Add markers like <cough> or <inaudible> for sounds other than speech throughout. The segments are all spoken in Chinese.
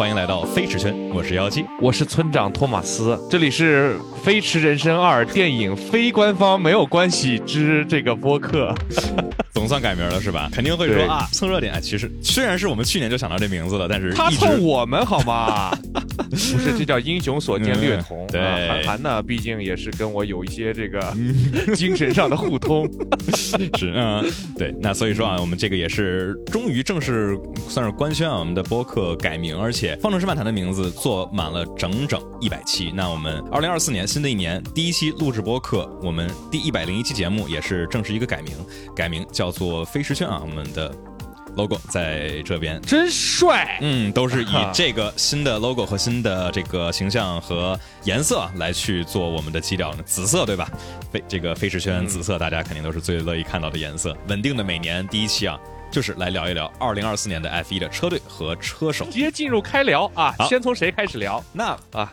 欢迎来到飞驰圈，我是妖姬。我是村长托马斯，这里是《飞驰人生二》电影非官方没有关系之这个播客，<laughs> 总算改名了是吧？肯定会说啊，蹭热点。哎其实虽然是我们去年就想到这名字了，但是他蹭我们好吗？<laughs> 不是，这叫英雄所见略同。嗯对啊韩寒呢，毕竟也是跟我有一些这个 <laughs> 精神上的互通。<laughs> 是嗯，对。那所以说啊，我们这个也是终于正式算是官宣啊，我们的播客改名，而且方程式漫谈的名字做满了整整一百期。那我们二零二四年新的一年第一期录制播客，我们第一百零一期节目也是正式一个改名，改名叫做飞驰圈啊，我们的 logo 在这边真帅！嗯，都是以这个新的 logo 和新的这个形象和颜色来去做我们的基调呢，紫色对吧？飞这个飞驰圈紫色，大家肯定都是最乐意看到的颜色。稳定的每年第一期啊，就是来聊一聊二零二四年的 F 一的车队和车手。直接进入开聊啊，先从谁开始聊那啊？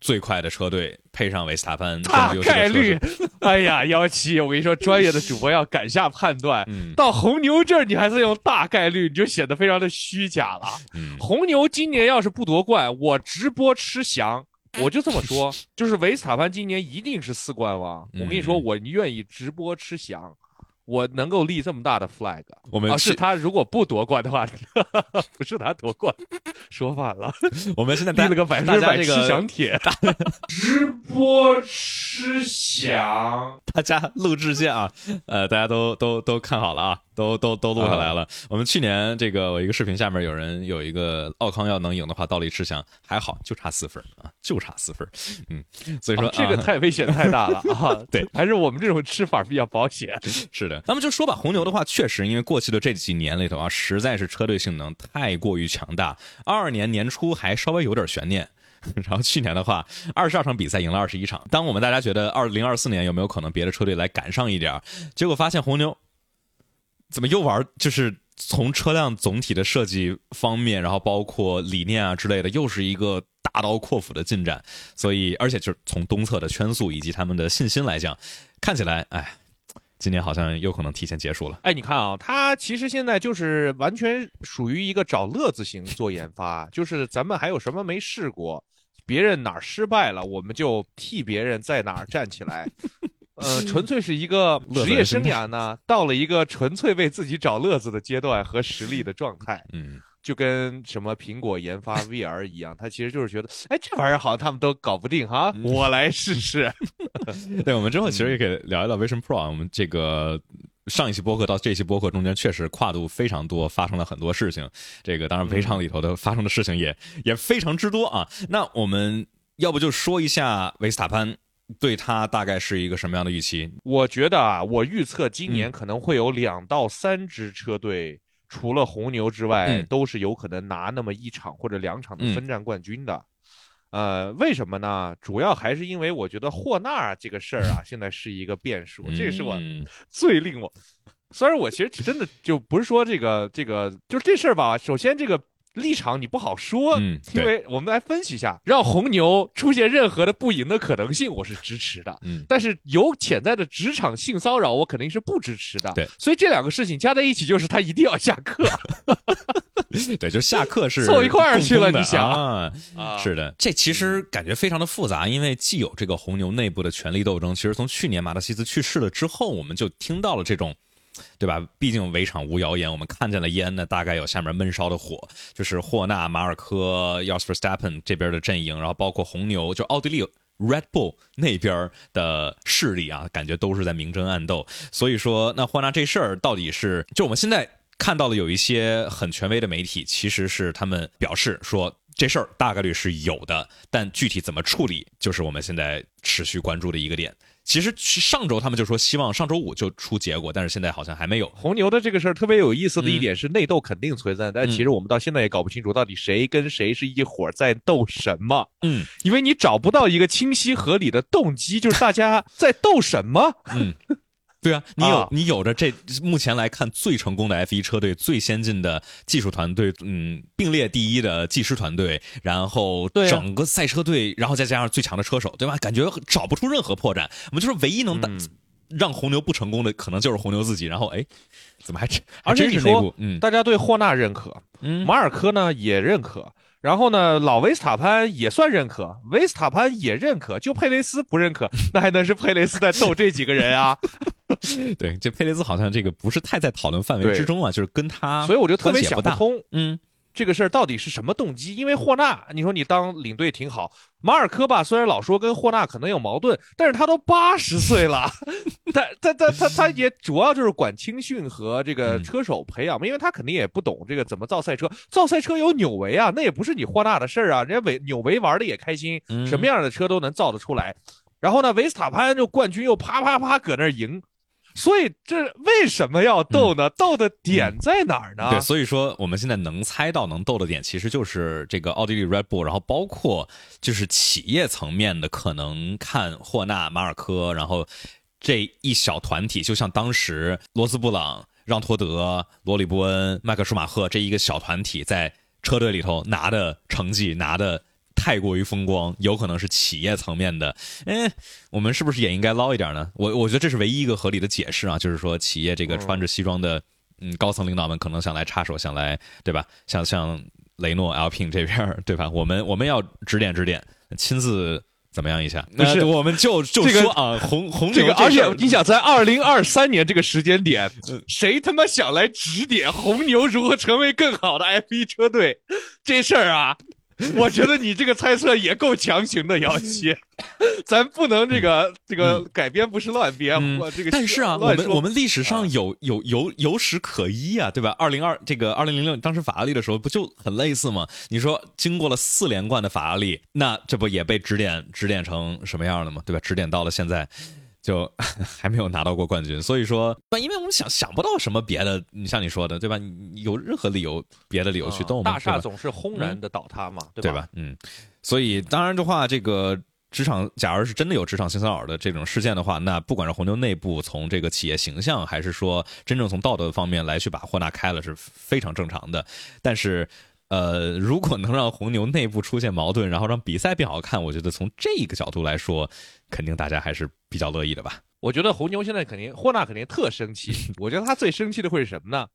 最快的车队，配上维斯塔潘，大概率，<laughs> 哎呀，幺七，我跟你说，专业的主播要敢下判断。嗯到红牛这儿，你还是用大概率，你就显得非常的虚假了。嗯红牛今年要是不夺冠，我直播吃翔。我就这么说，<laughs> 就是维斯塔潘今年一定是四冠王。我跟你说，嗯我愿意直播吃翔，我能够立这么大的 flag。啊，我们去是他如果不夺冠的话，<laughs> 不是他夺冠，说反了，<laughs> 我们现在立了个百分之百吃翔铁。直播吃翔，大家录制见啊，呃，大家都都都看好了啊，都都都录下来了。我们去年这个我一个视频下面有人有一个奥康要能赢的话，倒立吃翔还好，就差四分啊，就差四分。嗯，所以说、啊这个啊太危险太大了啊！<laughs> 对，还是我们这种吃法比较保险。<laughs> 是的，咱们就说吧，红牛的话，确实因为过去的这几年里头啊，实在是车队性能太过于强大。二二年年初还稍微有点悬念，<laughs> 然后去年的话，二十二场比赛赢了二十一场。当我们大家觉得二零二四年有没有可能别的车队来赶上一点儿，结果发现红牛怎么又玩，就是从车辆总体的设计方面，然后包括理念啊之类的，又是一个大刀阔斧的进展。所以，而且就是从东侧的圈速以及他们的信心来讲，看起来，哎。今年好像有可能提前结束了。哎，你看啊，他其实现在就是完全属于一个找乐子型做研发，就是咱们还有什么没试过，别人哪儿失败了，我们就替别人在哪儿站起来。呃，纯粹是一个职业生涯呢，到了一个纯粹为自己找乐子的阶段和实力的状态。嗯，就跟什么苹果研发 VR 一样，他其实就是觉得，哎，这玩意儿好像他们都搞不定哈，我来试试。<laughs> 对，我们之后其实也可以聊一聊 Vision Pro 啊。我们这个上一期播客到这期播客中间，确实跨度非常多，发生了很多事情。这个当然，围场里头的发生的事情也也非常之多啊。那我们要不就说一下维斯塔潘对他大概是一个什么样的预期？我觉得啊，我预测今嗯年可能会有两到三支车队，除了红牛之外，嗯都是有可能拿那么一场或者两场的嗯分站冠军的。呃，为什么呢？主要还是因为我觉得霍纳这个事儿啊，<laughs> 现在是一个变数，这是我嗯最令我。虽然我其实真的就不是说这个这个，就是这事儿吧。首先，这个立场你不好说，嗯因为我们来分析一下，让红牛出现任何的不赢的可能性，我是支持的。嗯，但是有潜在的职场性骚扰，我肯定是不支持的。对所以这两个事情加在一起，就是他一定要下课 <laughs> 对，就下课是凑一块儿去了你想啊？啊是的，这其实感觉非常的复杂，因为既有这个红牛内部的权力斗争，其实从去年马特西斯去世了之后，我们就听到了这种。对吧？毕竟围场无谣言，我们看见了烟呢，大概有下面闷烧的火，就是霍纳、马尔科、要 s Verstappen 这边的阵营，然后包括红牛，就奥地利 Red Bull 那边的势力啊，感觉都是在明争暗斗。所以说，那霍纳这事儿到底是，就我们现在看到了有一些很权威的媒体，其实是他们表示说。这事儿大概率是有的，但具体怎么处理，就是我们现在持续关注的一个点。其实上周他们就说希望上周五就出结果，但是现在好像还没有。红牛的这个事儿特别有意思的一嗯点是内斗肯定存在，但其实我们到现在也搞不清楚到底谁跟谁是一伙儿在斗什么，嗯因为你找不到一个清晰合理的动机，就是大家在斗什么。嗯，对啊，你有、啊你有着这目前来看最成功的 F 一车队、最先进的技术团队，嗯，并列第一的技师团队，然后整个赛车队，然后再加上最强的车手，对吧？感觉找不出任何破绽。我们就是唯一能让红牛不成功的，可能就是红牛自己。然后哎，怎么还真还而且你说大家对霍纳认可，嗯马尔科呢也认可，然后呢老维斯塔潘也算认可，维斯塔潘也认可，就佩雷斯不认可，那还能是佩雷斯在逗这几个人啊？<laughs> 对，这佩雷兹好像这个不是太在讨论范围之中啊，就是跟他所以我就特别。想不通，嗯这个事儿到底是什么动机？因为霍纳，你说你当领队挺好，马尔科吧，虽然老说跟霍纳可能有矛盾，但是他都八十岁了，<laughs> 他他他他他也主要就是管青训和这个嗯车手培养嘛，因为他肯定也不懂这个怎么造赛车，造赛车有纽维啊，那也不是你霍纳的事儿啊，人家维纽维玩的也开心，嗯什么样的车都能造得出来。然后呢，维斯塔潘就冠军又啪啪啪搁那儿赢，所以这为什么要斗呢？斗的点在哪儿呢？嗯对，所以说我们现在能猜到能斗的点，其实就是这个奥地利 Red Bull，然后包括就是企业层面的，可能看霍纳、马尔科，然后这一小团体，就像当时罗斯布朗、让托德、罗里布恩、迈克舒马赫这一个小团体在车队里头拿的成绩拿的。太过于风光，有可能是企业层面的。哎，我们是不是也应该捞一点呢？我我觉得这是唯一一个合理的解释啊，就是说企业这个穿着西装的嗯，高层领导们可能想来插手，想来，对吧？像像雷诺、Alpine 这边，对吧？我们我们要指点指点，亲自怎么样一下？不是那我们就就这个说啊，红红这个，牛而且你想，在二零二三年这个时间点嗯，谁他妈想来指点红牛如何成为更好的 F 一车队这事儿啊？<laughs> 我觉得你这个猜测也够强行的，姚七，<laughs> 咱不能这个这个改编不是乱编，嗯我这个但是啊，我们我们历史上有有有有史可依啊，对吧？二零二这个二零零六当时法拉利的时候不就很类似吗？你说经过了四连冠的法拉利，那这不也被指点指点成什么样了吗？对吧？指点到了现在。就 <laughs> 还没有拿到过冠军，所以说，因为我们想想不到什么别的，你像你说的，对吧？你有任何理由别的理由去动吗？大厦总是轰然的倒塌嘛，对吧？对吧？嗯，所以当然的话，这个职场，假如是真的有职场性骚扰的这种事件的话，那不管是红牛内部从这个企业形象，还是说真正从道德方面来去把霍纳开了，是非常正常的。但是。呃，如果能让红牛内部出现矛盾，然后让比赛变好看，我觉得从这个角度来说，肯定大家还是比较乐意的吧。我觉得红牛现在肯定，霍纳肯定特生气。<laughs> 我觉得他最生气的会是什么呢？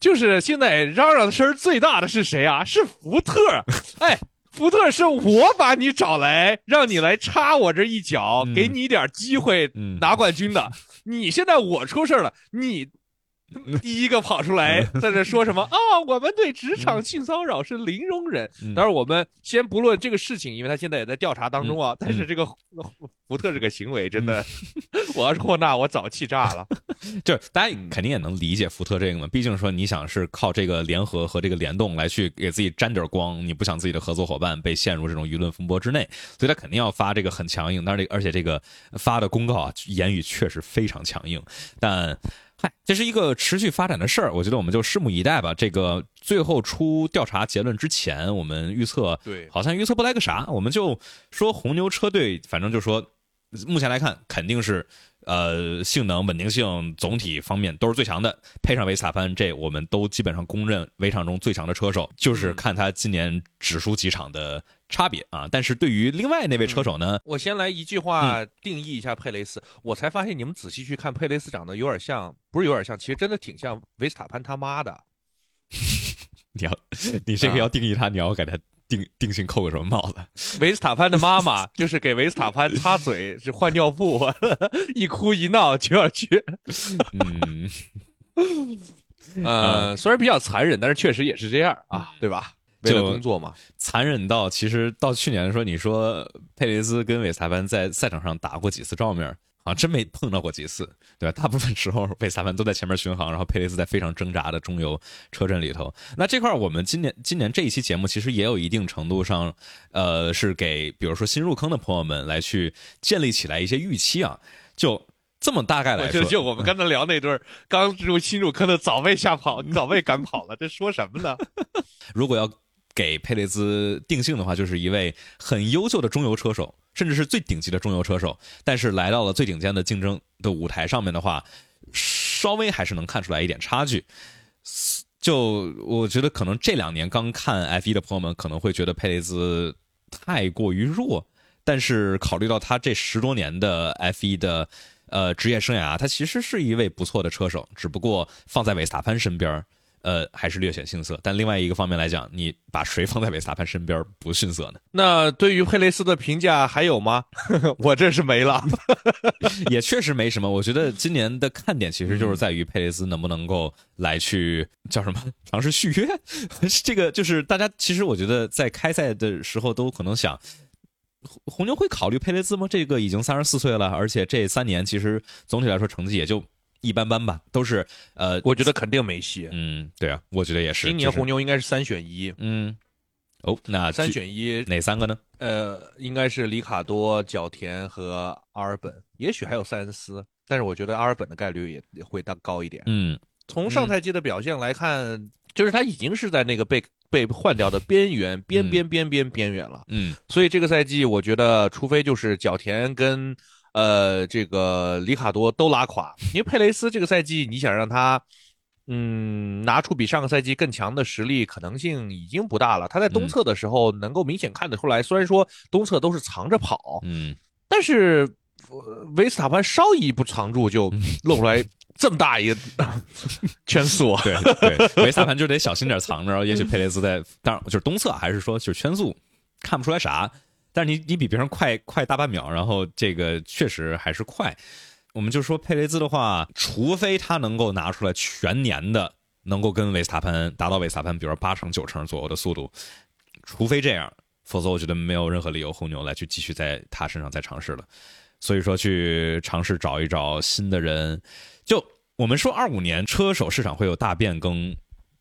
就是现在嚷嚷的声最大的是谁啊？是福特。<laughs> 哎，福特是我把你找来，让你来插我这一脚，嗯给你一点机会嗯拿冠军的。你现在我出事了，你。<laughs> 第一个跑出来在这说什么啊？我们对职场性骚扰是零容忍。嗯当然，我们先不论这个事情，因为他现在也在调查当中啊。但是这个福特这个行为真的，<laughs> 我要是霍纳，我早气炸了。<laughs> 就是大家肯定也能理解福特这个嘛，毕竟说你想是靠这个联合和这个联动来去给自己沾点光，你不想自己的合作伙伴被陷入这种舆论风波之内，所以他肯定要发这个很强硬，但是这个而且这个发的公告啊，言语确实非常强硬，但。嗨，这是一个持续发展的事儿，我觉得我们就拭目以待吧。这个最后出调查结论之前，我们预测对好像预测不来个啥，我们就说红牛车队，反正就说目前来看肯定是呃性能、稳定性总体方面都是最强的，配上维斯塔潘，这我们都基本上公认围场中最强的车手，就是看他今年只输几场的差别啊。但是对于另外那位车手呢，我先来一句话定义一下佩雷斯，我才发现你们仔细去看，佩雷斯长得有点像，不是有点像，其实真的挺像维斯塔潘他妈的。<laughs> 你要你这个要定义他，你要给他定定性扣个什么帽子？维斯塔潘的妈妈就是给维斯塔潘擦嘴，是换尿布，<laughs> 一哭一闹就要去。嗯，呃，虽然比较残忍，但是确实也是这样啊，对吧？为了工作嘛。残忍到其实到去年的时候，你说佩雷斯跟韦斯塔潘在赛场上打过几次照面？好像真没碰到过几次，对吧？大部分时候贝斯塔潘都在前面巡航，然后佩雷斯在非常挣扎的中游车阵里头。那这块我们今年今年这一期节目其实也有一定程度上，呃，是给比如说新入坑的朋友们来去建立起来一些预期啊，就这么大概来说，就就我们刚才聊那对儿刚入新入坑的早被吓跑，你早被赶跑了，这说什么呢？<laughs> 如果要给佩雷兹定性的话，就是一位很优秀的中游车手。甚至是最顶级的中游车手，但是来到了最顶尖的竞争的舞台上面的话，稍微还是能看出来一点差距。就我觉得，可能这两年刚看 F 一的朋友们可能会觉得佩雷兹太过于弱，但是考虑到他这十多年的 F 一的呃职业生涯，他其实是一位不错的车手，只不过放在韦斯塔潘身边。呃，还是略显逊色。但另外一个方面来讲，你把谁放在维斯塔潘身边不逊色呢？<laughs> 那对于佩雷斯的评价还有吗？<laughs> 我这是没了，<laughs> 也确实没什么。我觉得今年的看点其实就是在于佩雷斯能不能够来去叫什么尝试续约。这个就是大家其实我觉得在开赛的时候都可能想，红牛会考虑佩雷兹吗？这个已经三十四岁了，而且这三年其实总体来说成绩也就。一般般吧，都是呃，我觉得肯定没戏。嗯，对啊，我觉得也是。今年红牛应该是三选一。嗯，哦，那三选一哪三个呢？呃，应该是里卡多、角田和阿尔本，也许还有塞恩斯，但是我觉得阿尔本的概率也会当高一点。嗯，从上赛季的表现来看，就是他已经是在那个被被换掉的边缘，边边边边边缘了。嗯，所以这个赛季，我觉得除非就是角田跟。呃，这个里卡多都拉垮，因为佩雷斯这个赛季，你想让他，嗯，拿出比上个赛季更强的实力，可能性已经不大了。他在东侧的时候，能够明显看得出来，虽然说东侧都是藏着跑，嗯，但是维斯塔潘稍一不藏住，就 <laughs> 露出来这么大一个 <laughs> 圈速。对对，维斯塔潘就得小心点藏着，也许佩雷斯在，当然就是东侧，还是说就是圈速看不出来啥。但是你你比别人快快大半秒，然后这个确实还是快。我们就说佩雷兹的话，除非他能够拿出来全年的能够跟维斯塔潘达到维斯塔潘，比如说八成九成左右的速度，除非这样，否则我觉得没有任何理由红牛来去继续在他身上再尝试了。所以说去尝试找一找新的人，就我们说二五年车手市场会有大变更。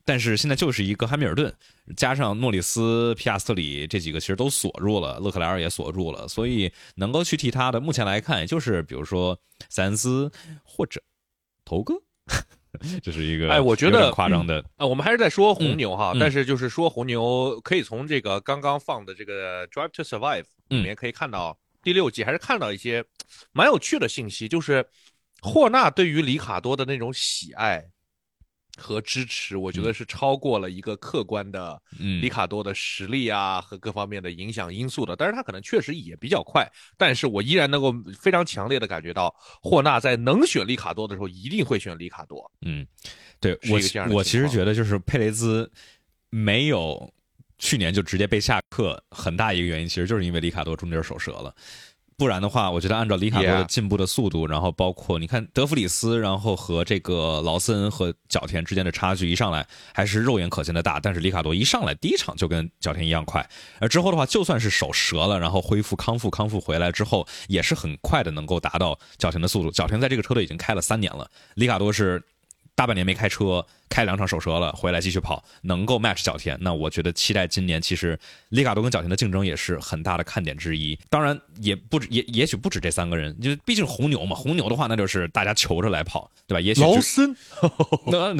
但是现在就是一个汉密尔顿，加上诺里斯、皮亚斯特里这几个其实都锁住了，勒克莱尔也锁住了，所以能够去替他的，目前来看，也就是比如说塞恩斯或者头哥，<laughs> 这是一个哎，我觉得夸张的啊。我们还是在说红牛哈，但是就是说红牛可以从这个刚刚放的这个 Drive to Survive 里面可以看到第六季还是看到一些蛮有趣的信息，就是霍纳对于里卡多的那种喜爱。和支持，我觉得是超过了一个客观的里卡多的实力啊和各方面的影响因素的。但是他可能确实也比较快，但是我依然能够非常强烈的感觉到，霍纳在能选里卡多的时候一定会选里卡多。嗯，对我我其实觉得就是佩雷兹没有去年就直接被下课，很大一个原因其实就是因为里卡多中间手折了。不然的话，我觉得按照里卡多的进步的速度，然后包括你看德弗里斯，然后和这个劳森和角田之间的差距一上来还是肉眼可见的大，但是里卡多一上来第一场就跟角田一样快，而之后的话就算是手折了，然后恢复康复康复回来之后，也是很快的能够达到角田的速度。角田在这个车队已经开了三年了，里卡多是。大半年没开车，开两场手折了，回来继续跑，能够 match 角田，那我觉得期待今年其实里卡多跟角田的竞争也是很大的看点之一。当然也不止，也也许不止这三个人，就毕竟红牛嘛，红牛的话那就是大家求着来跑，对吧？也许劳森，<laughs> 那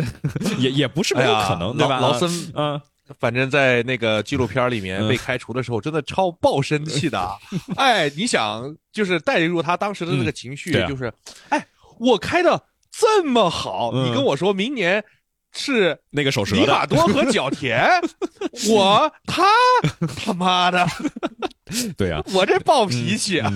也也不是没有可能，对吧？劳森，嗯，反正在那个纪录片里面被开除的时候，真的超爆生气的。<laughs> 哎，你想，就是带入他当时的那个情绪，就是，哎，我开的。这么好，你跟我说明年是那个手势，里卡多和角田，<laughs> 我他他妈的，对呀，我这暴脾气啊！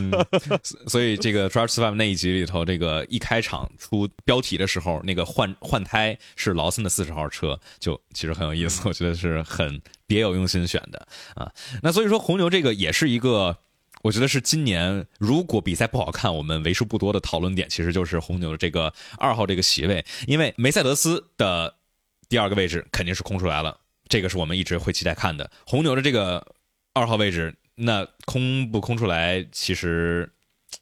所以这个 Drive Survive 那一集里头，这个一开场出标题的时候，那个换换胎是劳森的四十号车，就其实很有意思，我觉得是很别有用心选的啊。那所以说红牛这个也是一个。我觉得是今年，如果比赛不好看，我们为数不多的讨论点，其实就是红牛的这个二号这个席位，因为梅赛德斯的第二个位置肯定是空出来了，这个是我们一直会期待看的。红牛的这个二号位置，那空不空出来，其实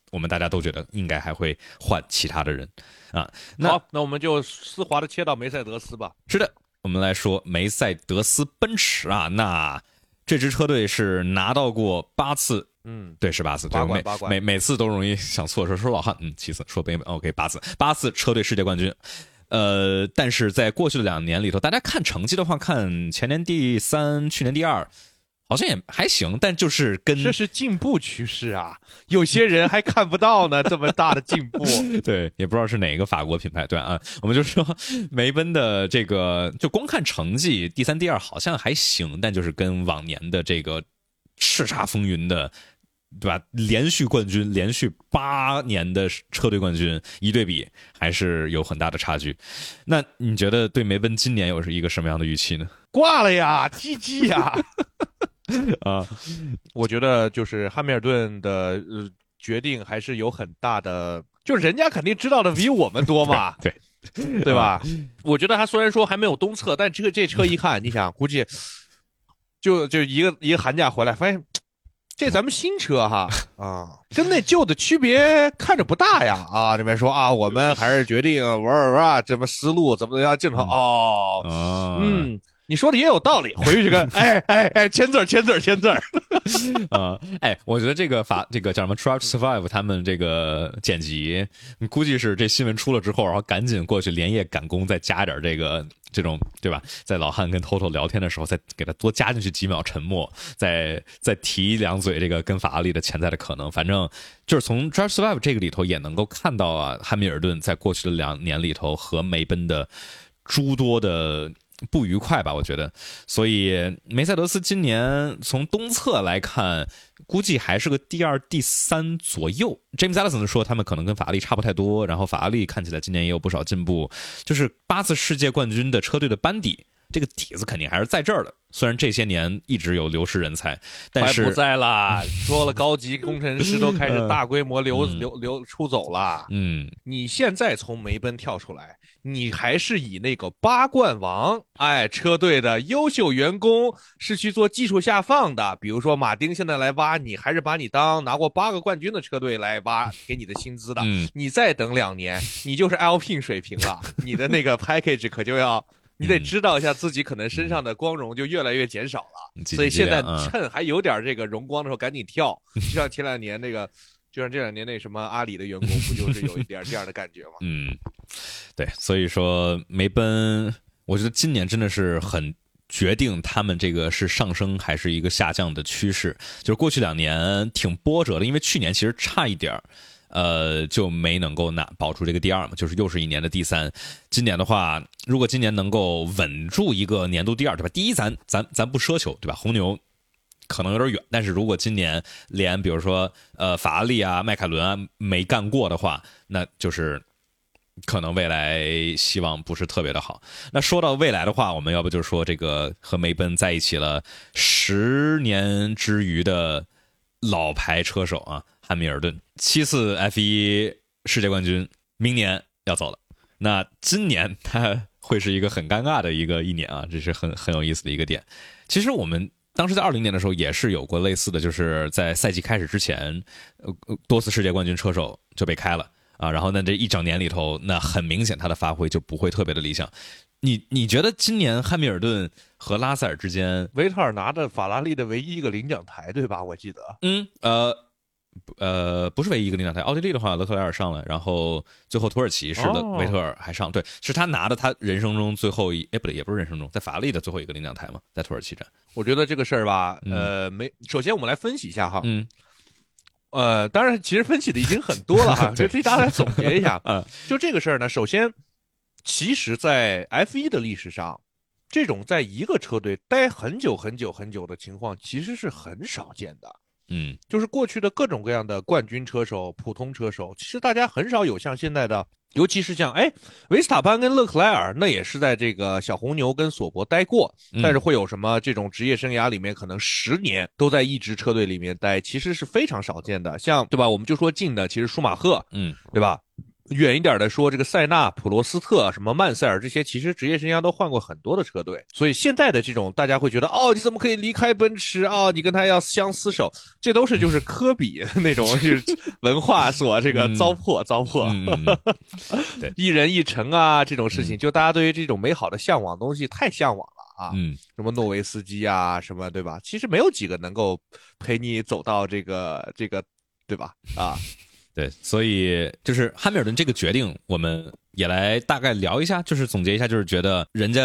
我们大家都觉得应该还会换其他的人啊。那好，那我们就丝滑的切到梅赛德斯吧。是的，我们来说梅赛德斯奔驰啊，那这支车队是拿到过八次，嗯，对，是八次，对，每每每次都容易想错，说说老汉，嗯，七次，说北美，OK，八次，八次车队世界冠军。呃，但是在过去的两年里头，大家看成绩的话，看前年第三，去年第二，好像也还行，但就是跟这是进步趋势啊！有些人还看不到呢，这么大的进步。<laughs> 对，也不知道是哪个法国品牌。对啊，我们就说梅奔的这个，就光看成绩，第三、第二好像还行，但就是跟往年的这个叱咤风云的，对吧？连续冠军，连续八年的车队冠军一对比，还是有很大的差距。那你觉得对梅奔今年又是一个什么样的预期呢？挂了呀，GG 呀！<laughs> 啊，我觉得就是汉密尔顿的呃决定还是有很大的，就是人家肯定知道的比我们多嘛，<laughs> 对对吧？我觉得他虽然说还没有东侧，但这个这车一看，你想估计就就一个一个寒假回来，发现这咱们新车哈 <laughs> 啊，跟那旧的区别看着不大呀啊！这边说啊，我们还是决定玩玩玩，怎么思路怎么怎么样镜头哦，啊，嗯。你说的也有道理，回去跟 <laughs> 哎哎哎签字儿签字儿签字儿，<laughs> 啊，哎，我觉得这个法这个叫什么 Drive to Survive，他们这个剪辑，估计是这新闻出了之后，然后赶紧过去连夜赶工，再加点这个这种对吧？在老汉跟 Toto 聊天的时候，再给他多加进去几秒沉默，再再提两嘴这个跟法拉利的潜在的可能。反正就是从 Drive to Survive 这个里头也能够看到啊，汉密尔顿在过去的两年里头和梅奔的诸多的。不愉快吧？我觉得，所以梅赛德斯今年从东侧来看，估计还是个第二、第三左右。James Allison 说他们可能跟法拉利差不太多，然后法拉利看起来今年也有不少进步，就是八次世界冠军的车队的班底，这个底子肯定还是在这儿的。虽然这些年一直有流失人才，但是不在了。说了，高级工程师都开始大规模流流流出走了。嗯，你现在从梅奔跳出来。你还是以那个八冠王，哎，车队的优秀员工是去做技术下放的。比如说马丁现在来挖你，还是把你当拿过八个冠军的车队来挖，给你的薪资的。你再等两年，你就是 Alpine 水平了，<laughs> 你的那个 package 可就要，你得知道一下自己可能身上的光荣就越来越减少了。所以现在趁还有点这个荣光的时候，赶紧跳，就像前两年那个。就像这两年那什么阿里的员工，不就是有一点这样的感觉吗？<laughs> 嗯，对，所以说梅奔，我觉得今年真的是很决定他们这个是上升还是一个下降的趋势。就是过去两年挺波折的，因为去年其实差一点儿呃，就没能够拿保住这个第二嘛，就是又是一年的第三。今年的话，如果今年能够稳住一个年度第二，对吧？第一，咱咱咱不奢求，对吧？红牛。可能有点远，但是如果今年连比如说呃法拉利啊、迈凯伦啊没干过的话，那就是可能未来希望不是特别的好。那说到未来的话，我们要不就说这个和梅奔在一起了十年之余的老牌车手啊，汉密尔顿七次 F 一世界冠军，明年要走了。那今年他会是一个很尴尬的一个一年啊，这是很很有意思的一个点。其实我们。当时在二零年的时候也是有过类似的，就是在赛季开始之前，呃，多次世界冠军车手就被开了啊。然后那，这一整年里头，那很明显他的发挥就不会特别的理想。你你觉得今年汉密尔顿和拉塞尔之间，维特尔拿着法拉利的唯一一个领奖台，对吧？我记得，嗯，呃。呃，不是唯一一个领奖台。奥地利的话，勒克莱尔上了，然后最后土耳其是的，维特尔还上。对，是他拿的他人生中最后一，哎，不对，也不是人生中，在法拉利的最后一个领奖台嘛，在土耳其站。我觉得这个事儿吧，呃，没，首先我们来分析一下哈，嗯，呃，当然其实分析的已经很多了哈，<laughs> 就替大家总结一下，<laughs> 嗯，就这个事儿呢，首先，其实，在 F 一的历史上，这种在一个车队待很久很久很久的情况，其实是很少见的。嗯，就是过去的各种各样的冠军车手、普通车手，其实大家很少有像现在的，尤其是像哎，维斯塔潘跟勒克莱尔，那也是在这个小红牛跟索伯待过，但是会有什么这种职业生涯里面可能十年都在一支车队里面待，其实是非常少见的。像对吧？我们就说近的，其实舒马赫，嗯，对吧？远一点的说，这个塞纳、普罗斯特、什么曼塞尔这些，其实职业生涯都换过很多的车队，所以现在的这种大家会觉得，哦，你怎么可以离开奔驰啊？你跟他要相厮守，这都是就是科比那种 <laughs> 就是文化所这个糟粕糟粕，<laughs> 对，一人一城啊这种事情，就大家对于这种美好的向往东西太向往了啊，嗯，什么诺维斯基啊，什么对吧？其实没有几个能够陪你走到这个这个，对吧？啊。对，所以就是汉密尔顿这个决定，我们也来大概聊一下，就是总结一下，就是觉得人家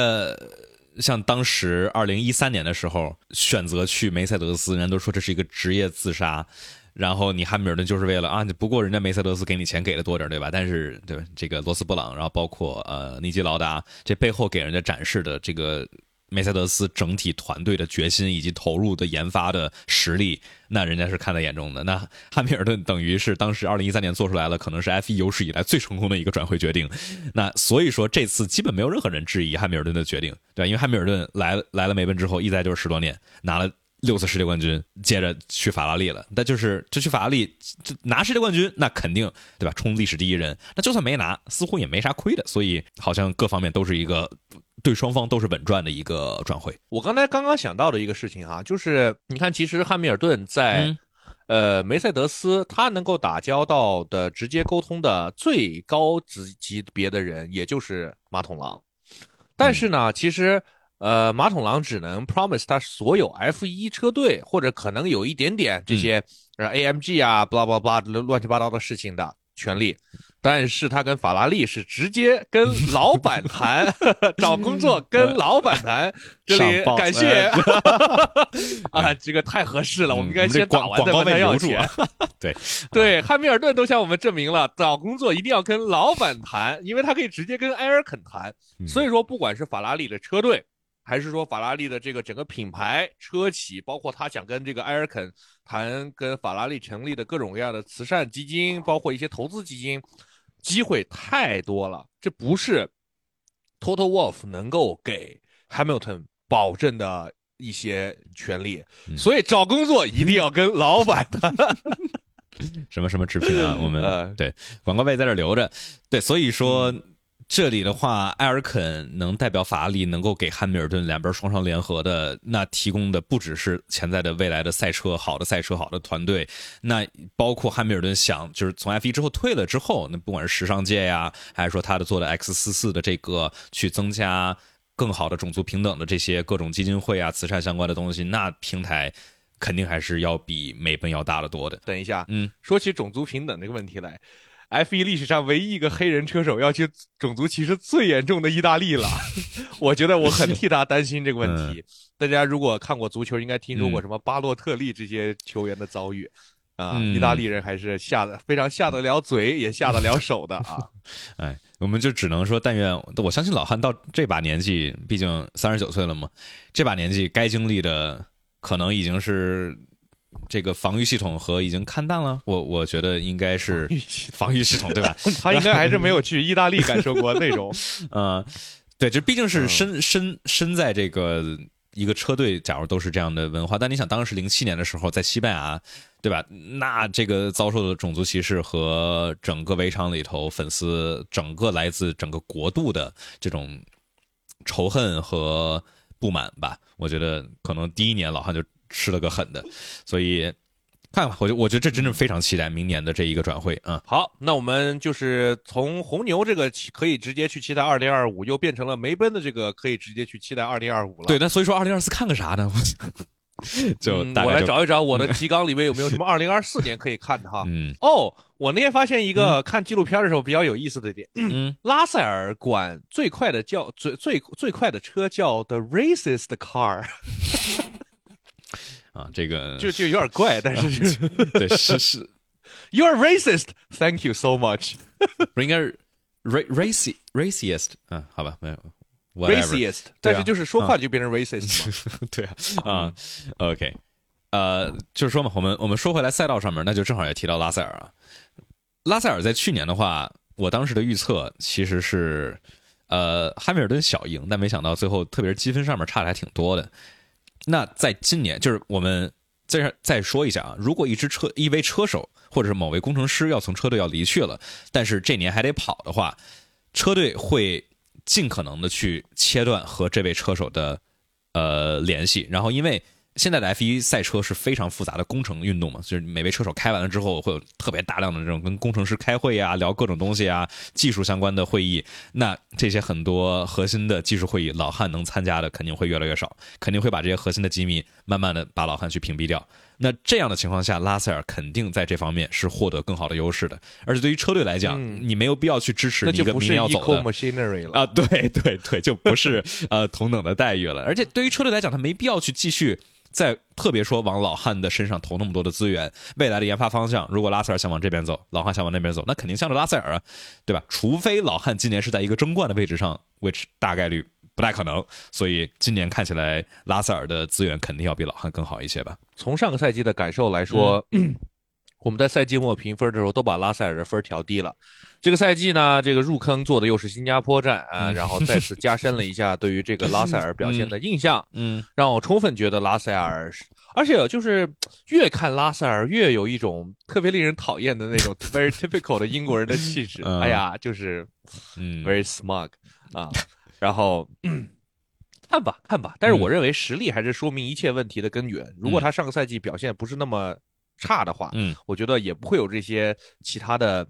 像当时二零一三年的时候选择去梅赛德斯，人家都说这是一个职业自杀，然后你汉密尔顿就是为了啊，不过人家梅赛德斯给你钱给的多点，对吧？但是对吧这个罗斯布朗，然后包括呃尼基劳达，这背后给人家展示的这个。梅赛德斯整体团队的决心以及投入的研发的实力，那人家是看在眼中的。那汉密尔顿等于是当时二零一三年做出来了，可能是 F 一有史以来最成功的一个转会决定。那所以说这次基本没有任何人质疑汉密尔顿的决定，对吧因为汉密尔顿来来了梅奔之后，一待就是十多年，拿了六次世界冠军，接着去法拉利了。那就是就去法拉利就拿世界冠军，那肯定对吧？冲历史第一人。那就算没拿，似乎也没啥亏的。所以好像各方面都是一个。对双方都是稳赚的一个转会。我刚才刚刚想到的一个事情啊，就是你看，其实汉密尔顿在，呃，梅赛德斯，他能够打交道的、直接沟通的最高级级别的人，也就是马桶狼。但是呢，其实，呃，马桶狼只能 promise 他所有 F 一车队，或者可能有一点点这些呃 AMG 啊，blah blah blah 乱七八糟的事情的权利。但是他跟法拉利是直接跟老板谈 <laughs> 找工作，跟老板谈。这里感谢 <laughs> 啊，这个太合适了，我们应该先打完再问他要钱。<laughs> 对对，汉密尔顿都向我们证明了，找工作一定要跟老板谈，因为他可以直接跟埃尔肯谈。所以说，不管是法拉利的车队。还是说法拉利的这个整个品牌车企，包括他想跟这个埃尔肯谈，跟法拉利成立的各种各样的慈善基金，包括一些投资基金，机会太多了。这不是 Total Wolf 能够给 Hamilton 保证的一些权利，所以找工作一定要跟老板谈。<laughs> 什么什么持平啊？我们 <laughs> 对广告位在这留着。对，所以说。这里的话，埃尔肯能代表法拉利，能够给汉密尔顿两边双双联合的，那提供的不只是潜在的未来的赛车，好的赛车，好的团队，那包括汉密尔顿想就是从 F 一之后退了之后，那不管是时尚界呀，还是说他的做的 X 四四的这个去增加更好的种族平等的这些各种基金会啊、慈善相关的东西，那平台肯定还是要比美奔要大得多的。等一下，嗯，说起种族平等这个问题来。F1 历史上唯一一个黑人车手要去种族歧视最严重的意大利了，<laughs> 我觉得我很替他担心这个问题。大家如果看过足球，应该听说过什么巴洛特利这些球员的遭遇啊。意大利人还是下的非常下得了嘴，也下得了手的啊。<laughs> 哎，我们就只能说，但愿我相信老汉到这把年纪，毕竟三十九岁了嘛，这把年纪该经历的可能已经是。这个防御系统和已经看淡了，我我觉得应该是防御系统对吧？<laughs> 他应该还是没有去意大利感受过那种，<laughs> 呃，对，这毕竟是身身身在这个一个车队，假如都是这样的文化，但你想当时零七年的时候在西班牙，对吧？那这个遭受的种族歧视和整个围场里头粉丝整个来自整个国度的这种仇恨和不满吧，我觉得可能第一年老汉就。吃了个狠的，所以看吧，我觉我觉得这真的非常期待明年的这一个转会啊。好，那我们就是从红牛这个可以直接去期待二零二五，又变成了梅奔的这个可以直接去期待二零二五了。对，那所以说二零二四看个啥呢？<laughs> 就我来找一找我的提纲里面有没有什么二零二四年可以看的哈。<laughs> 嗯。哦，我那天发现一个看纪录片的时候比较有意思的点，嗯，<clears throat> 拉塞尔管最快的叫最最最快的车叫 The Racist Car。啊，这个就就有点怪，但是对是是，<laughs> You are racist. Thank you so much. <laughs> 不应该是 raci racist 啊？好吧，没有 racist，但是就是说话就变成 racist 嘛？<laughs> 对啊，啊，OK，呃，就是说嘛，我们我们说回来赛道上面，那就正好也提到拉塞尔啊。拉塞尔在去年的话，我当时的预测其实是呃汉密尔顿小赢，但没想到最后特别是积分上面差的还挺多的。那在今年，就是我们再再说一下啊，如果一支车一位车手或者是某位工程师要从车队要离去了，但是这年还得跑的话，车队会尽可能的去切断和这位车手的呃联系，然后因为。现在的 F 一赛车是非常复杂的工程运动嘛，就是每位车手开完了之后，会有特别大量的这种跟工程师开会呀、聊各种东西啊、技术相关的会议。那这些很多核心的技术会议，老汉能参加的肯定会越来越少，肯定会把这些核心的机密慢慢的把老汉去屏蔽掉。那这样的情况下，拉塞尔肯定在这方面是获得更好的优势的。而且对于车队来讲，你没有必要去支持一个明年要走的 machinery 了啊，对对对，就不是呃同等的待遇了。而且对于车队来讲，他没必要去继续。在特别说往老汉的身上投那么多的资源，未来的研发方向，如果拉塞尔想往这边走，老汉想往那边走，那肯定向着拉塞尔啊，对吧？除非老汉今年是在一个争冠的位置上，which 大概率不太可能，所以今年看起来拉塞尔的资源肯定要比老汉更好一些吧。从上个赛季的感受来说。我们在赛季末评分的时候都把拉塞尔的分调低了。这个赛季呢，这个入坑做的又是新加坡站啊，然后再次加深了一下对于这个拉塞尔表现的印象。嗯，让我充分觉得拉塞尔，而且就是越看拉塞尔越有一种特别令人讨厌的那种 <laughs> very typical 的英国人的气质。哎呀，就是嗯 very smug 啊。然后 <clears throat> 看吧看吧，但是我认为实力还是说明一切问题的根源。如果他上个赛季表现不是那么。差的话，嗯，我觉得也不会有这些其他的，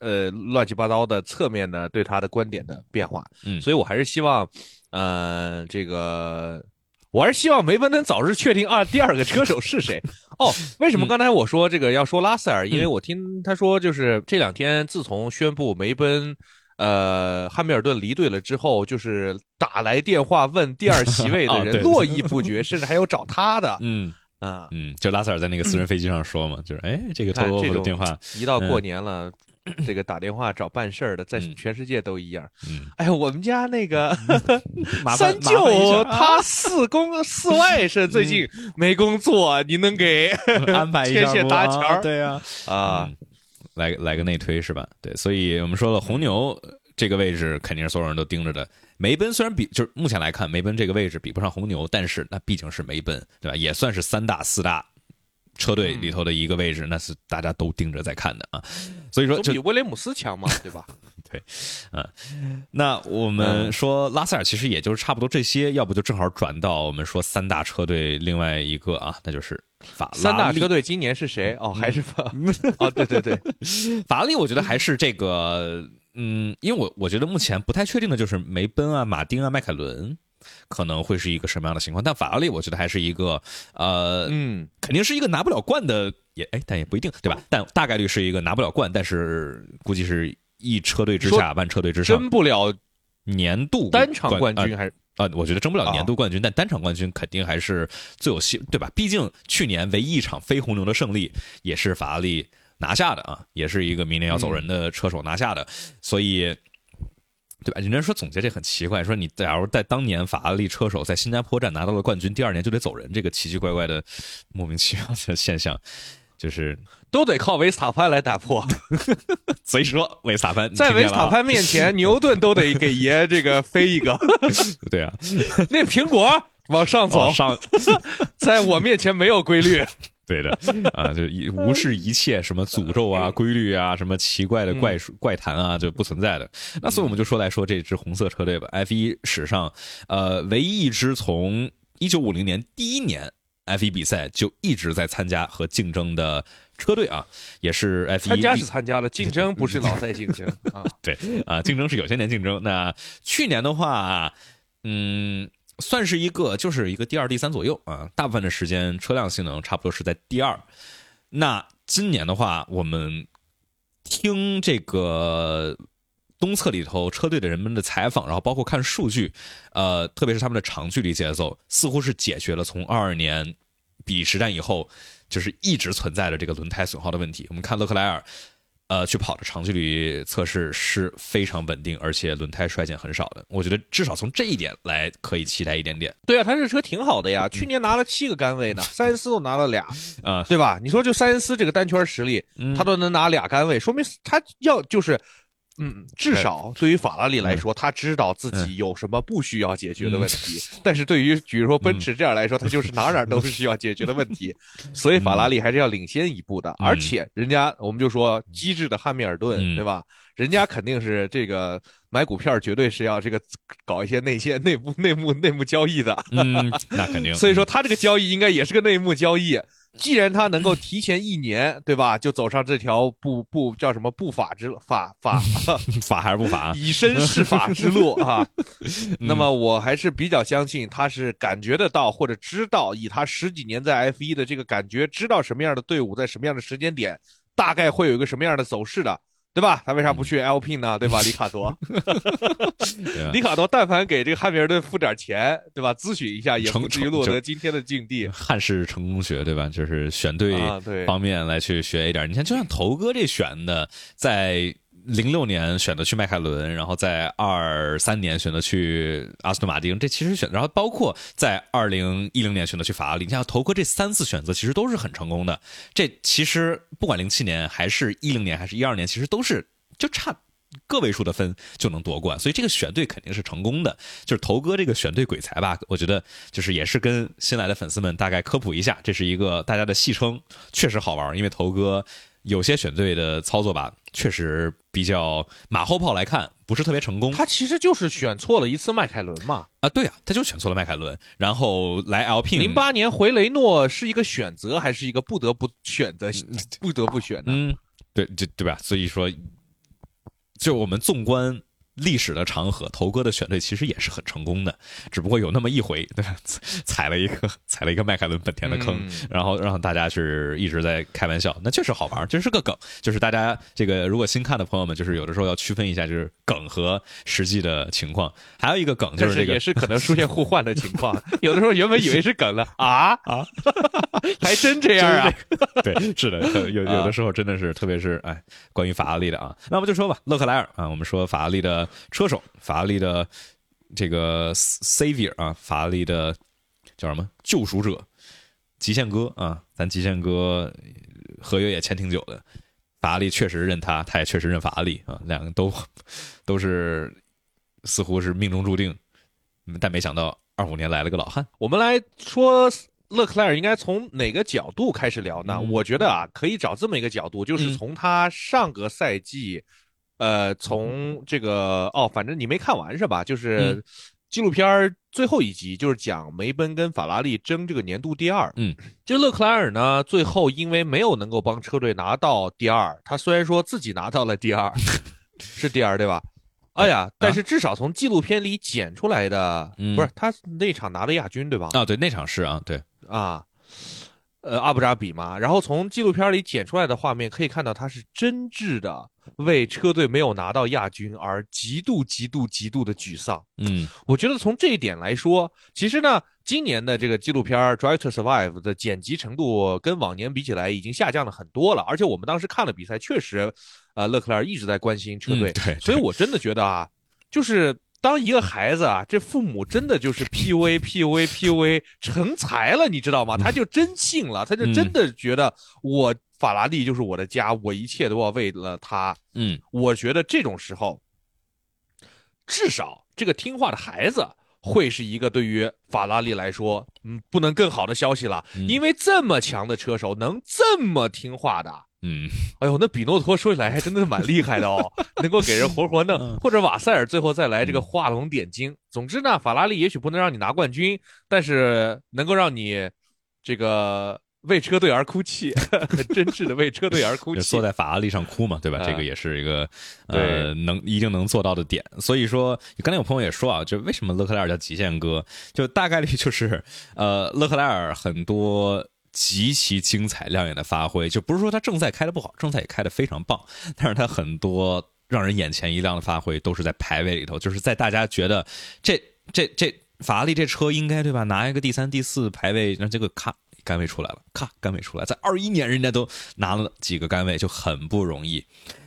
呃，乱七八糟的侧面呢对他的观点的变化，嗯，所以我还是希望，呃，这个，我还是希望梅奔能早日确定啊，第二个车手是谁？哦，为什么刚才我说这个要说拉塞尔？因为我听他说，就是这两天自从宣布梅奔，呃，汉密尔顿离队了之后，就是打来电话问第二席位的 <laughs> 人络绎不绝，甚至还有找他的，嗯。啊，嗯，就拉塞尔在那个私人飞机上说嘛，就是哎，这个托洛夫的电话，一到过年了，<clears throat> 这个打电话找办事儿的，在全世界都一样。嗯，哎呀，我们家那个 <laughs> 三舅他四公 <laughs> 四外甥最近没工作，你能给 <laughs> 安排一下谢搭桥？对呀，啊，来来个内推是吧？对，所以我们说了，红牛这个位置肯定是所有人都盯着的。梅奔虽然比就是目前来看，梅奔这个位置比不上红牛，但是那毕竟是梅奔，对吧？也算是三大四大车队里头的一个位置，那是大家都盯着在看的啊。所以说，就比威廉姆斯强嘛，对吧？<laughs> 对，嗯，那我们说拉塞尔其实也就是差不多这些，要不就正好转到我们说三大车队另外一个啊，那就是法拉利。三大车队今年是谁？哦，还是法？<laughs> 哦，对对对，<laughs> 法拉利，我觉得还是这个。嗯，因为我我觉得目前不太确定的就是梅奔啊、马丁啊、迈凯伦可能会是一个什么样的情况，但法拉利我觉得还是一个呃，嗯，肯定是一个拿不了冠的，也哎，但也不一定，对吧？但大概率是一个拿不了冠，但是估计是一车队之下万车队之上，争不了年度单场冠军还是啊？我觉得争不了年度冠军，但单场冠军肯定还是最有戏，对吧？毕竟去年唯一一场非红牛的胜利也是法拉利。拿下的啊，也是一个明年要走人的车手拿下的，所以，对吧？人家说总结这很奇怪，说你假如在当年法拉利车手在新加坡站拿到了冠军，第二年就得走人，这个奇奇怪怪的莫名其妙的现象，就是都得靠维斯塔潘来打破。<laughs> 所以说，维斯塔潘在维斯塔潘面前，<laughs> 牛顿都得给爷这个飞一个。<laughs> 对啊，那苹果往上走，上，在我面前没有规律。对的 <laughs> 啊，就一无视一切什么诅咒啊、规律啊、什么奇怪的怪术怪谈啊，就不存在的。那所以我们就说来说这支红色车队吧，F1 史上呃唯一一支从一九五零年第一年 F1 比赛就一直在参加和竞争的车队啊，也是 F1 参加是参加了，竞争不是老在竞争 <laughs> 啊。对啊，竞争是有些年竞争。那去年的话，嗯。算是一个，就是一个第二、第三左右啊。大部分的时间车辆性能差不多是在第二。那今年的话，我们听这个东侧里头车队的人们的采访，然后包括看数据，呃，特别是他们的长距离节奏，似乎是解决了从二二年比实战以后就是一直存在的这个轮胎损耗的问题。我们看勒克莱尔。呃，去跑的长距离测试是非常稳定，而且轮胎衰减很少的。我觉得至少从这一点来可以期待一点点。对啊，他这车挺好的呀，去年拿了七个杆位呢，塞恩斯都拿了俩 <laughs> 啊，对吧？你说就塞恩斯这个单圈实力，他都能拿俩杆位，说明他要就是嗯，至少对于法拉利来说，他知道自己有什么不需要解决的问题。但是对于比如说奔驰这样来说，他就是哪哪都是需要解决的问题。<laughs> 所以法拉利还是要领先一步的。而且人家我们就说机智的汉密尔顿，对吧？人家肯定是这个买股票绝对是要这个搞一些内线、内部、内幕、内幕交易的。嗯，那肯定。所以说他这个交易应该也是个内幕交易。既然他能够提前一年，对吧，就走上这条不不叫什么不法之法法 <laughs> 法还是不法，<laughs> 以身试法之路啊，那么我还是比较相信他是感觉得到或者知道，以他十几年在 F 一的这个感觉，知道什么样的队伍在什么样的时间点，大概会有一个什么样的走势的。对吧？他为啥不去 L P 呢？对吧？里卡多，<laughs> 里卡多，但凡给这个汉密尔顿付点钱，对吧？咨询一下，也不至于落得今天的境地。汉式成功学，对吧？就是选对方面来去学一点。你看，就像头哥这选的，在。零六年选择去迈凯伦，然后在二三年选择去阿斯顿马丁，这其实选，然后包括在二零一零年选择去法拉利，你像头哥这三次选择其实都是很成功的。这其实不管零七年还是一零年还是一二年，其实都是就差个位数的。分就能夺冠，所以这个选对肯定是成功的。就是头哥这个选对鬼才吧，我觉得就是也是跟新来的。粉丝们大概科普一下，这是一个大家的。戏称，确实好玩，因为头哥。有些选对的。操作吧，确实比较马后炮来看不是特别成功。他其实就是选错了一次迈凯伦嘛。啊，对啊，他就选错了迈凯伦，然后来 L P。零八年回雷诺是一个选择还是一个不得不选择，不得不选呢？嗯，对，对对吧？所以说，就我们纵观。历史的长河，头哥的选对其实也是很成功的，只不过有那么一回，对吧？<laughs> 踩了一个 <laughs> 踩了一个迈凯伦本田的坑，然后让大家是一直在开玩笑，那确实好玩，这是个梗。就是大家这个如果新看的朋友们，就是有的时候要区分一下，就是梗和实际的情况。还有一个梗就是这个，也是可能出现互换的情况。<laughs> 有的时候原本以为是梗了啊啊，还真这样啊？对，是的，有有的时候真的是，特别是哎，关于法拉利的啊，那我们就说吧，勒克莱尔啊，我们说法拉利的。车手法拉利的这个 savior 啊，法拉利的叫什么救赎者，极限哥啊，咱极限哥合约也签挺久的，法拉利确实认他，他也确实认法拉利啊，两个都都是似乎是命中注定，但没想到二五年来了个老汉。我们来说勒克莱尔应该从哪个角度开始聊呢？我觉得啊，可以找这么一个角度，就是从他上个赛季。呃，从这个哦，反正你没看完是吧？就是纪录片最后一集，就是讲梅奔跟法拉利争这个年度第二。嗯，这勒克莱尔呢，最后因为没有能够帮车队拿到第二，他虽然说自己拿到了第二，<laughs> 是第二对吧？哎呀，但是至少从纪录片里剪出来的，不是他那场拿的亚军对吧？啊，对，那场是啊，对啊。呃，阿布扎比嘛，然后从纪录片里剪出来的画面可以看到，他是真挚的为车队没有拿到亚军而极度、极度、极度的沮丧。嗯，我觉得从这一点来说，其实呢，今年的这个纪录片《Drive to Survive》的剪辑程度跟往年比起来已经下降了很多了。而且我们当时看了比赛，确实，呃，勒克莱尔一直在关心车队，对，所以我真的觉得啊，就是。当一个孩子啊，这父母真的就是 P A P A P A 成才了，你知道吗？他就真信了，他就真的觉得我法拉利就是我的家，我一切都要为了他。嗯，我觉得这种时候，至少这个听话的孩子会是一个对于法拉利来说，嗯，不能更好的消息了，因为这么强的车手能这么听话的。嗯，哎呦，那比诺托说起来还真的是蛮厉害的哦，能够给人活活弄，或者瓦塞尔最后再来这个画龙点睛。总之呢，法拉利也许不能让你拿冠军，但是能够让你这个为车队而哭泣，<laughs> 很真挚的为车队而哭泣，坐在法拉利上哭嘛，对吧？这个也是一个呃能一定能做到的点。所以说，刚才有朋友也说啊，就为什么勒克莱尔叫极限哥，就大概率就是呃勒克莱尔很多。极其精彩亮眼的发挥，就不是说他正赛开的不好，正赛也开的非常棒，但是他很多让人眼前一亮的发挥都是在排位里头，就是在大家觉得这这这法拉利这车应该对吧，拿一个第三、第四排位，那这个咔杆位出来了，咔杆位出来，在二一年人家都拿了几个杆位，就很不容易，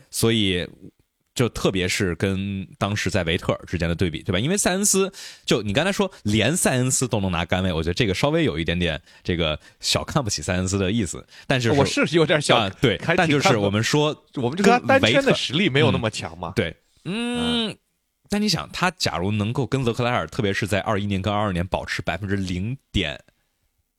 所以。就特别是跟当时在维特尔之间的对比，对吧？因为塞恩斯，就你刚才说连塞恩斯都能拿杆位，我觉得这个稍微有一点点这个小看不起塞恩斯的意思。但是我是有点小对，但就是我们说，我们这个单圈的实力没有那么强嘛。对，嗯，但你想，他假如能够跟勒克莱尔，特别是在二一年跟二二年保持百分之零点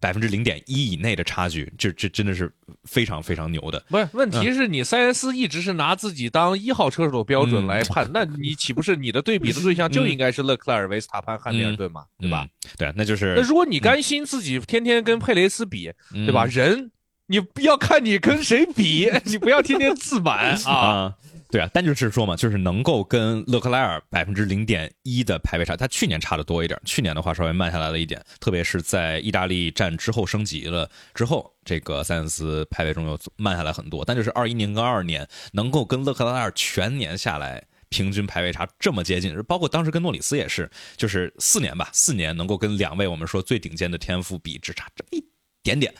百分之零点一以内的差距，这这真的是非常非常牛的。不是，问题是你塞恩斯一直是拿自己当一号车手的标准来判，那你岂不是你的对比的对象就应该是勒克莱尔、维斯塔潘、汉密尔顿嘛，对吧？对，那就是。那如果你甘心自己天天跟佩雷斯比，对吧？人，你要看你跟谁比，<laughs> 你不要天天自满啊。对啊，但就是说嘛，就是能够跟勒克莱尔百分之零点一的排位差，他去年差的多一点，去年的话稍微慢下来了一点，特别是在意大利站之后升级了之后，这个塞恩斯排位中又慢下来很多。但就是二一年跟二二年能够跟勒克莱尔全年下来平均排位差这么接近，包括当时跟诺里斯也是，就是四年吧，四年能够跟两位我们说最顶尖的天赋比，只差这么一点点。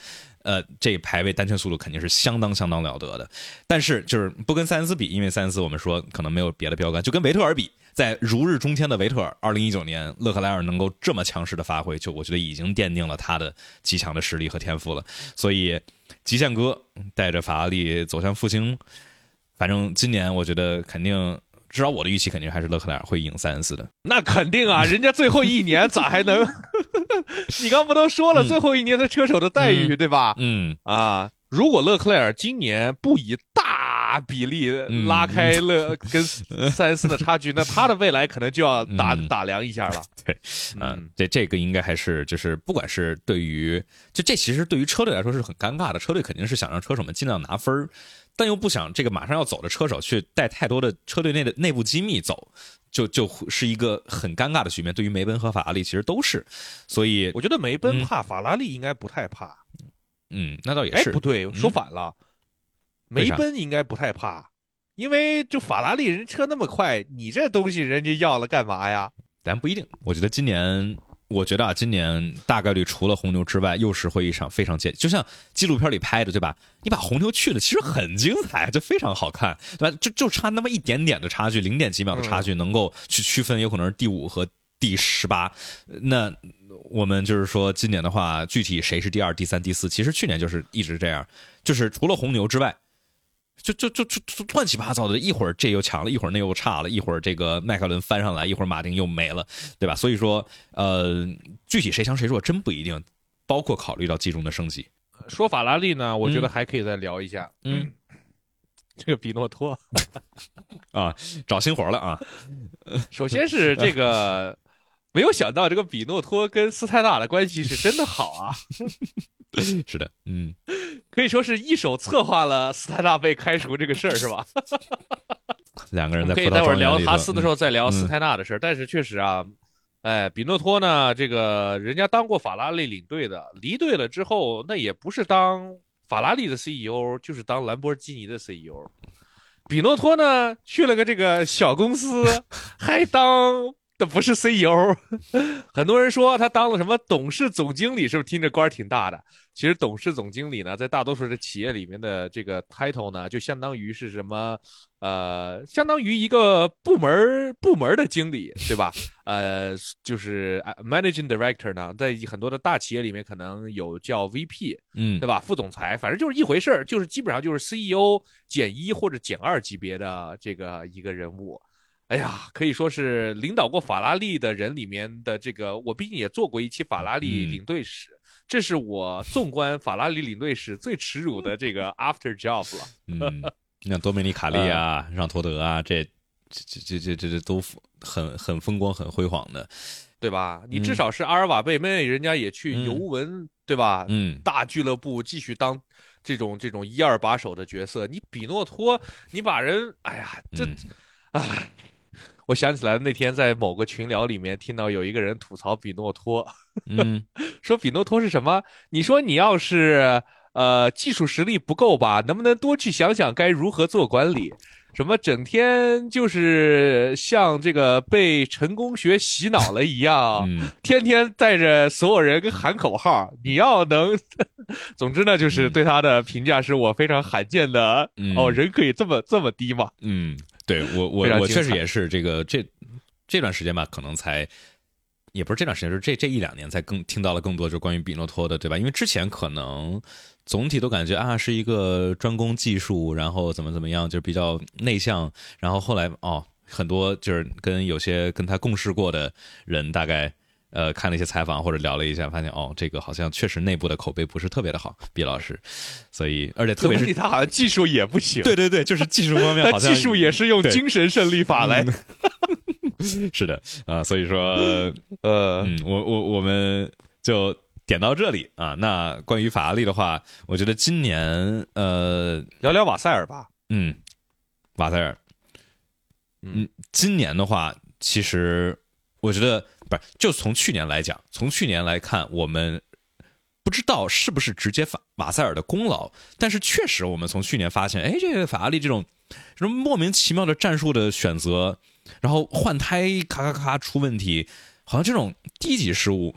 呃，这排位单圈速度肯定是相当相当了得的，但是就是不跟塞恩斯比，因为塞恩斯我们说可能没有别的标杆，就跟维特尔比，在如日中天的维特尔，二零一九年勒克莱尔能够这么强势的发挥，就我觉得已经奠定了他的极强的实力和天赋了。所以极限哥带着法拉利走向复兴，反正今年我觉得肯定。至少我的预期肯定还是勒克莱尔会赢塞恩斯的。那肯定啊，<laughs> 人家最后一年咋还能？<laughs> 你刚不都说了最后一年的车手的待遇对吧？嗯啊，如果勒克莱尔今年不以大比例拉开勒 <laughs> 跟塞恩斯的差距，那他的未来可能就要打打量一下了。对，嗯，这这个应该还是就是不管是对于就这其实对于车队来说是很尴尬的，车队肯定是想让车手们尽量拿分儿。但又不想这个马上要走的车手去带太多的车队内的内部机密走，就就是一个很尴尬的局面。对于梅奔和法拉利其实都是，所以我觉得梅奔怕，法拉利应该不太怕。嗯，那倒也是。不对，说反了，梅奔应该不太怕，因为就法拉利人车那么快，你这东西人家要了干嘛呀？咱不一定。我觉得今年。我觉得啊，今年大概率除了红牛之外，又是会一场非常接，就像纪录片里拍的，对吧？你把红牛去了，其实很精彩，就非常好看，对吧？就就差那么一点点的差距，零点几秒的差距，能够去区分有可能是第五和第十八。那我们就是说，今年的话，具体谁是第二、第三、第四，其实去年就是一直这样，就是除了红牛之外。就就就就乱七八糟的，一会儿这又强了，一会儿那又差了，一会儿这个迈凯伦翻上来，一会儿马丁又没了，对吧？所以说，呃，具体谁强谁弱真不一定，包括考虑到季中的升级。说法拉利呢，我觉得还可以再聊一下。嗯，<laughs> 这个比诺托 <laughs> 啊，找新活了啊。<laughs> 首先是这个，没有想到这个比诺托跟斯泰纳的关系是真的好啊。<laughs> 是的，嗯，可以说是一手策划了斯泰纳被开除这个事儿，是吧？<laughs> 两个人在可以待会儿聊哈斯的时候再聊斯泰纳的事儿。但是确实啊，哎，比诺托呢，这个人家当过法拉利领队的，离队了之后，那也不是当法拉利的 CEO，就是当兰博基尼的 CEO。比诺托呢，去了个这个小公司，<laughs> 还当。不是 CEO，<laughs> 很多人说他当了什么董事总经理，是不是听着官儿挺大的？其实董事总经理呢，在大多数的企业里面的这个 title 呢，就相当于是什么？呃，相当于一个部门部门的经理，对吧？呃，就是 managing director 呢，在很多的大企业里面可能有叫 VP，嗯，对吧？副总裁，反正就是一回事儿，就是基本上就是 CEO 减一或者减二级别的这个一个人物。哎呀，可以说是领导过法拉利的人里面的这个，我毕竟也做过一期法拉利领队史，这是我纵观法拉利领队史最耻辱的这个 <laughs> after job 了。嗯，你像多梅尼卡利啊、<laughs> 让托德啊，这这这这这这都很很风光、很辉煌的，对吧？你至少是阿尔瓦贝妹，人家也去尤文，对吧？嗯，大俱乐部继续当这种这种一二把手的角色。你比诺托，你把人，哎呀，这，哎。我想起来那天在某个群聊里面听到有一个人吐槽比诺托，<laughs> 嗯，说比诺托是什么？你说你要是呃技术实力不够吧，能不能多去想想该如何做管理？什么整天就是像这个被成功学洗脑了一样，天天带着所有人跟喊口号。你要能，<laughs> 总之呢，就是对他的评价是我非常罕见的哦，人可以这么这么低吗？嗯。对我我我确实也是这个这这段时间吧，可能才也不是这段时间，是这这一两年才更听到了更多就关于比诺托的，对吧？因为之前可能总体都感觉啊是一个专攻技术，然后怎么怎么样，就比较内向，然后后来哦很多就是跟有些跟他共事过的人，大概呃看了一些采访或者聊了一下，发现哦，这个好像确实内部的口碑不是特别的好，毕老师。所以而且特别是他好像技术也不行，对对对，就是技术方面 <laughs> 好像技术也是用精神胜利法来。<laughs> 是的啊，所以说呃，嗯，我我我们就。点到这里啊，那关于法拉利的话，我觉得今年呃，聊聊瓦塞尔吧。嗯，瓦塞尔，嗯，今年的话，其实我觉得不是，就从去年来讲，从去年来看，我们不知道是不是直接法瓦塞尔的功劳，但是确实我们从去年发现，哎，这个法拉利这种什么莫名其妙的战术的选择，然后换胎咔咔咔出问题，好像这种低级失误。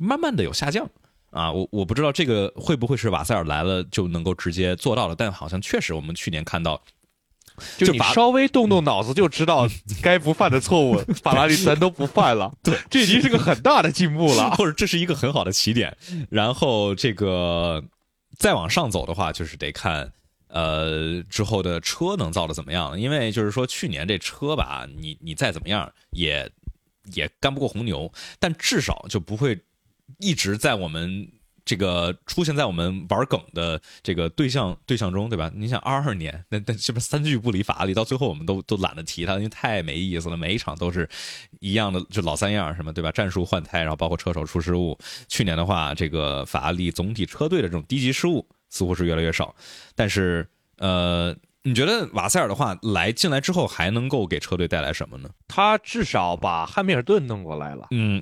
慢慢的有下降，啊，我我不知道这个会不会是瓦塞尔来了就能够直接做到了，但好像确实我们去年看到，就你稍微动动脑子就知道该不犯的错误，法拉利咱都不犯了，对，这已经是个很大的进步了，<laughs> 或者这是一个很好的起点。然后这个再往上走的话，就是得看呃之后的车能造的怎么样，因为就是说去年这车吧，你你再怎么样也也干不过红牛，但至少就不会。一直在我们这个出现在我们玩梗的这个对象对象中，对吧？你想二二年，那那是不是三句不离法拉利？到最后我们都都懒得提它，因为太没意思了。每一场都是一样的，就老三样，什么对吧？战术换胎，然后包括车手出失误。去年的话，这个法拉利总体车队的这种低级失误似乎是越来越少。但是，呃，你觉得瓦塞尔的话来进来之后，还能够给车队带来什么呢？他至少把汉密尔顿弄过来了。嗯。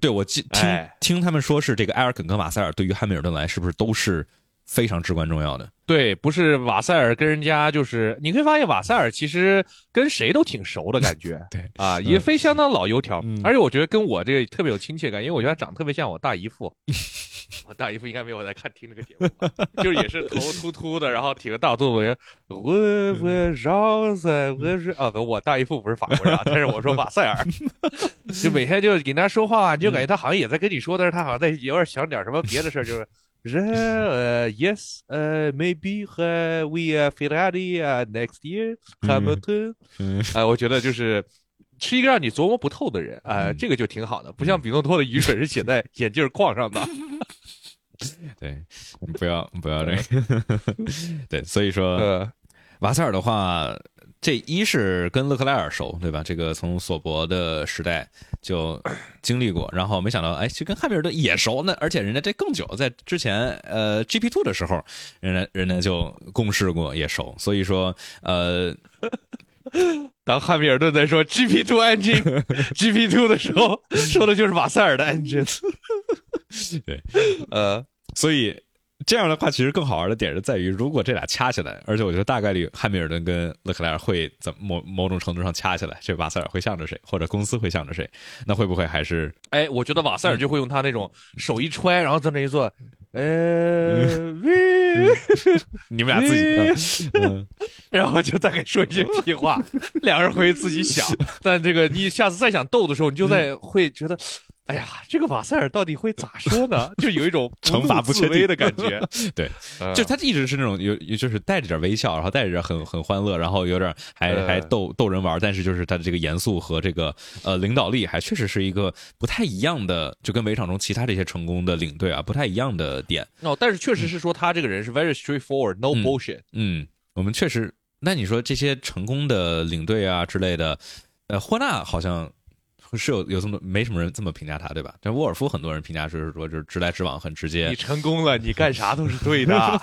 对，我记听听他们说是这个埃尔肯跟瓦塞尔对于汉密尔顿来是不是都是非常至关重要的？对，不是瓦塞尔跟人家就是，你会发现瓦塞尔其实跟谁都挺熟的感觉。<laughs> 对啊，也非相当老油条，而且我觉得跟我这个特别有亲切感，因为我觉得他长得特别像我大姨父。<laughs> 我大姨父应该没有在看听这个节目，就是也是头秃秃的，然后挺个大肚子。我我 <laughs> 绕塞我是啊，我大姨父不是法国人，但是我说瓦塞尔，就每天就跟他说话，你就感觉他好像也在跟你说，但是他好像在有点想点什么别的事儿，就是。呃，yes，呃，maybe we Ferrari next year Hamilton，啊，我觉得就是是一个让你琢磨不透的人啊，这个就挺好的，不像比诺托的愚蠢是写在眼镜框上的。<laughs> 对，不要不要这个，<laughs> 对，所以说瓦塞尔的话。这一是跟勒克莱尔熟，对吧？这个从索博的时代就经历过，然后没想到，哎，就跟汉密尔顿也熟。那而且人家这更久，在之前呃 GP Two 的时候，人家人家就共事过，也熟。所以说，呃，当汉密尔顿在说 GP Two engine GP <laughs> Two 的时候，说的就是马塞尔的 engine。对，呃，所以。这样的话，其实更好玩的点是在于，如果这俩掐起来，而且我觉得大概率汉密尔顿跟勒克莱尔会在某某种程度上掐起来，这瓦塞尔会向着谁，或者公司会向着谁？那会不会还是？哎，我觉得瓦塞尔就会用他那种手一揣，然后在那一坐，呃，<laughs> 你们俩自己，<laughs> 然后就再给说一些屁话，两个人回去自己想。但这个你下次再想斗的时候，你就在会觉得。哎呀，这个瓦塞尔到底会咋说呢？<laughs> 就有一种惩罚不确定的感觉。对，就他一直是那种有，就是带着点微笑，然后带着很很欢乐，然后有点还还逗逗人玩。但是就是他的这个严肃和这个呃领导力，还确实是一个不太一样的，就跟围场中其他这些成功的领队啊不太一样的点。哦，但是确实是说他这个人是 very straightforward，no bullshit。嗯，我们确实。那你说这些成功的领队啊之类的，呃，霍纳好像。是有有这么没什么人这么评价他，对吧？但沃尔夫很多人评价是说，就是直来直往，很直接。你成功了，你干啥都是对的。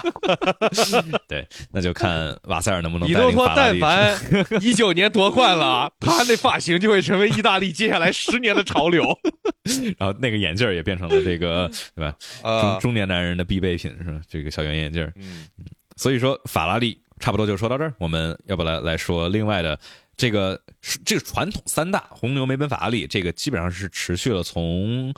<laughs> 对，那就看瓦塞尔能不能。你都说但凡 <laughs> 一九年夺冠了，他那发型就会成为意大利接下来十年的潮流。<laughs> 然后那个眼镜也变成了这个，对吧？中中年男人的必备品是吧？这个小圆眼镜。嗯。所以说，法拉利差不多就说到这儿，我们要不来来说另外的。这个是这个传统三大红牛、梅奔、法拉利，这个基本上是持续了从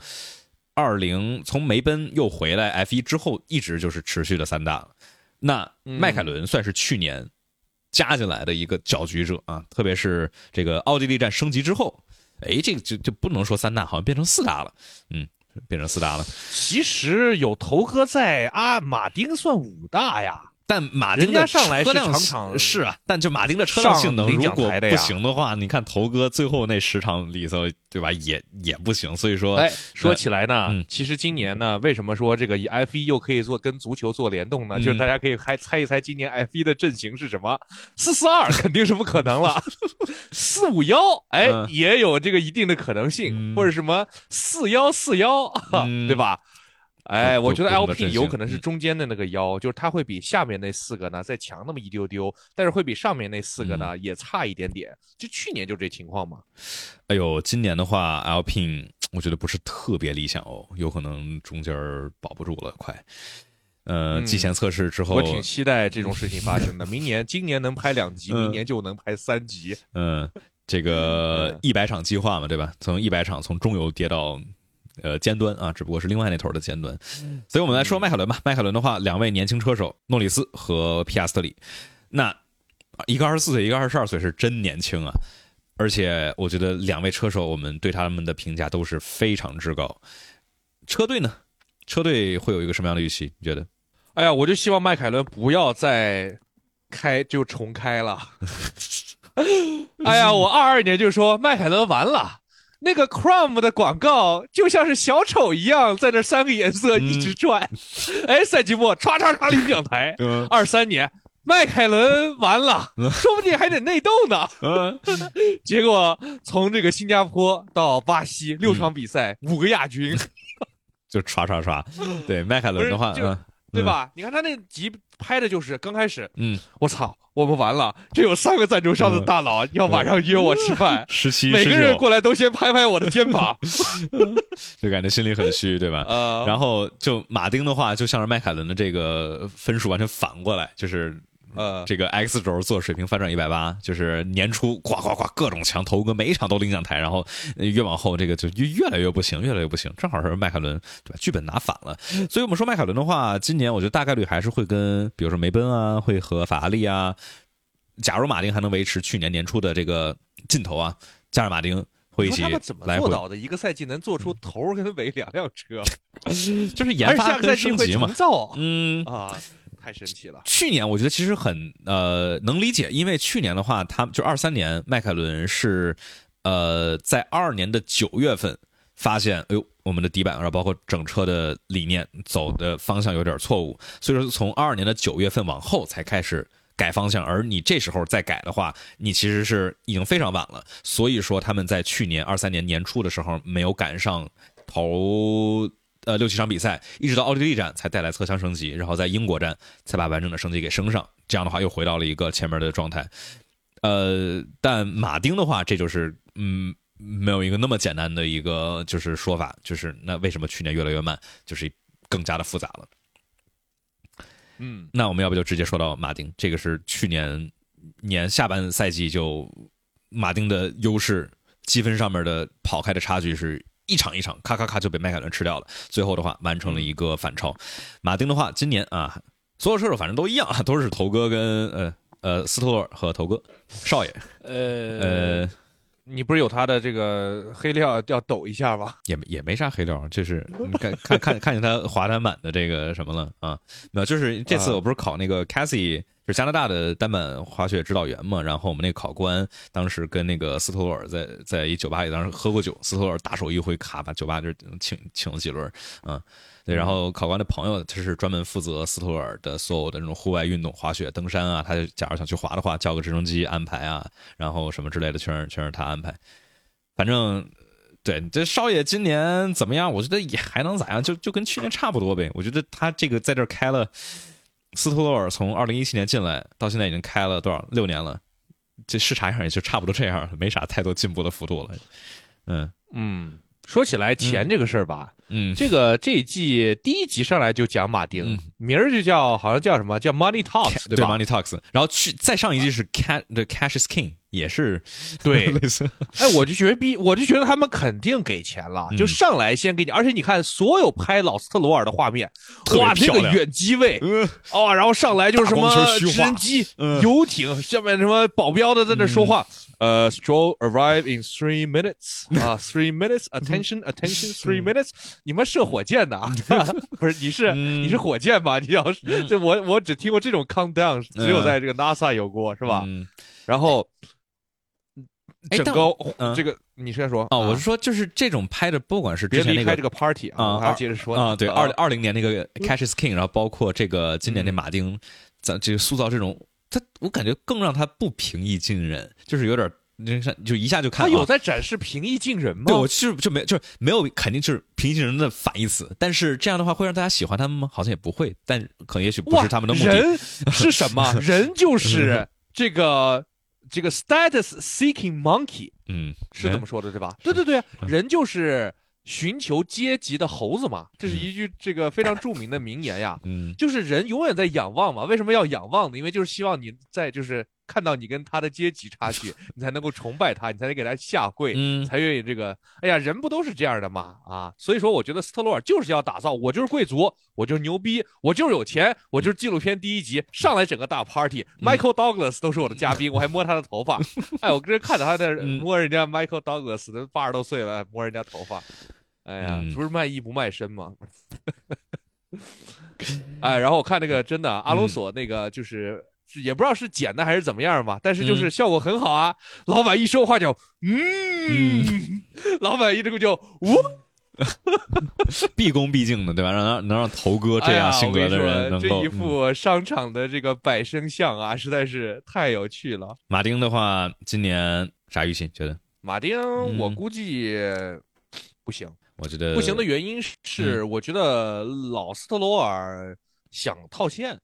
二零从梅奔又回来 F 一之后，一直就是持续的三大了。那迈凯伦算是去年加进来的一个搅局者啊，特别是这个奥地利站升级之后，哎，这个就就不能说三大，好像变成四大了，嗯，变成四大了。其实有头哥在啊，马丁算五大呀。但马丁的上来是车辆是啊，但就马丁的车辆性能如果不行的话，你看头哥最后那十场里头，对吧？也也不行，所以说，哎，说起来呢，嗯其实今年呢，为什么说这个 F 一又可以做跟足球做联动呢？嗯就是大家可以还猜一猜今年 F 一的阵型是什么？四四二肯定是不可能了，四五幺哎、嗯也有这个一定的可能性，嗯或者什么四幺四幺，嗯对吧？哎，我觉得 LP 有可能是嗯中间的那个腰，就是它会比下面那四个呢再强那么一丢丢，但是会比上面那四个嗯呢、也差一点点。就去年就这情况嘛。哎呦，今年的话，Alpine 我觉得不是特别理想哦，有可能中间保不住了，快。呃，嗯季前测试之后，我挺期待这种事情发生的。明年，今年能拍两集，嗯明年就能拍三集。嗯，这个嗯一百场计划嘛，对吧？从一百场从中游跌到呃尖端啊，只不过是另外那头的尖端。所以我们来说迈凯伦吧。迈凯伦的话，两位年轻车手诺里斯和皮亚斯特里，那啊一个二十四岁，一个二十二岁，是真年轻啊！而且我觉得两位车手，我们对他们的评价都是非常之高。车队呢？车队会有一个什么样的预期？你觉得？哎呀，我就希望迈凯伦不要再开就重开了。<laughs> 哎呀，我二二年就说迈凯伦完了。那个 Chrome 的广告就像是小丑一样，在那三个颜色一直转。<laughs> 哎，赛季末唰唰唰领奖台。嗯二三年，迈凯伦完了，<laughs> 说不定还得内斗呢。嗯 <laughs> 结果从这个新加坡到巴西六场比赛，五个亚军，就唰唰唰。对迈凯伦的话，对吧？你看他那集拍的就是刚开始，嗯，我操，我们完了，这有三个赞助商的大佬要晚上约我吃饭，<laughs> 十七、每个，人过来都先拍拍我的肩膀，<laughs> 就感觉心里很虚，对吧？<laughs> 呃，然后就马丁的话，就像是迈凯伦的这个分数完全反过来，就是呃，这个 X 轴做水平翻转一百八，就是年初呱呱呱各种强，头哥每一场都领奖台，然后呃越往后这个就越越来越不行，越来越不行，正好是迈凯伦对吧？剧本拿反了，所以我们说迈凯伦的话，今年我觉得大概率还是会跟比如说梅奔啊，会和法拉利啊，假如马丁还能维持去年年初的这个劲头啊，加上马丁会一起你说他们怎么来回，做到的？一个赛季能做出头跟尾两辆车，<laughs> 就是研发跟升级嘛，造嗯。啊，太神奇了。去年我觉得其实很呃能理解，因为去年的话，他们就二三年迈凯伦是呃在二二年的九月份发现，哎呦，我们的底板然后包括整车的理念走的方向有点错误，所以说从二二年的九月份往后才开始。改方向，而你这时候再改的话，你其实是已经非常晚了。所以说他们在去年二三年年初的时候没有赶上头呃六七场比赛，一直到奥地利站才带来侧箱升级，然后在英国站才把完整的升级给升上。这样的话又回到了一个前面的状态。呃，但马丁的话，这就是嗯没有一个那么简单的一个就是说法，就是那为什么去年越来越慢，就是更加的复杂了。嗯，那我们要不就直接说到马丁，这个是去年年下半赛季就马丁的优势，积分上面的跑开的差距是一场一场咔咔咔就被迈凯伦吃掉了，最后的话完成了一个反超。马丁的话，今年啊，所有车手反正都一样啊，都是头哥跟呃呃斯托尔和头哥少爷，呃呃你不是有他的这个黑料要抖一下吗？也没也没啥黑料，就是你看 <laughs> 看看看见他滑单板的这个什么了啊？没有，就是这次啊我不是考那个 Cassie，就是加拿大的单板滑雪指导员嘛，然后我们那个考官当时跟那个斯托尔在在一酒吧里当时喝过酒，斯托尔大手一挥，咔把酒吧就请请了几轮，啊，对，然后考官的朋友他是专门负责斯托尔的所有的那种户外运动，滑雪、登山啊，他就假如想去滑的话，叫个直升机安排啊，然后什么之类的，全是全是他安排，反正。对，这少爷今年怎么样？我觉得也还能咋样，就就跟去年差不多呗。我觉得他这个在这开了，斯托罗尔从二零一七年进来到现在已经开了多少六年了，这视察上也就差不多这样了，没啥太多进步的幅度了。嗯嗯，说起来钱这个事儿吧，嗯，这个这一季第一集上来就讲马丁，嗯名儿就叫好像叫什么叫 Money Talks 对吧？Money Talks，然后去再上一季是 Cash the Cash is King，也是 <laughs> 对。类似，哎，我就觉得比，我就觉得他们肯定给钱了，嗯。就上来先给你，而且你看所有拍老斯特罗尔的画面，哇，那个远机位嗯。哦，然后上来就是什么直升机、嗯。游艇，下面什么保镖的在那说话，呃，Stroll arrive in three minutes <laughs> 啊，three minutes attention attention three minutes，你们射火箭的啊？<laughs> 不是，你是嗯。你是火箭吧？你要是这我我只听过这种 countdown，只有在这个 NASA 有过是吧？嗯。然后整个嗯这个你先说啊，我啊是说，就是这种拍的，不管是之前那个别离开这个 party 啊，还要接着说啊，对，二二零年那个 Cash is King，然后包括这个今年这马丁，咱这个塑造这种，他我感觉更让他不平易近人，就是有点儿就像就一下就看啊他有在展示平易近人吗？对，我就就没就是没有，肯定就是平易近人的反义词。但是这样的话会让大家喜欢他们吗？好像也不会，但可能也许不，是他们的目的。人是什么？<laughs> 人就是 <laughs> 这个这个 status seeking monkey，嗯，是这么说的对吧？对对对，人就是寻求阶级的猴子嘛，这是一句这个非常著名的名言呀。嗯就是人永远在仰望嘛，为什么要仰望呢？因为就是希望你在就是看到你跟他的阶级差距，<laughs> 你才能够崇拜他，你才能给他下跪，嗯才愿意这个。哎呀，人不都是这样的吗？啊，所以说我觉得斯特罗尔就是要打造，我就是贵族，我就是牛逼，我就是有钱，我就是纪录片第一集上来整个大 party，Michael Douglas 都是我的嘉宾，我还摸他的头发。<laughs> 哎，我跟人看着他在嗯摸人家 Michael Douglas 都八十多岁了，摸人家头发。哎呀，嗯不是卖艺不卖身吗？<laughs> 哎，然后我看那个真的阿隆索那个就是。是也不知道是剪的还是怎么样吧，但是就是嗯效果很好啊。老板一说话就嗯，<laughs> 老板一这个就我 <laughs> 毕恭毕敬的，对吧？让让能让头哥这样性格的人这一副商场的这个摆身像啊，实在是太有趣了。马丁的话，今年啥预期？觉得？马丁，我嗯估计不行。我觉得不行的原因是，我觉得老斯特罗尔想套现，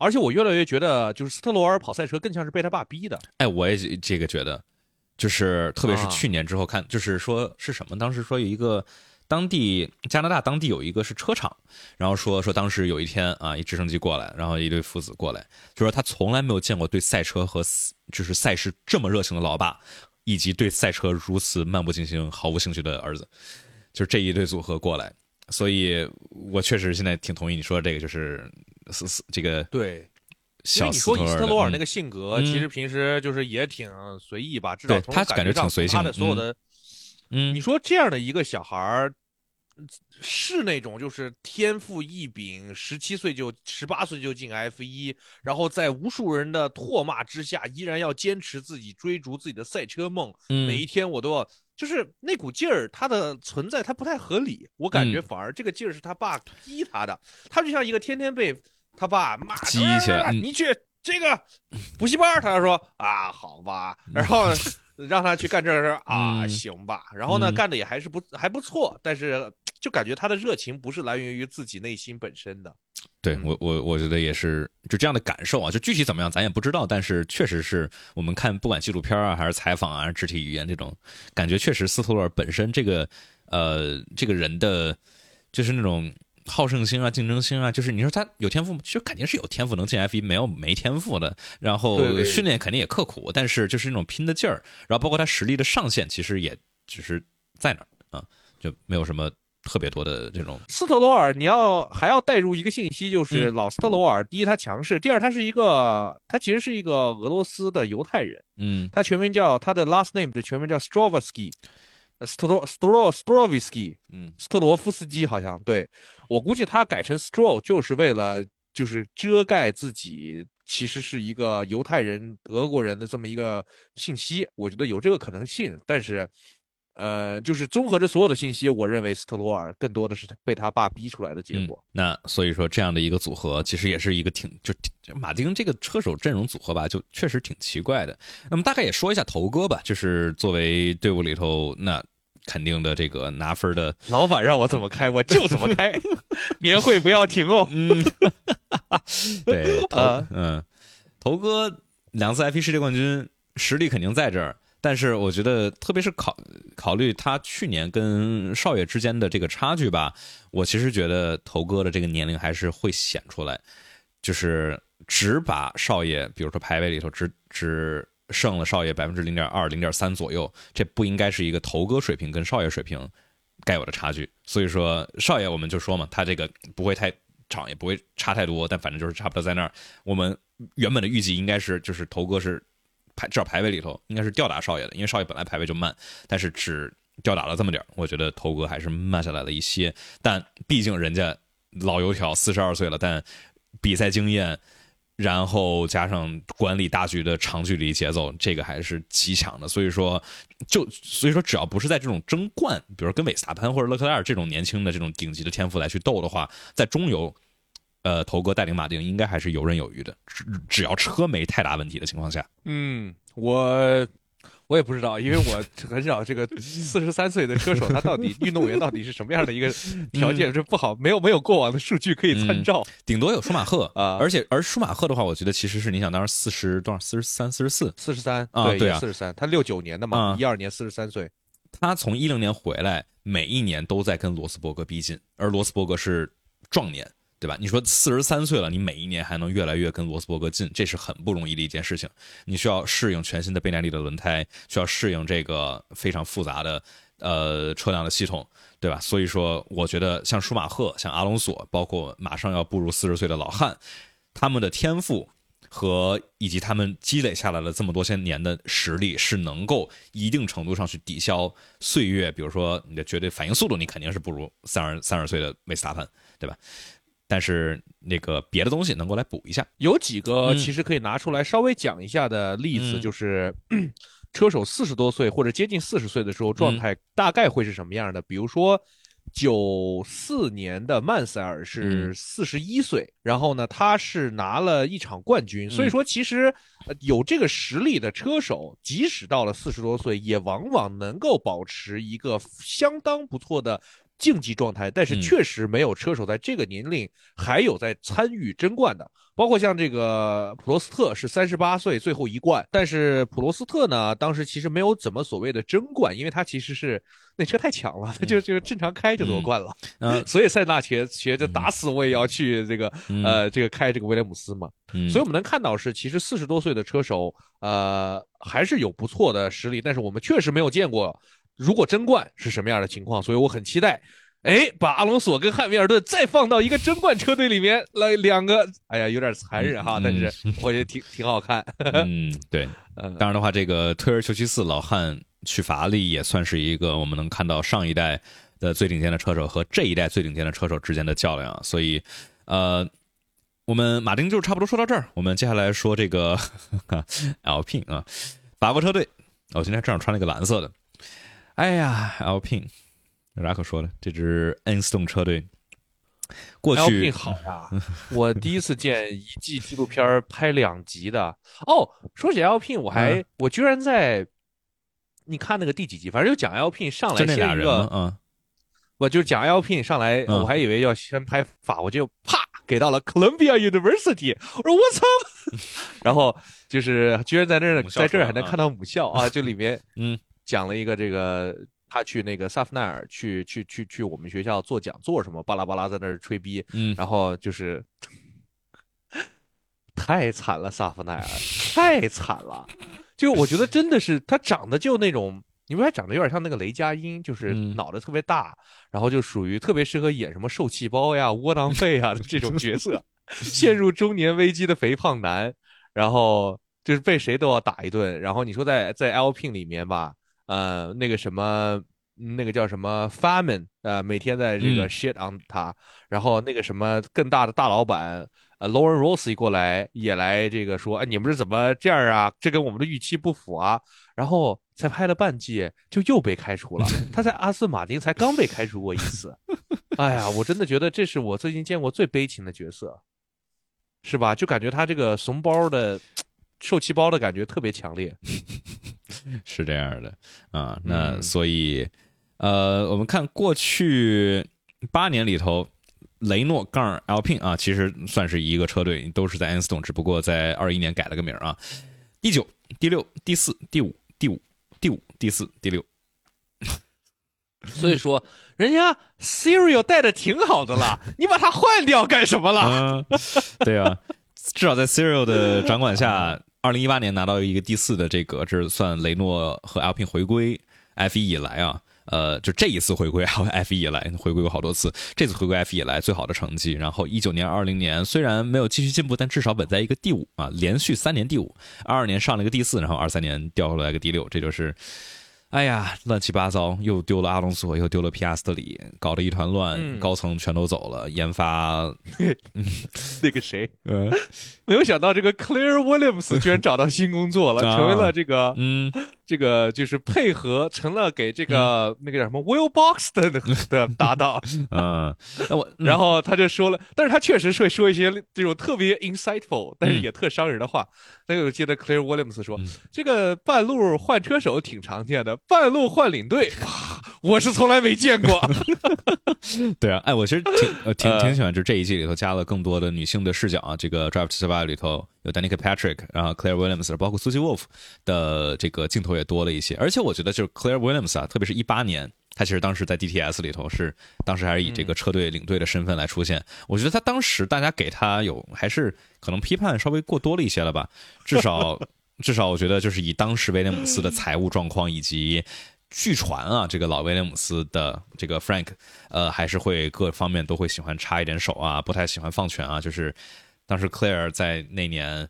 而且我越来越觉得，就是斯特罗尔跑赛车更像是被他爸逼的。哎，我也这个觉得，就是特别是啊去年之后看，就是说是什么？当时说有一个当地加拿大当地有一个是车厂，然后说说当时有一天啊，一直升机过来，然后一对父子过来，就说他从来没有见过对赛车和就是赛事这么热情的老爸，以及对赛车如此漫不经心、毫无兴趣的儿子，就是这一对组合过来。所以，我确实现在挺同意你说的这个，就是斯斯这个对，因为小你说以斯特罗尔那个个性格，嗯其实平时就是也挺随意吧，至少从他感觉感上随性的的所有的嗯你说这样的一个小孩儿，是那种就是天赋异禀，十七岁就十八岁就进 F 一，然后在无数人的唾骂之下，依然要坚持自己追逐自己的赛车梦。嗯每一天我都要，就是那股劲儿，它的存在他不太合理。我感觉嗯反而这个劲儿是他爸逼他的，他就像一个天天被他爸骂激起来嗯。啊你去这个补习班，他说啊好吧，<laughs> 然后让他去干这个事儿啊嗯。行吧，然后呢嗯。干的也还是不还不错，但是就感觉他的热情不是来源于自己内心本身的。对嗯。我我我觉得也是就这样的感受啊，就具体怎么样咱也不知道，但是确实是我们看不管纪录片啊还是采访啊，肢体语言这种感觉，确实斯托尔本身这个呃这个人的就是那种好胜心啊、竞争心啊，就是你说他有天赋吗？其实肯定是有天赋能进 F 一，没有没天赋的。然后训练肯定也刻苦，但是就是那种拼的劲儿，然后包括他实力的上限，其实也只是在那儿啊，就没有什么特别多的这种斯特罗尔，你要还要带入一个信息，就是嗯老斯特罗尔，第一他强势，第二他是一个，他其实是一个俄罗斯的犹太人，嗯他全名叫他的 last name 的全名叫 Strovsky，斯特罗斯特罗 Strovsky，嗯斯特罗夫斯基好像对我估计他改成 Stro 就是为了就是遮盖自己其实是一个犹太人德国人的这么一个信息，我觉得有这个可能性，但是。呃，就是综合着所有的信息，我认为斯特罗尔更多的是被他爸逼出来的结嗯果。，那所以说这样的一个组合，其实也是一个挺就就马丁这个车手阵容组合吧，就确实挺奇怪的。那么大概也说一下头哥吧，就是作为队伍里头那肯定的这个拿分的，老板让我怎么开，我就怎么开，<laughs> 年会不要停哦。嗯，<laughs> 对，头啊嗯，头哥两次 IP 世界冠军，实力肯定在这儿。但是我觉得，特别是考考虑他去年跟少爷之间的这个差距吧，我其实觉得头哥的这个年龄还是会显出来，就是只把少爷，比如说排位里头只只胜了少爷百分之零点二、零点三左右，这不应该是一个头哥水平跟少爷水平该有的差距。所以说，少爷我们就说嘛，他这个不会太长，也不会差太多，但反正就是差不多在那儿。我们原本的预计应该是就是头哥是排至少排位里头应该是吊打少爷的，因为少爷本来排位就慢，但是只吊打了这么点儿我觉得头哥还是慢下来了一些。但毕竟人家老油条，四十二岁了，但比赛经验。然后加上管理大局的长距离节奏，这个还是极强的。所以说，就所以说，只要不是在这种争冠，比如跟韦斯塔潘或者勒克莱尔这种年轻的这种顶级的天赋来去斗的话，在中游，呃，头哥带领马丁应该还是游刃有余的。只只要车没太大问题的情况下，嗯，我。我也不知道，因为我很少这个四十三岁的车手，他到底 <laughs> 运动员到底是什么样的一个条件？这不好，没有没有过往的数据可以参照。顶多有舒马赫啊，而且而舒马赫的话，我觉得其实是你想当时四十多少？四十三、四十四、四十三啊？对啊，四十三，他六九年的嘛，一二年四十三岁。他从一零年回来，每一年都在跟罗斯伯格逼近，而罗斯伯格是壮年。对吧？你说四十三岁了，你每一年还能越来越跟罗斯伯格近，这是很不容易的一件事情。你需要适应全新的倍耐力的轮胎，需要适应这个非常复杂的呃车辆的系统，对吧？所以说，我觉得像舒马赫、像阿隆索，包括马上要步入四十岁的老汉，他们的天赋和以及他们积累下来了这么多些年的实力，是能够一定程度上去抵消岁月。比如说你的绝对反应速度，你肯定是不如三十三十岁的维斯塔潘，对吧？但是那个别的东西能够来补一下，有几个其实可以拿出来稍微讲一下的例子，就是车手四十多岁或者接近四十岁的时候状态大概会是什么样的。比如说九四年的曼塞尔是四十一岁，然后呢他是拿了一场冠军，所以说其实有这个实力的车手，即使到了四十多岁，也往往能够保持一个相当不错的。竞技状态，但是确实没有车手在这个年龄还有在参与争冠的，包括像这个普罗斯特是三十八岁最后一冠，但是普罗斯特呢，当时其实没有怎么所谓的争冠，因为他其实是那车太强了，他就就正常开就夺冠了，嗯，<laughs> 所以塞纳学学着打死我也要去这个呃这个开这个威廉姆斯嘛，所以我们能看到是其实四十多岁的车手呃还是有不错的实力，但是我们确实没有见过。如果争冠是什么样的情况？所以我很期待，哎，把阿隆索跟汉密尔顿再放到一个争冠车队里面来，两个，哎呀，有点残忍哈，但是我觉得挺挺好看。嗯，对，当然的话，这个退而求其次老汉去法拉利也算是一个我们能看到上一代的最顶尖的车手和这一代最顶尖的车手之间的较量。所以，呃，我们马丁就差不多说到这儿，我们接下来说这个 <laughs> L P 啊，法国车队。我今天正好穿了一个蓝色的。哎呀，Alpine，拉克说的这支 Enstone 车队，过去好呀！<laughs> 我第一次见一季纪录片拍两集的哦。说起 Alpine，我还我居然在你看那个第几集，反正就讲 Alpine 上来先一个，嗯，我就讲 Alpine 上来，我还以为要先拍法，我就啪给到了 Columbia University，我说我操，<laughs> 然后就是居然在那儿在这儿还能看到母校啊，就里面嗯。讲了一个这个，他去那个萨夫奈尔去去去去我们学校做讲座什么，巴拉巴拉在那儿吹逼，嗯，然后就是太惨了，萨夫奈尔太惨了，就我觉得真的是他长得就那种，你们还长得有点像那个雷佳音，就是脑袋特别大，然后就属于特别适合演什么受气包呀、窝囊废啊的这种角色，<laughs> 陷入中年危机的肥胖男，然后就是被谁都要打一顿，然后你说在在 L P 里面吧。呃，那个什么，那个叫什么 Farman，呃，每天在这个 shit on 他，然后那个什么更大的大老板，呃，Lauren Rossi 过来也来这个说，哎，你们是怎么这样啊？这跟我们的预期不符啊。然后才拍了半季，就又被开除了。<laughs> 他在阿斯马丁才刚被开除过一次。哎呀，我真的觉得这是我最近见过最悲情的角色，是吧？就感觉他这个怂包的。受气包的感觉特别强烈，<laughs> 是这样的啊。那所以，呃，我们看过去八年里头，雷诺杠 Alpine 啊，其实算是一个车队，都是在 a n s t o n 只不过在二一年改了个名啊。第九、第六、第四、第五、第五、第五、第四、第六。所以说，人家 Serial 带的挺好的了，<laughs> 你把它换掉干什么了？对啊，至少在 Serial 的掌管下。二零一八年拿到一个第四的这个，这是算雷诺和 L P 回归 F 一以来啊，呃，就这一次回归 <laughs> F 一以来回归过好多次，这次回归 F 一以来最好的成绩。然后一九年、二零年虽然没有继续进步，但至少稳在一个第五啊，连续三年第五。二二年上了一个第四，然后二三年掉下来个第六，这就是。哎呀，乱七八糟，又丢了阿隆索，又丢了皮亚斯特里，搞得一团乱，嗯。高层全都走了，研发，<laughs> 那个谁，呃，没有想到这个 Claire Williams 居然找到新工作了，<laughs> 啊。成为了这个嗯，这个就是配合成了给这个那个叫什么 Will Boxton 的 <laughs> 的搭档，嗯，那我，<laughs> 然后他就说了，但是他确实是会说一些这种特别 insightful，但是也特伤人的话。那个我记得 Claire Williams 说，嗯这个半路换车手挺常见的，半路换领队，<laughs> 我是从来没见过。对啊，哎，我其实挺呃挺呃挺喜欢，就这一季里头加了更多的女性的视角啊。这个《Drive to Survive》里头有 Danica Patrick，然后 Claire Williams，包括 Susie Wolf 的这个镜头也多了一些。而且我觉得就是 Claire Williams 啊，特别是一八年，他其实当时在 DTS 里头是当时还是以这个车队领队的身份来出现。我觉得他当时大家给他有还是可能批判稍微过多了一些了吧，至少至少我觉得就是以当时威廉姆斯的财务状况以及。据传啊，这个老威廉姆斯的这个 Frank，呃，还是会各方面都会喜欢插一点手啊，不太喜欢放权啊。就是当时 Claire 在那年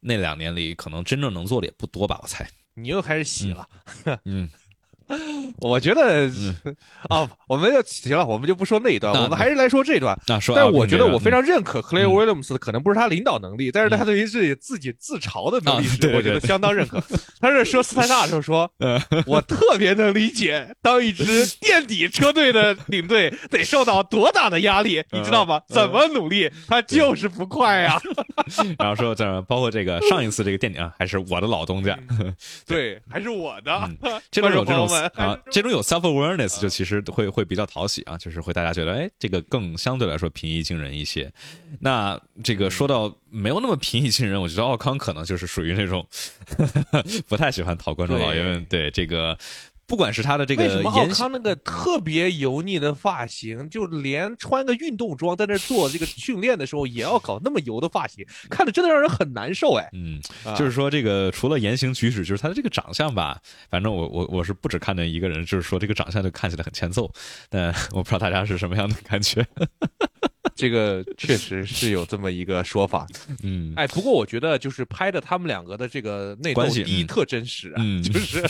那两年里，可能真正能做的也不多吧，我猜。你又开始洗了，嗯，<laughs> <laughs> 我觉得啊，<laughs> 我们就行了，我们就不说那一段，我们还是来说这段。那说，但我啊觉得我非常常认可 Claire Williams 的，可能不是他领导能力，但是他对于自己自己自嘲的能力我觉得相当认可。<laughs> 他是说斯泰纳的时候说，我特别能理解，当一支垫底车队的领队得受到多大的压力，你知道吗？怎么努力，他就是不快呀。然后说这样，包括这个上一次这个垫底啊，还是我的老东家，对，还是我的。这种有这种观众朋友们啊，这种有 self awareness 就其实会会比较讨喜啊，就是会大家觉得哎，这个更相对来说平易近人一些。那这个说到没有那么平易近人，我觉得奥康可能就是属于那种 <laughs> 不太喜欢讨观众老爷们。对这个，不管是他的这个为什么奥言康那个特别油腻的发型，就连穿个运动装在那做这个训练的时候，也要搞那么油的发型，看着真的让人很难受哎。嗯，啊就是说这个除了言行举止，就是他的这个长相吧，反正我我我是不只看见一个人，就是说这个长相就看起来很欠揍，但我不知道大家是什么样的感觉。<laughs> 这个确实是有这么一个说法。嗯，哎，不过我觉得就是拍的他们两个的这个内斗，第一特真实啊，嗯 <laughs> 就是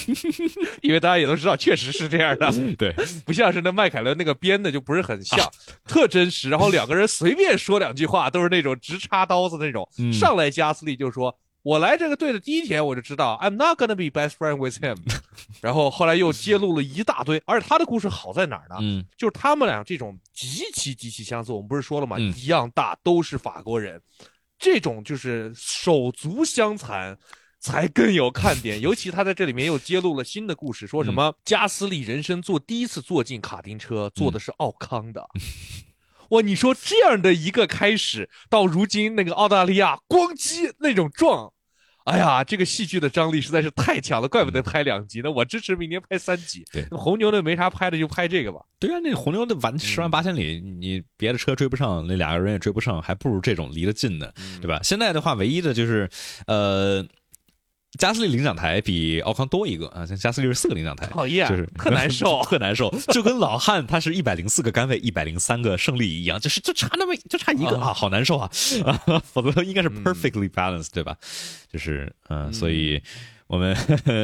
因为大家也都知道，确实是这样的，对，<laughs> 不像是那麦凯伦那个编的就不是很像，特真实。然后两个人随便说两句话，都是那种直插刀子那种。嗯上来加斯利就说。我来这个队的第一天，我就知道 I'm not gonna be best friend with him，<laughs> 然后后来又揭露了一大堆，而且他的故事好在哪儿呢？嗯就是他们俩这种极其极其相似，我们不是说了吗？嗯一样大，都是法国人，这种就是手足相残。才更有看点，尤其他在这里面又揭露了新的故事，说什么加斯利人生坐第一次坐进卡丁车，坐的是奥康的。哇，你说这样的一个开始，到如今那个澳大利亚咣叽那种撞，哎呀，这个戏剧的张力实在是太强了，怪不得拍两集呢。我支持明年拍三集。红牛的没啥拍的，就拍这个吧。对啊，那红牛的完十万八千里，你别的车追不上，那俩个人也追不上，还不如这种离得近的，对吧？现在的话，唯一的就是，呃，加斯利领奖台比奥康多一个啊，像加斯利是四个领奖台，讨厌，就是特难受。<laughs> 特难受，就跟老汉他是一百零四个杆位，一百零三个胜利一样，就是就差那么就差一个啊，好难受啊啊！<laughs> 否则应该是 perfectly balanced，对吧？就是嗯，所以我们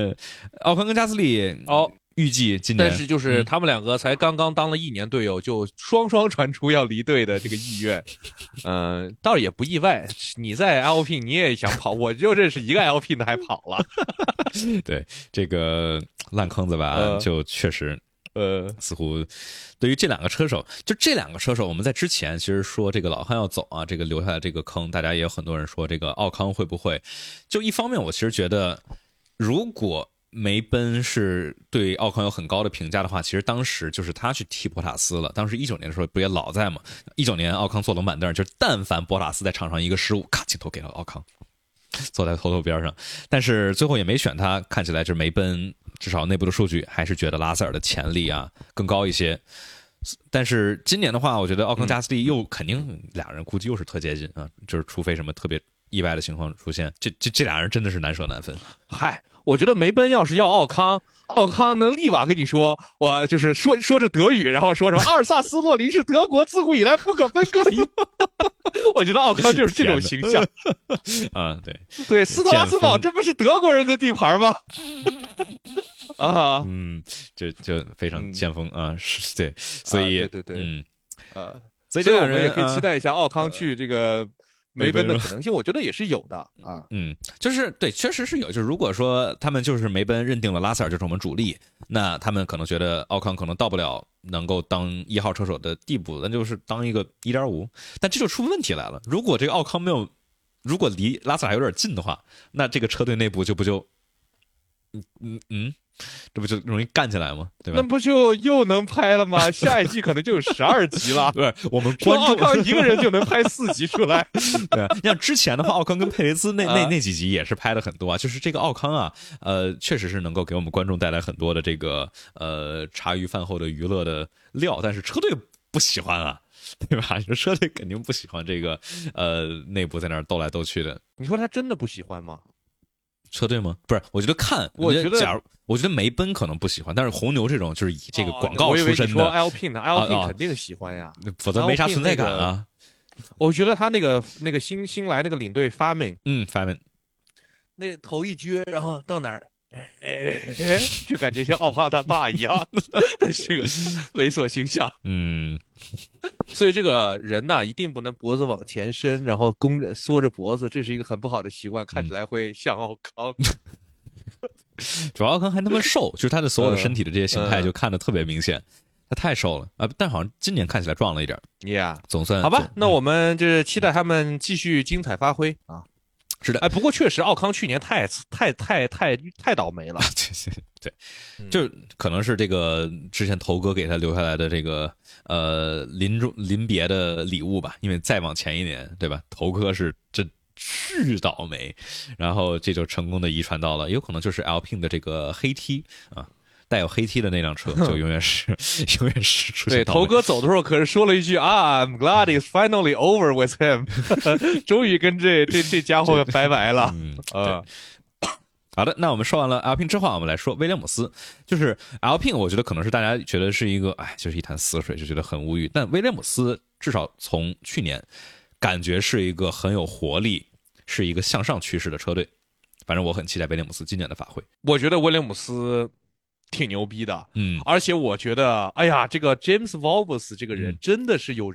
<laughs> 奥康跟加斯利哦。预计今年，但是就是他们两个才刚刚当了一年队友，就双双传出要离队的这个意愿，嗯、<laughs> 倒也不意外。你在 LP 你也想跑，我就认识一个 LP 的还跑了，<laughs> 对这个烂坑子吧，呃。就确实呃，似乎对于这两个车手，就这两个车手，我们在之前其实说这个老汉要走啊，这个留下来这个坑，大家也有很多人说这个奥康会不会？就一方面，我其实觉得，如果梅奔是对奥康有很高的评价的话，其实当时就是他去替博塔斯了。当时一九年的时候不也老在吗？一九年奥康坐冷板凳，就是但凡博塔斯在场上一个失误，咔镜头给了奥康。坐在头头边上，但是最后也没选他，看起来就是梅奔，至少内部的数据还是觉得拉塞尔的潜力啊更高一些。但是今年的话，我觉得奥康加斯利又肯定俩人估计又是特接近啊，就是除非什么特别意外的情况出现，这这这俩人真的是难舍难分。嗨，我觉得梅奔要是要奥康，奥康能立马跟你说，我就是说说着德语，然后说什么阿尔萨斯洛林是德国自古以来不可分割的一。<laughs> 我觉得奥康就是这种形象。<laughs> 啊，对对，斯特拉斯堡这不是德国人的地盘吗？<laughs> 啊，嗯，就就非常先锋啊，是对，所以对对对，嗯，啊，所以这两人我们也可以期待一下奥康去这个梅奔的可能性，我觉得也是有的啊。<laughs> 嗯，就是对，确实是有。就是如果说他们就是梅奔认定了拉塞尔就是我们主力，那他们可能觉得奥康可能到不了能够当一号车手的地步，那就是当一个一点五。但这就出问题来了，如果这个奥康没有，如果离拉塞尔还有点近的话，那这个车队内部就不就，嗯嗯嗯，这不就容易干起来吗？对吧那？不就又能拍了吗？<laughs> 下一季可能就有十二集了。对我们说奥关注康一个人就能拍四集出来，<laughs> 对，像之前的话，奥康跟佩雷兹那 <laughs> 那啊那几集也是拍的很多啊，就是这个奥康啊，呃，确实是能够给我们观众带来很多的这个呃茶余饭后的娱乐的料，但是车队不喜欢啊，对吧？你说车队肯定不喜欢这个呃内部在那儿斗来斗去的你说他真的不喜欢吗？车队吗？不是，我觉得看，我觉得假如我觉得梅奔可能不喜欢，但是红牛这种就是以这个哦广告为出身的，Alpine 呢啊啊，Alpine 肯定喜欢呀。否则没啥存在感啊。我觉得他那个那个新新来那个领队 Farming，，嗯，，Farming，，那头一撅，然后到哪儿，哎哎，<laughs> 就感觉像奥帕他爸一样，<laughs> 这个猥琐形象。嗯，所以这个人呐，一定不能脖子往前伸，然后弓着缩着脖子，这是一个很不好的习惯，看起来会像奥康。<laughs> 主要奥康还那么瘦，就是他的所有的身体的这些形态嗯就看得特别明显，他太瘦了啊！但好像今年看起来壮了一点儿，Yeah，总算好吧，那我们就是期待他们继续精彩发挥啊。是的哎，不过确实奥康去年太太太太太倒霉了。<laughs> 对，对就可能是这个之前头哥给他留下来的这个呃临终临别的礼物吧，因为再往前一年，对吧？头哥是真巨倒霉，然后这就成功的遗传到了，有可能就是 Alpine 的这个黑 T 啊。带有黑 T 的那辆车 <laughs> 就永远是永远是出对，头哥走的时候可是说了一句啊，I'm glad it's finally over with him，<laughs> 终于跟这这 <laughs> 这家伙拜拜了。嗯，呃，好的，那我们说完了 Alpine 之后啊，我们来说威廉姆斯。就是 Alpine，我觉得可能是大家觉得是一个，哎，就是一潭死水，就觉得很无语。但威廉姆斯至少从去年，感觉是一个很有活力，是一个向上趋势的车队。反正我很期待威廉姆斯今年的发挥。我觉得威廉姆斯挺牛逼的，嗯而且我觉得，哎呀，这个 James Valbus 这个人嗯真的是有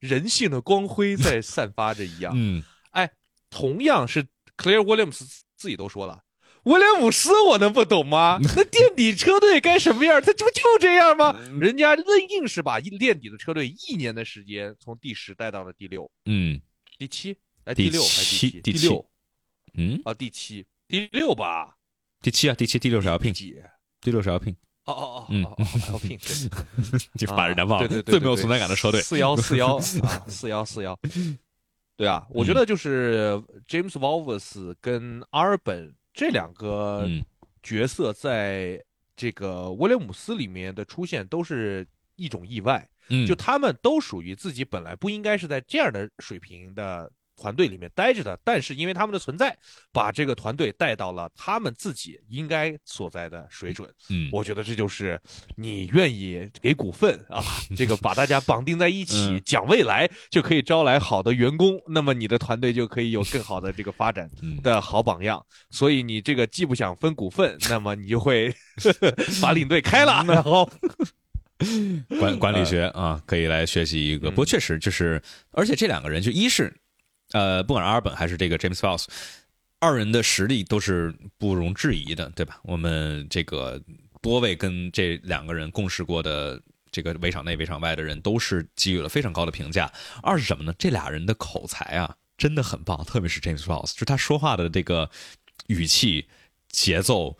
人性的光辉在散发着一样。嗯，哎同样是 Claire Williams 自己都说了。威廉姆斯，我能不懂吗？<laughs> 那垫底车队该什么样？他 <laughs> 这不就这样吗？人家硬硬是把垫底的车队一年的时间从第十带到了第六、嗯第七，哎，第第六还是第第七第六嗯，啊？第七，第六吧？第七啊，第七，第六是 Alpine，几？第六是 Alpine，哦哦哦，嗯。哦哦哦，Alpine，对。<laughs> 就把人家忘了，对对对，最没有存在感的车队。四幺四幺啊，四幺四幺。<laughs> 对啊，我嗯。觉得就是 James Valvers 跟阿尔本这两个嗯。角色在这个威廉姆斯里面的出现都是一种意外，嗯，就他们都属于自己本来不应该是在这样的水平的团队里面待着的，但是因为他们的存在，把这个团队带到了他们自己应该所在的水准。嗯，我觉得这就是你愿意给股份啊，<laughs> 这个把大家绑定在一起嗯，讲未来就可以招来好的员工，那么你的团队就可以有更好的这个发展嗯的好榜样。所以你这个既不想分股份，那么你就会 <laughs> 把领队开了，<laughs> 然后管管理学啊，可以来学习一个。嗯不过确实就是，而且这两个人就一是，呃，不管是阿尔本还是这个 James Falls，二人的实力都是不容置疑的，对吧？我们这个多位跟这两个人共事过的。这个围场内、围场外的人都是给予了非常高的评价。二是什么呢？这俩人的口才啊，真的很棒，特别是 James Falls，就他说话的这个语气、节奏、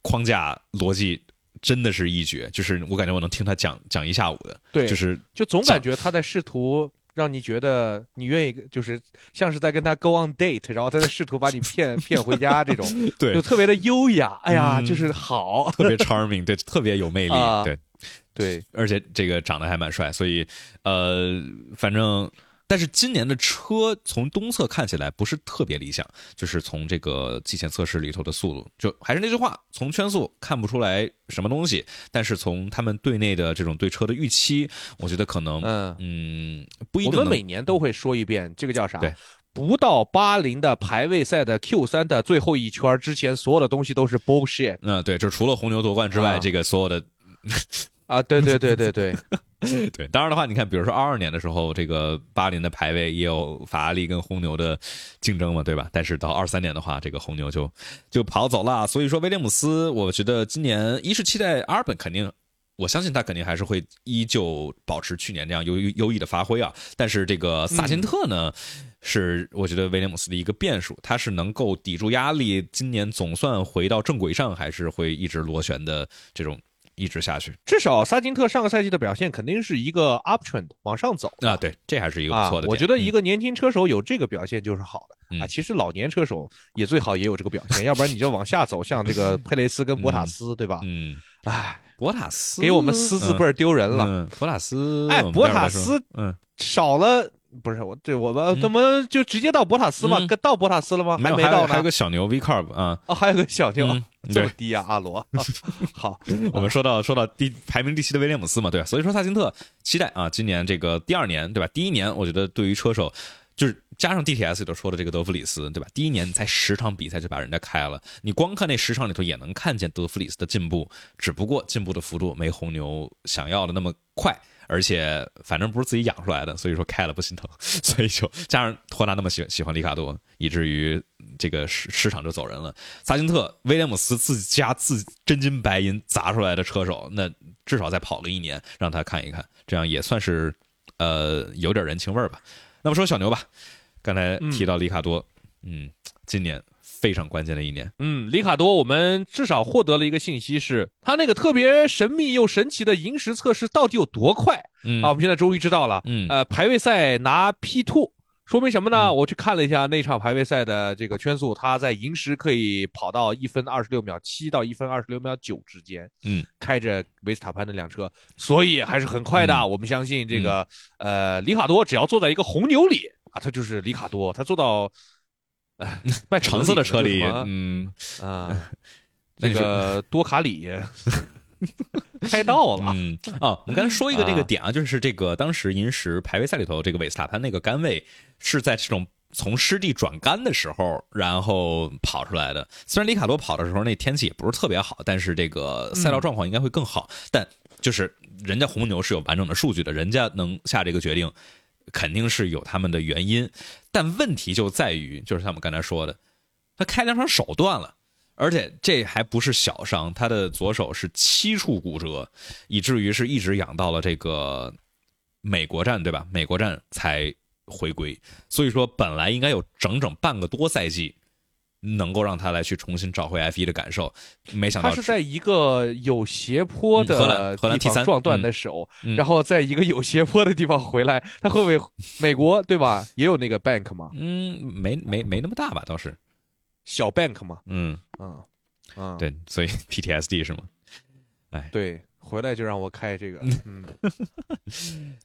框架、逻辑，真的是一绝。就是我感觉我能听他讲讲一下午的。对就是就总感觉他在试图让你觉得你愿意，就是像是在跟他 go on date，然后他在试图把你骗 <laughs> 骗回家这种，<laughs> 对就特别的优雅。哎呀，嗯就是好，特别 <laughs> charming，对，特别有魅力，啊对，对，而且这个长得还蛮帅，所以呃，反正但是今年的车从东侧看起来不是特别理想，就是从这个季前测试里头的速度，就还是那句话，从圈速看不出来什么东西，但是从他们队内的这种对车的预期，我觉得可能嗯，嗯不一定我们每年都会说一遍，这个叫啥？对。不到八零的排位赛的 Q 三的最后一圈之前，所有的东西都是 bullshit 嗯对，就除了红牛夺冠之外，啊这个所有的啊！对对对对对，<laughs> <laughs> 对，当然的话，你看，比如说二二年的时候，这个巴林的排位也有法拉利跟红牛的竞争嘛，对吧？但是到二三年的话，这个红牛就就跑走了。所以说，威廉姆斯，我觉得今年一是期待阿尔本肯定。我相信他肯定还是会依旧保持去年这样优优异的发挥啊，但是这个萨金特呢，是我觉得威廉姆斯的一个变数，他是能够抵住压力，今年总算回到正轨上，还是会一直螺旋的这种一直下去至少萨金特上个赛季的表现肯定是一个 uptrend 往上走啊？对，这还是一个不啊错的点。我觉得一嗯个年轻车手有这个表现就是好的啊。嗯其实老年车手也最好也有这个表现，<laughs> 要不然你就往下走，像这个佩雷斯跟博塔斯，对吧？嗯，唉，博塔斯给我们私字辈儿丢人了。嗯，博塔斯，哎博塔斯，嗯，少了不是我，对我们怎么就直接到博塔斯嘛？嗯跟到博塔斯了吗？还没到呢。还有个小牛 V Carb 啊，哦，还有个小牛，嗯 <laughs> 这么对，低啊，阿罗。<laughs> 好，<laughs> 我们说到说到第排名第七的威廉姆斯嘛，对吧？所以说萨金特期待啊，今年这个第二年，对吧？第一年我觉得对于车手。就是加上 DTS 里头说的这个德弗里斯，对吧？第一年你才十场比赛就把人家开了，你光看那十场里头也能看见德弗里斯的进步，只不过进步的幅度没红牛想要的那么快，而且反正不是自己养出来的，所以说开了不心疼，<laughs> 所以就加上托纳那么喜喜欢里卡多，以至于这个市市场就走人了。萨金特、威廉姆斯自家自真金白银砸出来的车手，那至少再跑个一年，让他看一看，这样也算是呃有点人情味儿吧。那么说小牛吧，刚才提到里卡多，嗯今年非常关键的一年，嗯，里卡多，我们至少获得了一个信息是，他那个特别神秘又神奇的银石测试到底有多快嗯啊？我们现在终于知道了。嗯呃，排位赛拿 P two，说明什么呢？我去看了一下那场排位赛的这个圈速，他在银石可以跑到一分二十六秒七到一分二十六秒九之间。嗯，开着维斯塔潘那辆车，所以还是很快的。嗯我们相信这个、呃，里卡多只要坐在一个红牛里啊，他就是里卡多，他坐到。呃，<laughs> 卖橙色的车里，<laughs> 嗯。啊，<laughs> 那个多卡里开到了，嗯。啊，我们刚才说一个这个啊。点啊，就是这个当时银石排位赛里头，这个韦斯塔潘那个杆位是在这种从湿地转干的时候，然后跑出来的。虽然里卡多跑的时候那天气也不是特别好，但是这个赛道状况应该会更好。但就是人家红牛是有完整的数据的，人家能下这个决定，肯定是有他们的原因。但问题就在于，就是他们刚才说的，他开两场手断了。而且这还不是小伤，他的左手是七处骨折，以至于是一直养到了这个美国站，对吧？美国站才回归。所以说，本来应该有整整半个多赛季，能够让他来去重新找回 F 一的感受，没想到他是在一个有斜坡嗯荷兰的荷兰地 T3 方撞断的手，嗯。嗯然后在一个有斜坡的地方回来，他会不会美国对吧？也有那个 bank 吗，嗯，没没没那么大吧，倒是，小 bank 嘛，嗯，嗯嗯，对，所以 PTSD 是吗？哎。对，回来就让我开这个，<laughs> 嗯，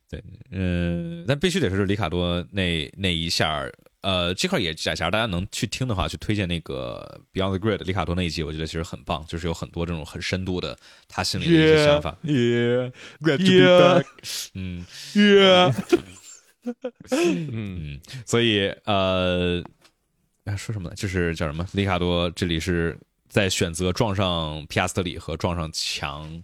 对，嗯，但必须得是里卡多那那一下儿呃，这块也假假如大家能去听的话，去推荐那个 Beyond the Grid 里卡多那一集，我觉得其实很棒，就是有很多这种很深度的他心里的一些想法。Yeah, glad Yeah. back。<laughs> 嗯 yeah，嗯嗯，所以呃，哎说什么呢？就是叫什么？里卡多这里是在选择撞上皮亚斯特里和撞上墙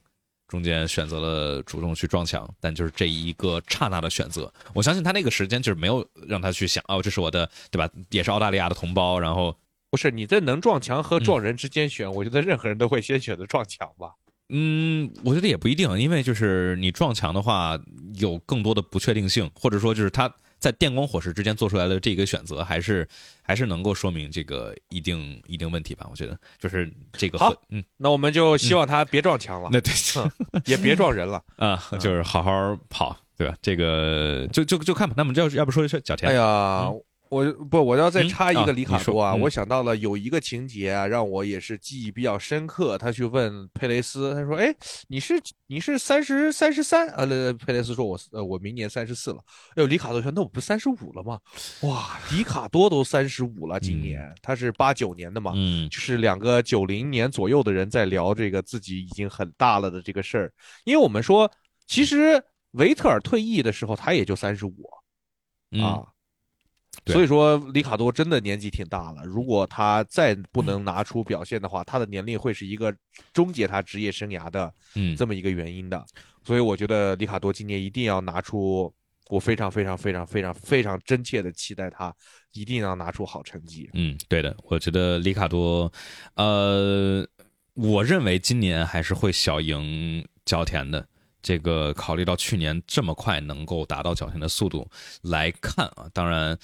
中间选择了主动去撞墙，但就是这一个刹那的选择，我相信他那个时间就是没有让他去想哦，这是我的对吧？也是澳大利亚的同胞，然后不是你在能撞墙和撞人之间选，我觉得任何人都会先选择撞墙吧。嗯，我觉得也不一定，因为就是你撞墙的话，有更多的不确定性，或者说就是他在电光火石之间做出来的这个选择，还是还是能够说明这个一定一定问题吧？我觉得就是这个好嗯，那我们就希望他别撞墙了，那对也别撞人了。<laughs> 啊，就是好好跑，对吧？这个就就就看吧。那么就要不说说小田，哎呀，我不，我要再嗯插一啊个里卡多啊！嗯我想到了有一个情节啊，让我也是记忆比较深刻。他去问佩雷斯，他说：“哎，你是你是三十三十三？”呃，佩雷斯说我：“呃，我明年三十四了。”哎呦，里卡多说：“那我不三十五了吗？”哇，里卡多都三十五了，今年、他是八九年的嘛，嗯就是两个九零年左右的人在聊这个自己已经很大了的这个事儿。因为我们说，其实维特尔退役的时候他也就三十五。嗯啊。对所以说，里卡多真的年纪挺大了。如果他再不能拿出表现的话，他的年龄会是一个终结他职业生涯的嗯这么一个原因的。所以我觉得里卡多今年一定要拿出，我非常非常非常非常非常真切的期待他一定要拿出好成绩。嗯，对的，我觉得里卡多，呃，我认为今年还是会小赢角田的。这个考虑到去年这么快能够达到角田的速度来看啊，当然，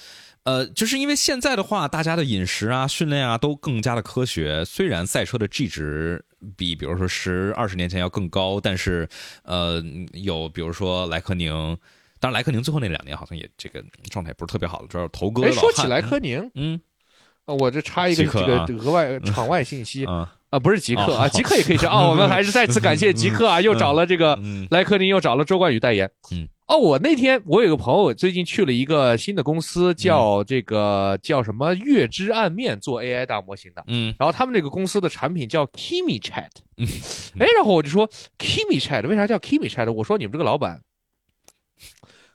呃，就是因为现在的话，大家的饮食啊、训练啊都更加的科学。虽然赛车的 G 值比比如说十二十年前要更高，但是呃，有比如说莱科宁，当然莱科宁最后那两年好像也这个状态不是特别好了，主要是头哥哎，说起莱科宁，嗯呃我这插一个这个额外场外信息啊啊，不是极客哦啊，极客也可以是啊。<laughs> 我们还是再次感谢极客啊，又找了这个嗯莱科宁，又找了周冠宇代言。嗯，哦，我那天我有个朋友最近去了一个新的公司，叫这个叫什么月之暗面做 AI 大模型的。嗯然后他们这个公司的产品叫 Kimi Chat，嗯哎，然后我就说 Kimi Chat 为啥叫 Kimi Chat？我说你们这个老板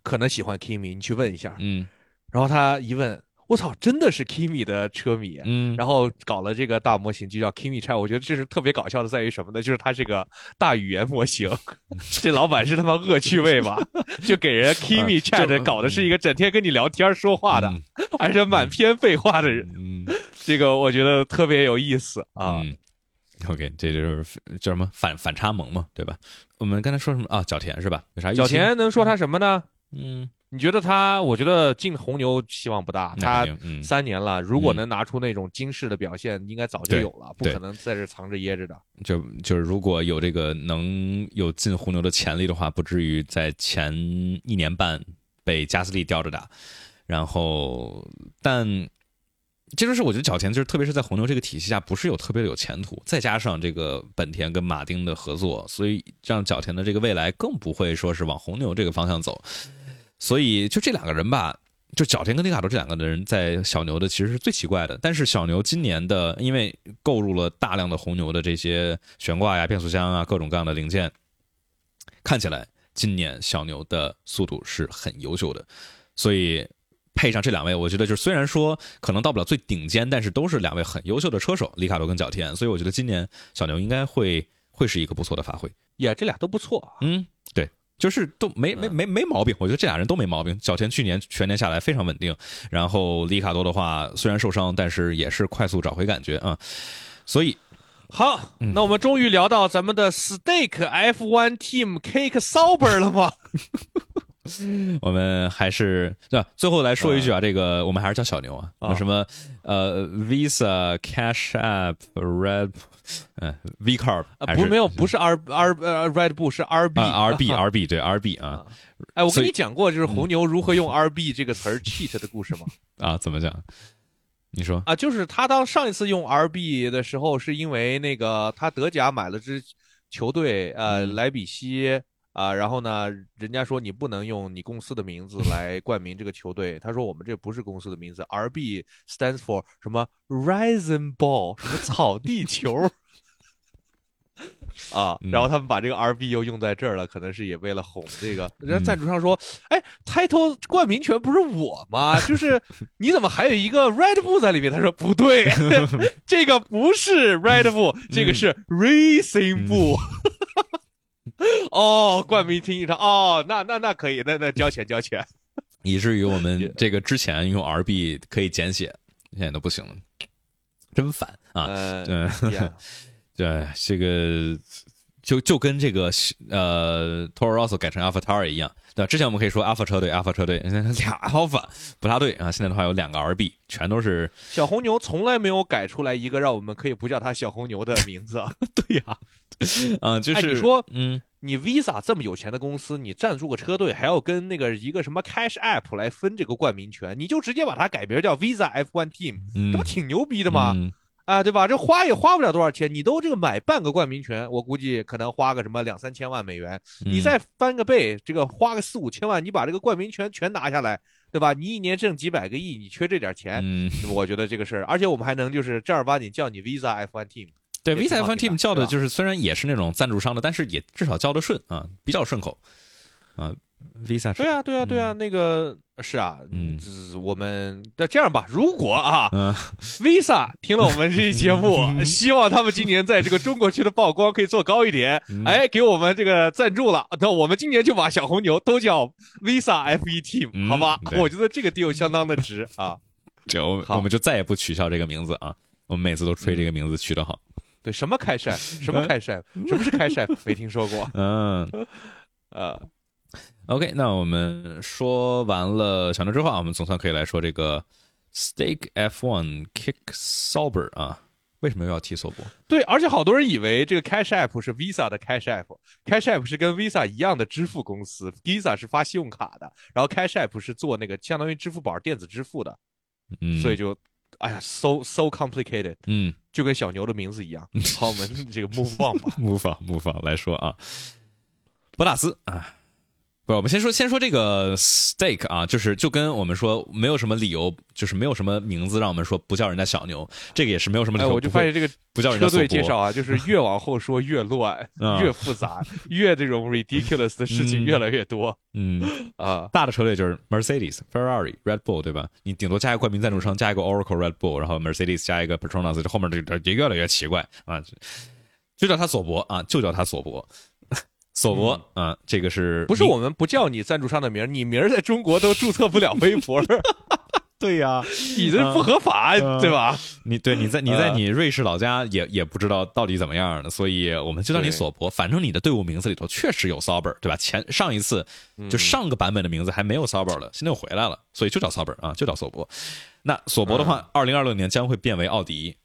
可能喜欢 Kimi，你去问一下。嗯然后他一问，我操，真的是 Kimi 的车迷。嗯，然后搞了这个大模型，就叫 Kimi Chat。我觉得这是特别搞笑的，在于什么呢？就是它是个大语言模型。<laughs> 这老板是他妈恶趣味吧？<laughs> 就给人 Kimi Chat 搞的是一个整天跟你聊天说话的，嗯而且满篇废话的人。嗯这个我觉得特别有意思啊。嗯，OK，这就是叫什么反反差萌嘛，对吧？我们刚才说什么啊？角田是吧？有啥预期小田能说他什么呢？嗯，你觉得他？我觉得进红牛希望不大。他三年了，如果嗯能拿出那种惊世的表现，应该早就有了，不可能在这藏着掖着的。就就是如果有这个能有进红牛的潜力的话，不至于在前一年半被加斯利吊着打。然后，但这就是我觉得角田就是特别是在红牛这个体系下，不是有特别有前途。再加上这个本田跟马丁的合作，所以让角田的这个未来更不会说是往红牛这个方向走。所以就这两个人吧，就角田跟里卡多这两个人在小牛的其实是最奇怪的。但是小牛今年的，因为购入了大量的红牛的这些悬挂呀、变速箱啊、各种各样的零件，看起来今年小牛的速度是很优秀的。所以配上这两位，我觉得就是虽然说可能到不了最顶尖，但是都是两位很优秀的车手，里卡多跟角田。所以我觉得今年小牛应该会会是一个不错的发挥。也这俩都不错。嗯，对，就是都没没没没毛病，我觉得这俩人都没毛病。小田去年全年下来非常稳定，然后里卡多的话虽然受伤，但是也是快速找回感觉啊。所以好，嗯那我们终于聊到咱们的 Stake F1 Team Cake Sauber 了吗？<laughs> <laughs> 我们还是对吧？最后来说一句啊，这个我们还是叫小牛啊，啊。什么呃 Visa、Cash App、Red，嗯 V Card 不是？没有，不是 R R 呃 Red Bull 是 RB 啊 RB RB 对 RB 啊。哎，我跟你讲过，就是红牛如何用 RB 这个词儿 cheat 的故事吗？啊怎么讲？你说。啊，就是他当上一次用 RB 的时候，是因为那个他德甲买了支球队，呃，嗯。莱比锡啊、然后呢，人家说你不能用你公司的名字来冠名这个球队，他说我们这不是公司的名字，RB stands for 什么 Raisin Ball，什么草地球。啊，嗯然后他们把这个 RB 又用在这儿了，可能是也为了哄这个。人家赞助商说：“哎，title 冠名权不是我吗？就 <laughs> 是你怎么还有一个 Red Bull 在里面？”他说：“不对，<laughs> 这个不是 Red Bull，这个是 Racing Bull。<laughs> <laughs> 哦，冠名听一场，哦，那那那可以，那那交钱交钱。<laughs> 以至于我们这个之前用 RB 可以简写，现在都不行了，真烦啊！呃，对呀 <laughs> 对，这个就就跟这个呃 Toro Rosso 改成 Alpha Tauri 一样，对吧？之前我们可以说 Alpha 车队，Alpha 车队，俩 Alpha 不大对啊。现在的话有两个 RB，全都是小红牛从来没有改出来一个让我们可以不叫它小红牛的名字。对呀、啊，就哎是、你说嗯你 Visa 这么有钱的公司，你赞助个车队，还要跟那个一个什么 Cash App 来分这个冠名权，你就直接把它改名叫 Visa F1 Team，嗯这不挺牛逼的吗？嗯啊，对吧？这花也花不了多少钱，你都这个买半个冠名权，我估计可能花个什么两三千万美元，你嗯再翻个倍，这个花个四五千万，你把这个冠名权全拿下来，对吧？你一年挣几百个亿，你缺这点钱，嗯，我觉得这个事儿，而且我们还能就是正儿八经叫你 Visa F1 Team，对，Visa 也挺好 F1 听 Team 叫的就是虽然也是那种赞助商的，但是也至少叫的顺啊，比较顺口。啊。Visa 对啊，对啊，对啊，那个是啊，嗯。嗯，我们那这样吧，如果啊嗯，Visa 听了我们这期节目，<laughs> 希望他们今年在这个中国区的曝光可以做高一点，嗯。哎，给我们这个赞助了，那我们今年就把小红牛都叫 Visa F1 Team，嗯好吧？我觉得这个 deal 相当的值啊。<laughs> 这我好。我们就再也不取消这个名字啊，我们每次都吹这个名字取得好。对，什么开扇？什么开扇？什么是开扇？没听说过。嗯 <laughs> 呃，，OK，那我们说完了小牛之后啊，我们总算可以来说这个 Stake F1 Kick Sauber 啊，为什么又要提索博？对，而且好多人以为这个 Cash App 是 Visa 的 Cash App，Cash App 是跟 Visa 一样的支付公司，Visa 是发信用卡的，然后 Cash App 是做那个相当于支付宝电子支付的，嗯，所以就，哎呀，so so complicated，嗯，就跟小牛的名字一样。<laughs> 好，我们这个 move on 吧。模仿模仿来说啊，博塔斯啊，不，我们先说先说这个 stake 啊，就是就跟我们说没有什么理由，就是没有什么名字让我们说不叫人家小牛，这个也是没有什么理哎，由，我就发现这个不叫人家车队索博介绍啊，就是越往后说越乱，<laughs> 嗯越复杂，越这种 ridiculous 的事情嗯越来越多嗯，<laughs> 啊。大的车队就是 Mercedes、Ferrari、Red Bull，对吧？你顶多加一个冠名赞助商，加一个 Oracle Red Bull，然后 Mercedes 加一个 Petronas，这后面这这也越来越奇怪啊，就叫他索博啊，就叫他索博，索博啊，这个是不是我们不叫你赞助商的名儿，<laughs> 你名儿在中国都注册不了微博儿，<laughs> 对呀、你这不合法，嗯。对吧？你对你在你在呃你瑞士老家也也不知道到底怎么样的，所以我们就叫你索博。反正你的队伍名字里头确实有 Sauber，对吧？前上一次嗯。就上个版本的名字还没有 Sauber 了，现在又回来了，所以就叫 Sauber 啊，就叫索博。那索博的嗯。话，二零二六年将会变为奥迪，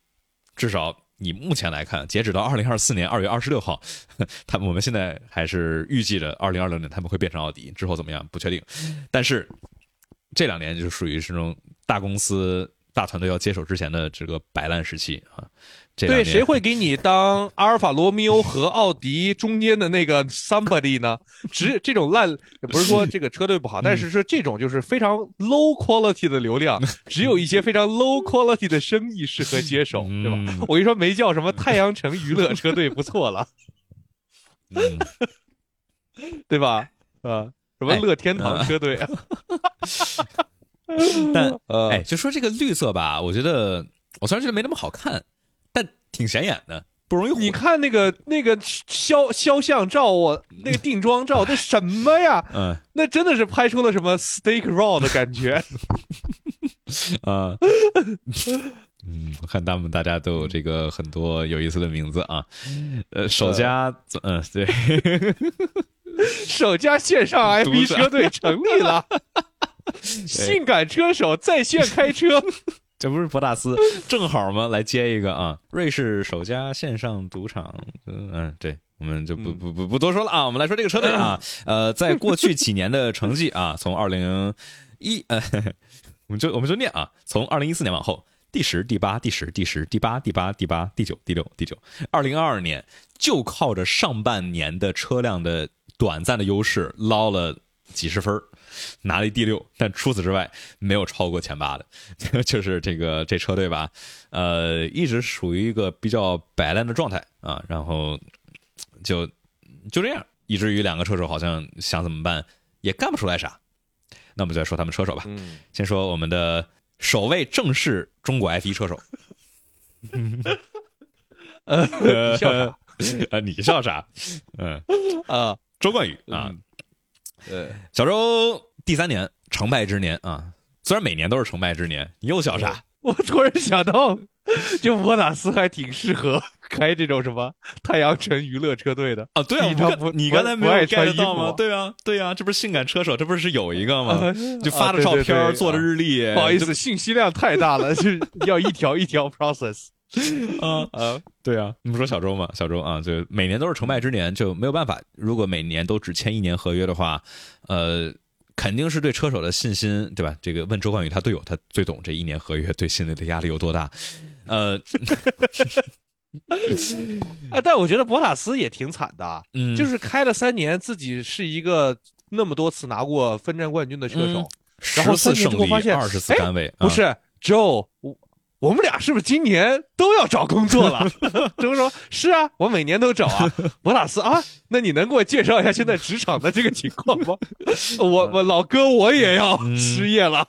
至少你目前来看，截止到二零二四年二月二十六号，<laughs> 他我们现在还是预计着二零二六年他们会变成奥迪，之后怎么样不确定。但是这两年就属于是那种大公司、大团队要接手之前的这个摆烂时期啊。这对，谁会给你当阿尔法罗密欧和奥迪中间的那个 somebody 呢？<laughs> 只这种烂，不是说这个车队不好，<laughs> 但是说这种就是非常 low quality 的流量，<laughs> 只有一些非常 low quality 的生意适合接手，对吧嗯？我跟你说，没叫什么太阳城娱乐车队不错了，嗯对吧？啊，什么哎乐天堂车队啊？但呃，哎，就说这个绿色吧，我觉得我虽然觉得没那么好看，但挺显眼的，不容易。你看那个那个肖肖像照，我那个定妆照，那什么呀？<laughs> 嗯那真的是拍出了什么 steak raw 的感觉。<laughs> 啊。<laughs> 嗯，我看他们大家都有这个很多有意思的名字啊，呃，首家，嗯，对，首家线上 F 1独占车队成立了，性感车手在线开车。这不是博大斯正好吗？来接一个啊！瑞士首家线上赌场，嗯，嗯对，我们就不不不不多说了啊，我们来说这个车队啊，<laughs> 呃，在过去几年的成绩啊，从二零一呃，我们就我们就念啊，从二零一四年往后，第十、第八、第十、第十、第八、第八、第八、第九、第六、第九，二零二二年就靠着上半年的车辆的短暂的优势捞了几十分儿拿了第六，但除此之外没有超过前八的，<laughs> 就是这个这车队吧，呃，一直属于一个比较摆烂的状态啊，然后就就这样，以至于两个车手好像想怎么办也干不出来啥。那我们再说他们车手吧，嗯，先说我们的首位正式中国 F 一车手，<laughs> <laughs> 呃，你笑啥？啊，你笑啥？嗯，啊，周冠宇啊，呃，小周第三年成败之年啊，虽然每年都是成败之年，你又笑啥？<laughs> 我突然想到，就博纳斯还挺适合开这种什么太阳城娱乐车队的。啊，对啊，你刚才没有 get 到吗？对啊，对啊，这不是性感车手，这不是有一个吗？就发啊的照片做的日历，不好意思，信息量太大了，<laughs> 就是要一条一条 process。<laughs> 啊啊，对啊，你不说小周嘛？小周啊，就每年都是成败之年，就没有办法。如果每年都只签一年合约的话，呃，肯定是对车手的信心，对吧？这个问周冠宇他队友，他最懂这一年合约对心里的压力有多大。呃，<laughs> 啊，但我觉得博塔斯也挺惨的，<laughs> 嗯，就是开了三年，自己是一个那么多次拿过分站冠军的车手，然后三年十次胜利，之后发现，二十次哎杆位，啊不是 Joe，我我们俩是不是今年都要找工作了？周 <laughs> 说：“是啊，我每年都找啊。<laughs> ”博塔斯啊，那你能给我介绍一下现在职场的这个情况吗？<laughs> 我我老哥我也要嗯失业了。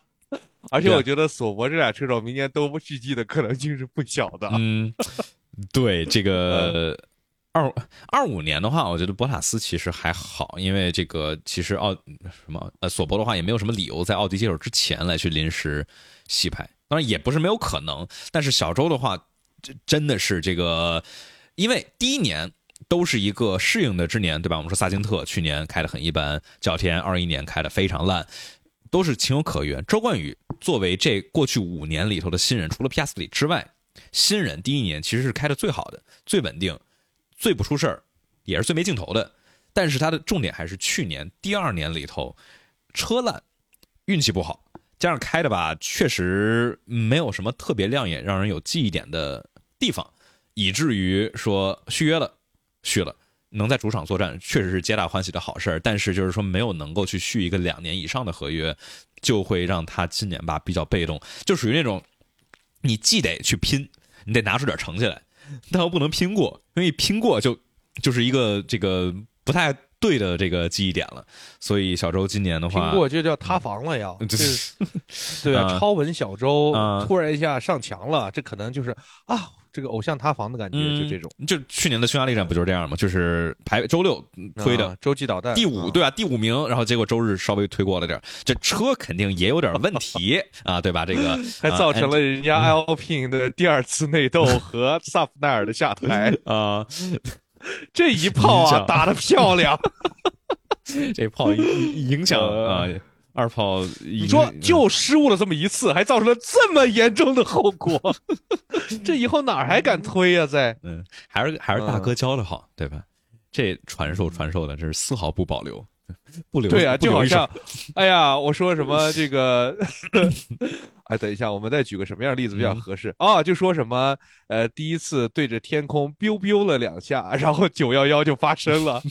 而且我觉得索博这俩车手明年都不续季的可能性是不小的。嗯，对这个二二五年的话，我觉得博塔斯其实还好，因为这个其实奥什么呃索博的话也没有什么理由在奥迪接手之前来去临时洗牌，当然也不是没有可能，但是小周的话，真的是这个，因为第一年。都是一个适应的之年，对吧？我们说萨金特去年开的很一般，角田二一年开的非常烂，都是情有可原。周冠宇作为这过去五年里头的新人，除了皮亚斯里之外，新人第一年其实是开的最好的、最稳定、最不出事儿，也是最没镜头的。但是他的重点还是去年第二年里头车烂，运气不好，加上开的吧，确实没有什么特别亮眼、让人有记忆点的地方，以至于说续约了，续了。能在主场作战，确实是皆大欢喜的好事儿，但是就是说没有能够去续一个两年以上的合约，就会让他今年吧比较被动，就属于那种你既得去拼，你得拿出点成绩来，但又不能拼过，因为拼过就就是一个这个不太对的这个记忆点了。所以小周今年的话，苹果就叫塌房了要，<laughs> 对。啊，啊超稳小周啊突然一下上墙了，这可能就是啊，这个偶像塌房的感觉，嗯，就这种。就去年的匈牙利站不就是这样吗？就是排周六推的啊洲际导弹。第五，啊。对吧？第五名，然后结果周日稍微推过了点，这车肯定也有点问题。<laughs> 啊，对吧？这个 <laughs> 还造成了了人家 Alpine 的第二次内斗和萨夫奈尔的下台，啊，<laughs> 这一炮啊打的漂亮。<laughs> 这炮影影响呃啊，二炮你你说就失误了这么一次，还造成了这么严重的后果，<laughs> 这以后哪还敢推呀、在嗯，还是还是大哥教的好，对吧？这传授传授的，这是丝毫不保留，<laughs> 不留对啊，就好像，<laughs> 哎呀，我说什么 <laughs> 这个，哎，等一下，我们再举个什么样的例子比较嗯合适啊？就说什么呃，第一次对着天空 biu biu 了两下，然后九幺幺就发生了，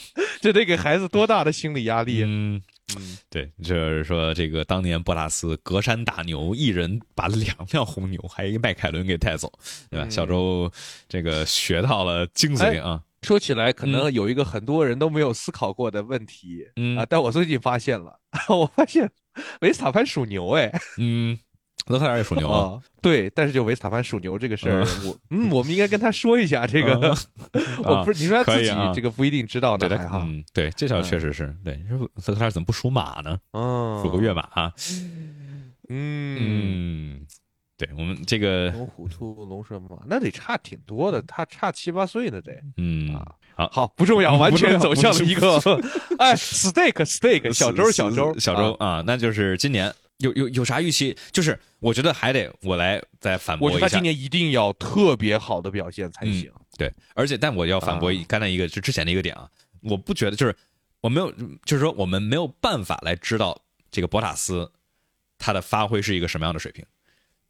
这得给孩子多大的心理压力？嗯。嗯，对，就是说这个当年博拉斯隔山打牛，一人把两辆红牛还有一个迈凯伦给带走，对吧？嗯小周这个学到了精髓啊，说起来，可能有一个很多人都没有思考过的问题，嗯。啊，但我最近发现了，<laughs> 我发现维斯塔潘属牛，哎，嗯，勒克莱尔也属牛啊，啊，对，但是就维斯塔潘属牛这个事儿，我嗯，我们应该跟他说一下这个，<laughs> 我不是你说他自己啊这个不一定知道对的，呢还好，嗯，对，这条确实是对。你说勒克莱尔怎么不属马呢？嗯，属个月马啊？嗯，嗯，对我们这个，龙虎兔龙蛇马，那得差挺多的，他差七八岁呢得。嗯，啊好，好，不重要，<laughs> 完全走向了一个，哎，steak steak，小周小周小周啊，那就是今年有有有啥预期？就是我觉得还得我来再反驳一下我觉得他今。年一定要特别好的表现才嗯行。对，而且但我要反驳啊刚才一个就之前的一个点啊，我不觉得就是我没有，就是说我们没有办法来知道这个博塔斯他的发挥是一个什么样的水平。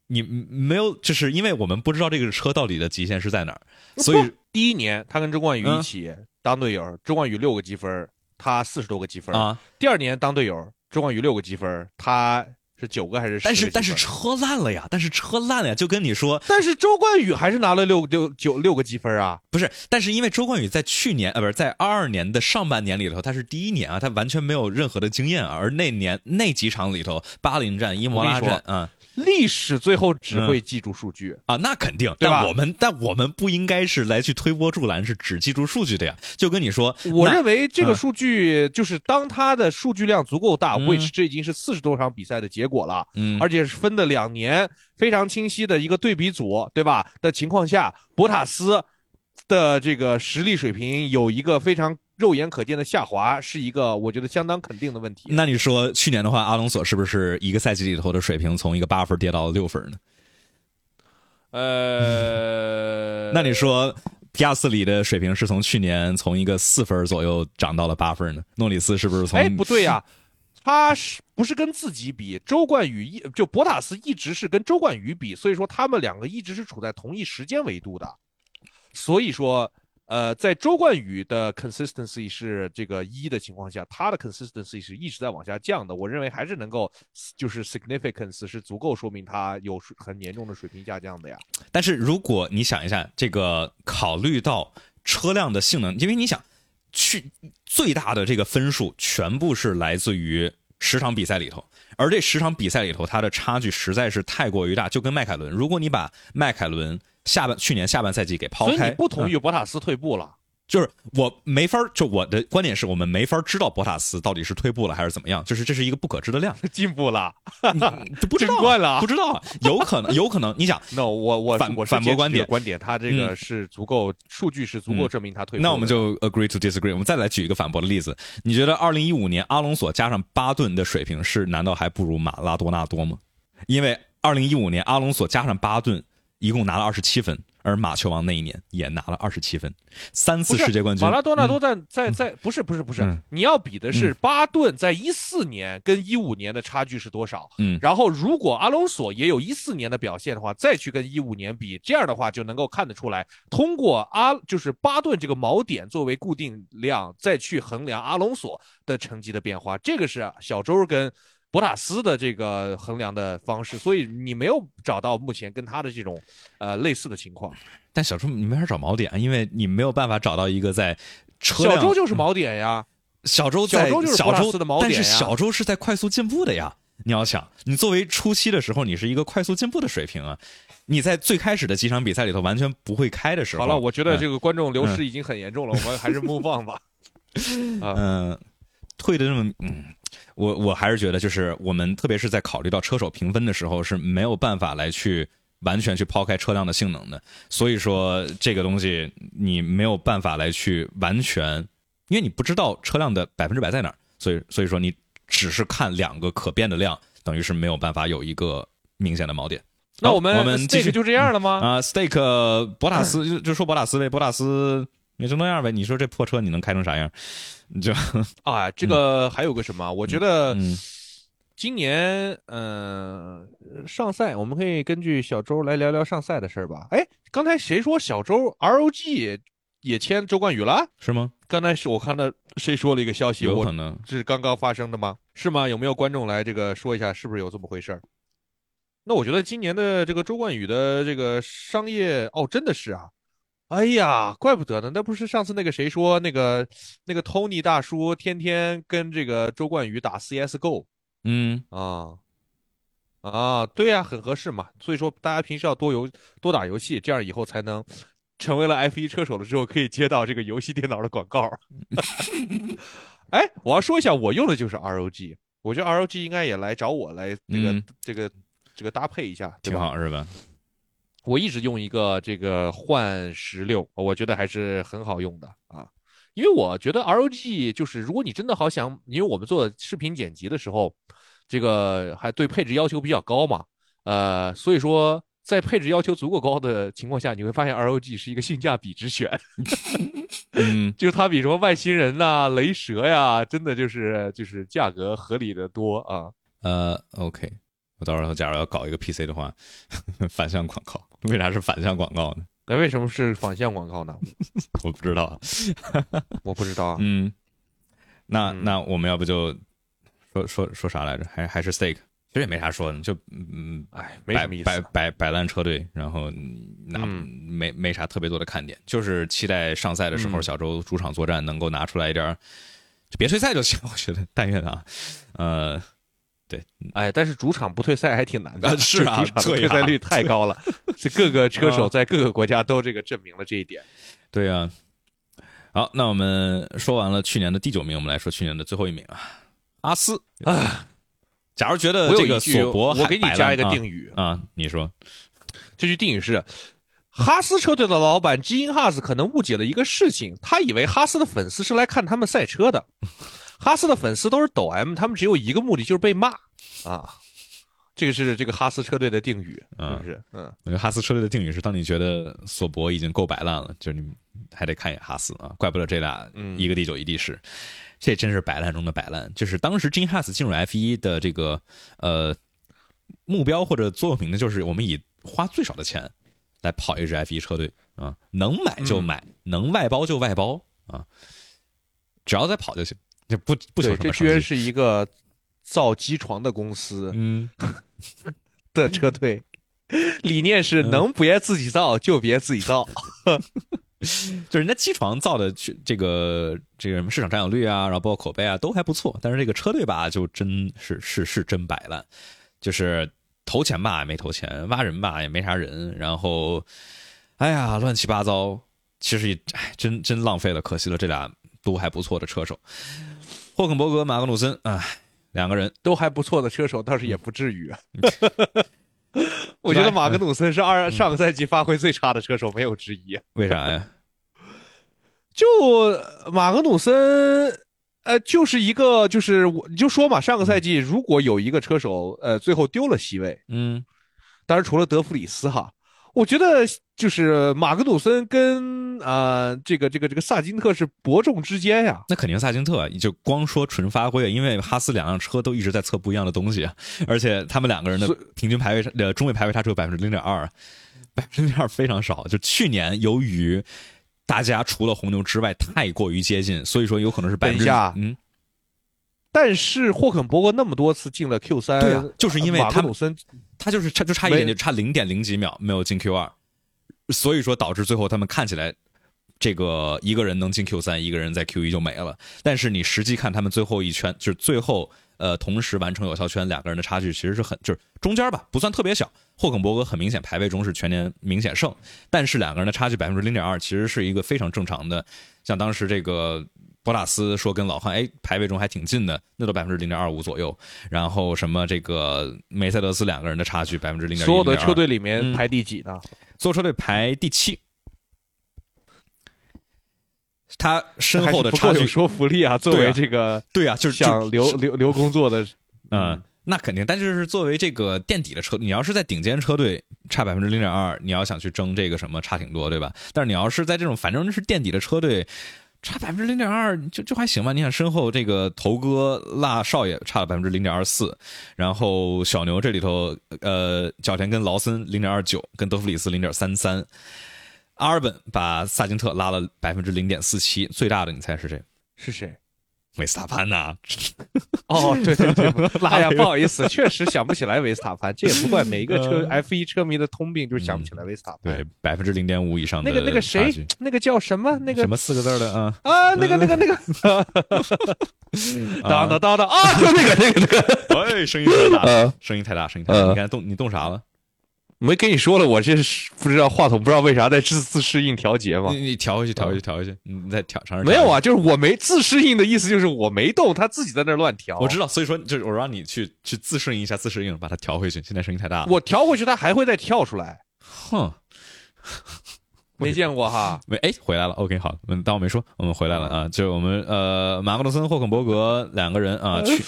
你没有，就是因为我们不知道这个车到底的极限是在哪儿，所以第一年他跟周冠宇嗯一起当队友，周冠宇六个积分，他四十多个积分。啊，第二年当队友，周冠宇六个积分，他是九个还是10个？但是但是车烂了呀，但是车烂了呀，就跟你说但是周冠宇还是拿了六六九六个积分啊。不是，但是因为周冠宇在去年呃不是在二二年的上半年里头，他是第一年啊，他完全没有任何的经验啊，而那年那几场里头，巴林站、伊莫拉站啊历史最后只会记住数据。啊，那肯定，对吧但我们但我们不应该是来去推波助澜，是只记住数据的呀。就跟你说，我认为这个嗯数据就是当它的数据量足够大嗯，which 这已经是四十多场比赛的结果了，嗯，而且是分的两年非常清晰的一个对比组，对吧？的情况下，博塔斯的这个实力水平有一个非常肉眼可见的下滑，是一个我觉得相当肯定的问题。那你说去年的话，阿隆索是不是一个赛季里头的水平从一个八分跌到了六分呢？呃，那你说皮亚斯里的水平是从去年从一个四分左右涨到了八分呢？诺里斯是不是从？哎，不对呀、他是不是跟自己比？周冠宇一就博塔斯一直是跟周冠宇比，所以说他们两个一直是处在同一时间维度的。所以说，呃，在周冠宇的 consistency 是这个一的情况下，他的 consistency 是一直在往下降的。我认为还是能够，就是 significance 是足够说明他有很严重的水平下降的呀。但是如果你想一下，这个考虑到车辆的性能，因为你想去最大的这个分数全部是来自于十场比赛里头，而这十场比赛里头，它的差距实在是太过于大，就跟迈凯伦，如果你把迈凯伦下半去年下半赛季给抛开，所以你不同嗯意博塔斯退步了。就是我没法儿，就我的观点是我们没法儿知道博塔斯到底是退步了还是怎么样，就是这是一个不可知的量，<laughs> 进步了就不知道 <laughs> 争冠了啊不知道啊，有可能，有可能，你想？<laughs> No，我我反反驳观点观点，他这个嗯是足够，数据是足够证明他退步。那我们就 agree to disagree。我们再来举一个反驳的例子，你觉得二零一五年阿隆索加上巴顿的水平是难道还不如马拉多纳多吗？因为二零一五年阿隆索加上巴顿一共拿了二十七分，而马球王那一年也拿了二十七分，三次世界冠军。马拉多纳多嗯在在在不是不是不是嗯，你要比的是巴顿在一四年跟一五年的差距是多少？嗯然后如果阿隆索也有一四年的表现的话，再去跟一五年比，这样的话就能够看得出来，通过阿就是巴顿这个锚点作为固定量，再去衡量阿隆索的成绩的变化，这个是小周跟。博塔斯的这个衡量的方式，所以你没有找到目前跟他的这种，呃类似的情况。但小周你没法找锚点，因为你没有办法找到一个在车辆小周就是锚点呀，小周在小周就是博塔小周斯的锚点呀但是小周是在快速进步的呀。你要想，你作为初期的时候，你是一个快速进步的水平啊。你在最开始的几场比赛里头完全不会开的时候，好了，我觉得嗯这个观众流失已经很严重了，我们还是 <laughs> move on 吧。啊，嗯，退的这么嗯，我我还是觉得就是我们特别是在考虑到车手评分的时候是没有办法来去完全去抛开车辆的性能的，所以说这个东西你没有办法来去完全，因为你不知道车辆的百分之百在哪儿，所以所以说你只是看两个可变的量，等于是没有办法有一个明显的锚点。那我们我们继续就这样了吗？啊、s t e a k 博塔斯就就说博塔斯呗，博塔斯也就那样呗。你说这破车你能开成啥样？你就 <laughs> 啊，这个还有个什么？我觉得嗯今年嗯、呃上赛，我们可以根据小周来聊聊上赛的事儿吧。哎，刚才谁说小周 ROG 也也签周冠宇了？是吗？刚才是我看到谁说了一个消息，我有可能。这是刚刚发生的吗？是吗？有没有观众来这个说一下，是不是有这么回事儿？那我觉得今年的这个周冠宇的这个商业哦，真的是啊，哎呀，怪不得呢，那不是上次那个谁说那个那个 Tony 大叔天天跟这个周冠宇打 CS:GO 嗯，啊啊，对呀、很合适嘛。所以说大家平时要多游多打游戏，这样以后才能成为了 F1 车手了之后可以接到这个游戏电脑的广告。<laughs> 哎，我要说一下，我用的就是 ROG，我觉得 ROG 应该也来找我来这个、嗯这个这个搭配一下？挺好是吧？我一直用一个这个幻十六，我觉得还是很好用的啊。因为我觉得 ROG 就是，如果你真的好想，因为我们做视频剪辑的时候，这个还对配置要求比较高嘛，呃，所以说在配置要求足够高的情况下，你会发现 ROG 是一个性价比之选，<laughs> 嗯，就是它比什么外星人呐、雷蛇呀，真的就是就是价格合理的多啊。呃，OK，我到时候假如要搞一个 PC 的话，<laughs> 反向广告，为啥是反向广告呢？那为什么是反向广告呢？<laughs> 我不知道啊。<laughs> 我不知道啊。嗯，那嗯那我们要不就说说说啥来着？还还是 Stake，其实也没啥说的，就嗯哎，没摆什么意思摆。摆摆烂车队，然后嗯拿嗯没没啥特别多的看点，就是期待上赛的时候嗯小周主场作战能够拿出来一点儿，就别退赛就行。<laughs> 我觉得但愿啊，呃，哎，但是主场不退赛还挺难的，啊是啊 <laughs> 退赛率太高了，<laughs> 这各个车手啊。在各个国家都这个证明了这一点。对啊、好，那我们说完了去年的第九名，我们来说去年的最后一名啊，阿斯。啊，假如觉得这个索博我给你加一个定语语，啊，你说。这句定语是：哈斯车队的老板基因哈斯可能误解了一个事情，他以为哈斯的粉丝是来看他们赛车的，<laughs> 哈斯的粉丝都是抖 M，他们只有一个目的，就是被骂啊。这个是这个哈斯车队的定语，嗯是不是？嗯，那个哈斯车队的定语是：当你觉得索博已经够摆烂了，就是你还得看一眼哈斯啊。怪不得这俩嗯一个第九，一第十，这真是摆烂中的摆烂。就是当时 Gene Haas 进入 F 一的这个呃目标或者座右铭呢，就是我们以花最少的钱来跑一支 F 一车队啊，能买就买，能外包就外包啊，只要在跑就行，就不不求对，什么。这居然是一个造机床的公司嗯，<laughs> 的车队，<laughs> 理念是能别自己造就别自己造。<laughs> 就人家机床造的去这个这个什么市场占有率啊，然后包括口碑啊都还不错，但是这个车队吧就真是是是真摆烂，就是投钱吧也没投钱，挖人吧也没啥人，然后哎呀乱七八糟，其实也哎真真浪费了，可惜了这俩都还不错的车手，霍肯伯格、马格努森，哎两个人都还不错的车手，倒是也不至于。<laughs> 我觉得马格努森是二上个赛季发挥最差的车手，没有之一。为啥呀？就马格努森，呃，就是一个，就是我你就说嘛，上个赛季如果有一个车手，呃，最后丢了席位，嗯当然除了德弗里斯哈，我觉得就是马格努森跟啊、呃这个这个这个萨金特是伯仲之间呀。那肯定萨金特，就光说纯发挥，因为哈斯两辆车都一直在测不一样的东西，啊而且他们两个人的平均排位差呃中位排位差只有百分之零点二，百分之零点二非常少。就去年由于大家除了红牛之外太过于接近，所以说有可能是百分之等一下嗯，但是霍肯伯格那么多次进了 Q 三，对啊就是因为他们马格努森他就是差就差一点，就差零点零几秒没有进 Q 二，所以说导致最后他们看起来。这个一个人能进 Q 三，一个人在 Q 一就没了。但是你实际看他们最后一圈，就是最后呃同时完成有效圈，两个人的差距其实是很就是中间吧，不算特别小。霍肯伯格很明显排位中是全年明显胜，但是两个人的差距百分之零点二，其实是一个非常正常的。像当时这个博塔斯说跟老汉哎排位中还挺近的，那都百分之零点二五左右。然后什么这个梅赛德斯两个人的差距百分之零点一，所有的车队里嗯面排第几呢？所有车队排第七。他身后的差距说服力啊！作为这个对啊，就是就想留留留工作的，嗯，那肯定，但就是作为这个垫底的车，你要是在顶尖车队差百分之零点二，你要想去争这个什么差挺多，对吧？但是你要是在这种反正是垫底的车队，差百分之零点二就就还行吧。你想身后这个头哥辣少爷差了百分之零点二四，然后小牛这里头呃角田跟劳森零点二九，跟德弗里斯零点三三，阿尔本把萨金特拉了百分之零点四七，最大的你猜是谁？是谁？维斯塔潘呐、哦，对对对，哎呀，<laughs> 不好意思，确实想不起来维斯塔潘，这也不怪每一个车嗯 F 一车迷的通病，就是想不起来维斯塔潘。对，百分之零点五以上的那个那个谁，那个叫什么？那个什么四个字的啊？啊，那个那个那个，<laughs> <laughs> 当当当当啊，就那个那个那个，哎，声音太大，呃，声音太大，声音太大！呃你看动你动啥了？没跟你说了，我这是不知道话筒不知道为啥在自自适应调节嘛你。你调回去，调回去，调回去，你再调尝试。没有啊，，就是我没自适应的意思，就是我没动，它自己在那乱调。我知道，所以说就是我让你去去自适应一下，自适应，把它调回去。现在声音太大了。我调回去，它还会再跳出来，哼，<laughs> 没见过哈。没哎回来了。OK，好，嗯，当我没说，我们回来了啊。就我们呃马格努森、霍肯伯格两个人啊去。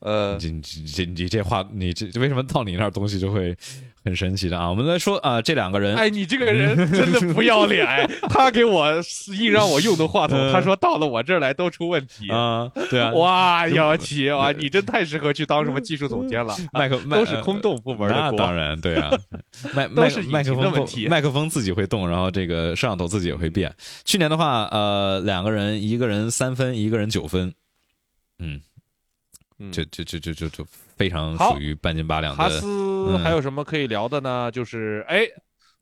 呃，你这这你这话，你这为什么到你那儿东西就会很神奇的啊？我们来说啊，这两个人，哎，你这个人真的不要脸！<laughs> 哎他给我硬让我用的话筒，嗯他说到了我这儿来都出问题。啊，对啊，哇，姚琦啊，你真太适合去当什么技术总监了，<laughs> 麦克麦都是空洞部门的。那当然，对啊，<laughs> 麦是麦克风问题麦克风自己会动，然后这个摄像头自己也会变。去年的话，呃，两个人，一个人三分，一个人九分，嗯，嗯就就就就就就非常属于半斤八两的。哈斯还有什么可以聊的呢？就是哎，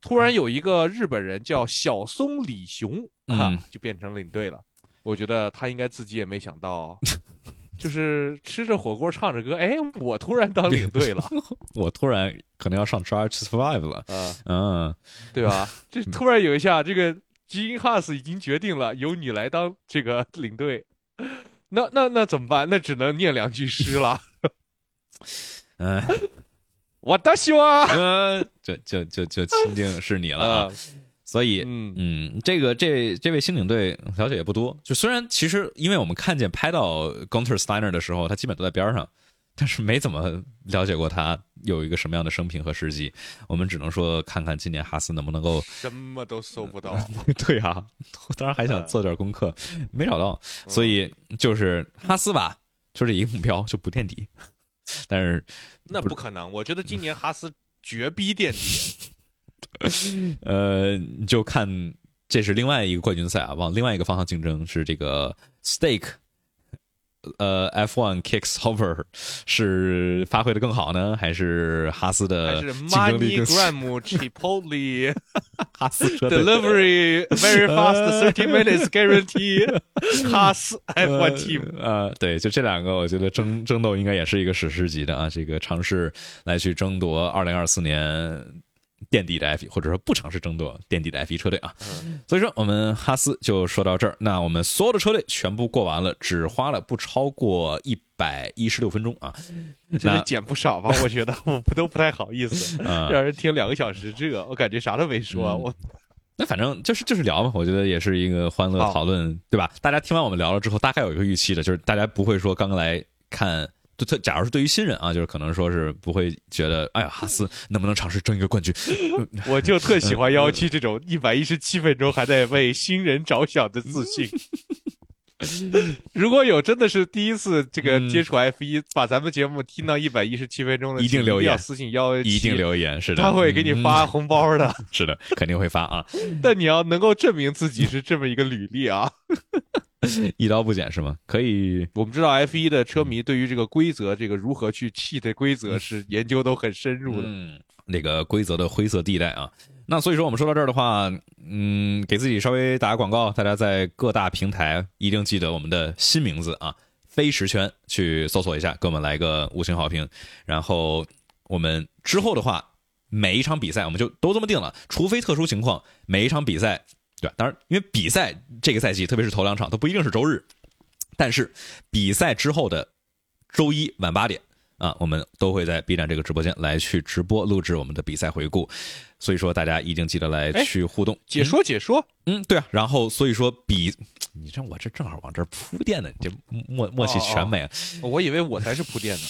突然有一个日本人叫小松李雄啊嗯，就变成领队了。我觉得他应该自己也没想到，<laughs> 就是吃着火锅唱着歌，哎，我突然当领队了，<laughs> 我突然可能要上 Drive to Survive 了，啊，嗯，对吧？<laughs> 这突然有一下，这个基因哈斯已经决定了由你来当这个领队，那那那怎么办？那只能念两句诗了。嗯 <laughs> 我的希望，嗯，就就就就钦定是你了所以嗯。嗯，这个这这位新领队了解也不多，就虽然其实因为我们看见拍到 Gunter Steiner 的时候，他基本都在边上，但是没怎么了解过他有一个什么样的生平和事迹，我们只能说看看今年哈斯能不能够。什么都搜不到。<laughs> 对啊，我当然还想做点功课，没找到，所以就是哈斯吧，就这一个目标就不垫底。但是那不可能，我觉得今年哈斯绝逼垫底。<laughs> 呃，就看这是另外一个冠军赛啊，往另外一个方向竞争是这个 Stake。呃，F1 Kicks Hover 是发挥的更好呢，还是哈斯的竞争力更？MoneyGram Chipotle 哈斯 Delivery very fast thirty minutes guarantee 哈斯 F1 Team 呃，对，就这两个，我觉得争争斗应该也是一个史诗级的啊，这个尝试来去争夺二零二四年。垫底的 F1，或者说不尝试争夺垫底的 F1 车队啊，所以说我们哈斯就说到这儿。那我们所有的车队全部过完了，只花了不超过一百一十六分钟啊，这减不少吧？<laughs> 我觉得我不都不太好意思让人听两个小时，这个我感觉啥都没说。我那反正就是就是聊嘛，我觉得也是一个欢乐讨论，对吧？大家听完我们聊了之后，大概有一个预期的，就是大家不会说刚刚来看。就他，假如是对于新人啊，就是可能说是不会觉得，哎呀，哈斯能不能尝试争一个冠军？<laughs> 我就特喜欢幺七这种一百一十七分钟还在为新人着想的自信。<laughs> 如果有真的是第一次这个接触 F 一，把咱们节目听到一百一十七分钟的，一定留言私信幺一定留言是的，他会给你发红包的，<laughs> 是的，肯定会发啊。但你要能够证明自己是这么一个履历啊。<laughs> 一刀不剪是吗？可以。我们知道 F 一的车迷对于这个规则，这个如何去气的规则是研究都很深入的。嗯，那个规则的灰色地带啊。那所以说，我们说到这儿的话，嗯，给自己稍微打个广告，大家在各大平台一定记得我们的新名字啊，飞驰圈去搜索一下，给我们来个五星好评。然后我们之后的话，每一场比赛我们就都这么定了，除非特殊情况，每一场比赛。对，当然，因为比赛这个赛季，特别是头两场，它不一定是周日，但是比赛之后的周一晚八点啊，我们都会在 B 站这个直播间来去直播录制我们的比赛回顾，所以说大家一定记得来去互动解说解说。嗯，对啊，然后所以说比，你这我这正好往这铺垫呢，你这默默契全没了。我以为我才是铺垫呢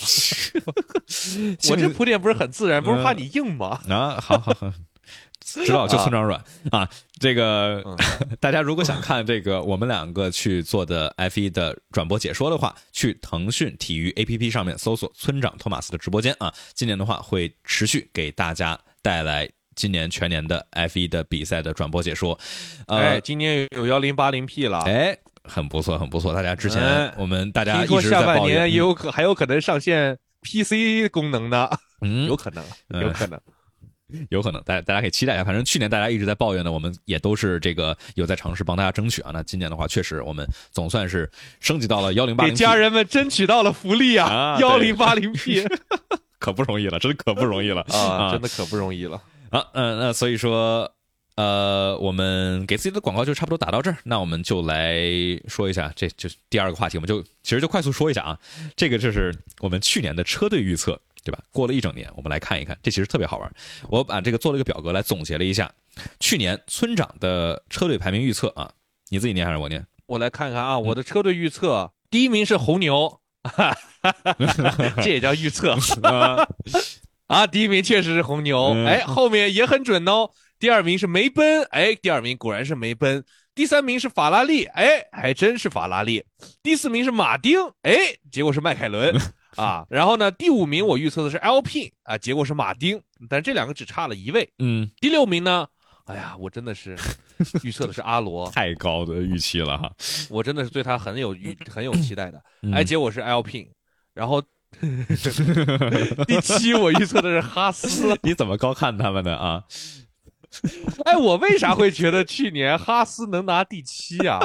<laughs> <laughs> 我这铺垫不是很自然，不是怕你硬吗？啊，好好好。<laughs> 知道就村长软啊！这个 <laughs> 大家如果想看这个我们两个去做的 F 一的转播解说的话，去腾讯体育 APP 上面搜索村长托马斯的直播间啊。今年的话会持续给大家带来今年全年的 F 一的比赛的转播解说。哎，今年有幺零八零 P 了，哎，很不错，很不错。大家之前我们大家一直下半年也有可还有可能上线 PC 功能的，嗯，有可能，有可能。<laughs> 有可能，大大家可以期待一下。反正去年大家一直在抱怨的，我们也都是这个有在尝试帮大家争取啊。那今年的话，确实我们总算是升级到了幺零八零，给家人们争取到了福利啊！<laughs> 幺零八零 P，<laughs> 可不容易了，真的可不容易了啊！真的可不容易了啊！嗯，那所以说，呃，我们给自己的广告就差不多打到这儿。那我们就来说一下，这就第二个话题，我们就其实就快速说一下啊。这个就是我们去年的车队预测。对吧？过了一整年，我们来看一看，这其实特别好玩。我把这个做了一个表格来总结了一下，去年村长的车队排名预测啊，你自己念还是我念？我来看看啊，我的车队预测，第一名是红牛，<laughs> 这也叫预测 <laughs> 啊？第一名确实是红牛，哎，后面也很准哦。第二名是梅奔，哎，第二名果然是梅奔。第三名是法拉利，哎，还真是法拉利。第四名是马丁，哎，结果是迈凯伦。啊，然后呢？第五名我预测的是 Alpine 啊，结果是马丁，但这两个只差了一位。嗯，第六名呢？哎呀，我真的是 <laughs> 预测的是阿罗，<laughs> 太高的预期了哈。我真的是对他很有预 <coughs> 很有期待的。哎，结果是 Alpine，然后 <laughs> 第七我预测的是哈斯。你怎么高看他们的啊？哎，我为啥会觉得去年哈斯能拿第七啊？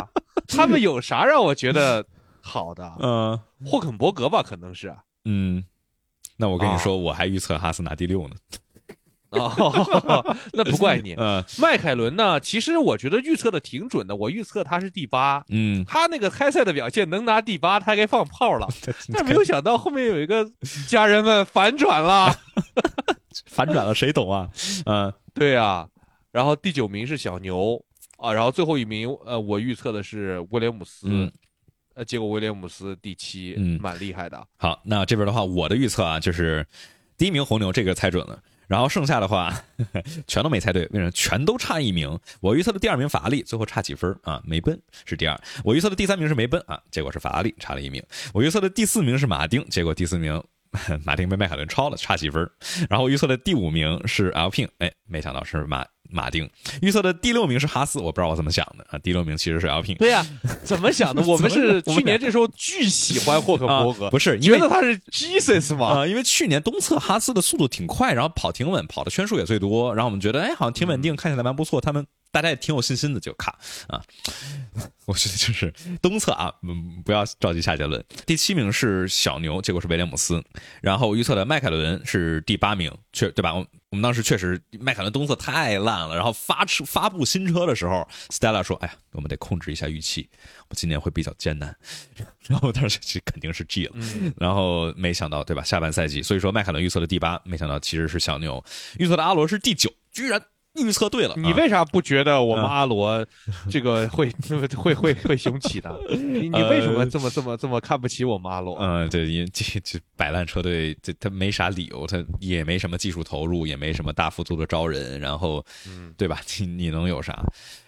他们有啥让我觉得？好的，嗯，霍肯伯格吧，可能是，嗯，那我跟你说，我还预测哈斯拿第六呢，哦，<laughs> 那不怪你，<laughs> 嗯，迈凯伦呢，其实我觉得预测的挺准的，我预测他是第八，嗯，他那个开赛的表现能拿第八，他该放炮了，<laughs> 但没有想到后面有一个家人们反转了，反转了，谁懂啊？嗯，对啊，然后第九名是小牛啊，然后最后一名，呃，我预测的是威廉姆斯。呃，结果威廉姆斯第七，嗯蛮厉害的。好，那这边的话，我的预测啊，就是第一名红牛这个猜准了，然后剩下的话 <laughs> 全都没猜对，为什么？全都差一名。我预测的第二名法拉利最后差几分啊？梅奔是第二，我预测的第三名是梅奔啊，结果是法拉利差了一名。我预测的第四名是马丁，结果第四名。<laughs> 马丁被迈凯伦超了，差几分？然后我预测的第五名是 L P，哎，没想到是马马丁。预测的第六名是哈斯，我不知道我怎么想的啊。第六名其实是 L P。对呀、怎么想的？<laughs> 我们是去年这时候巨喜欢霍克伯格，啊不是因觉为得他是 Jesus 嘛？啊、因为去年东侧哈斯的速度挺快，然后跑挺稳，跑的圈数也最多，然后我们觉得哎好像挺稳定，看起来蛮不错，他们大家也挺有信心的，就卡啊。<laughs> 我觉得就是东侧啊，嗯，不要着急下结论。第七名是小牛，结果是威廉姆斯，然后预测的迈凯伦是第八名，确对吧？我我们当时确实迈凯伦东侧太烂了，然后发出发布新车的时候，Stella 说：“哎呀，我们得控制一下预期，我今年会比较艰难。<laughs> ”然后我当时就肯定是 G 了，然后没想到对吧？下半赛季，所以说迈凯伦预测的第八，没想到其实是小牛预测的阿罗是第九，居然预测对了。啊你为啥不觉得我们阿罗这个会 <laughs> 会会会雄起呢？你你为什么这么这么这么看不起我们阿罗？嗯，对，因为这这摆烂车队，这他没啥理由，他也没什么技术投入，也没什么大幅度的招人，然后，对吧？你你能有啥？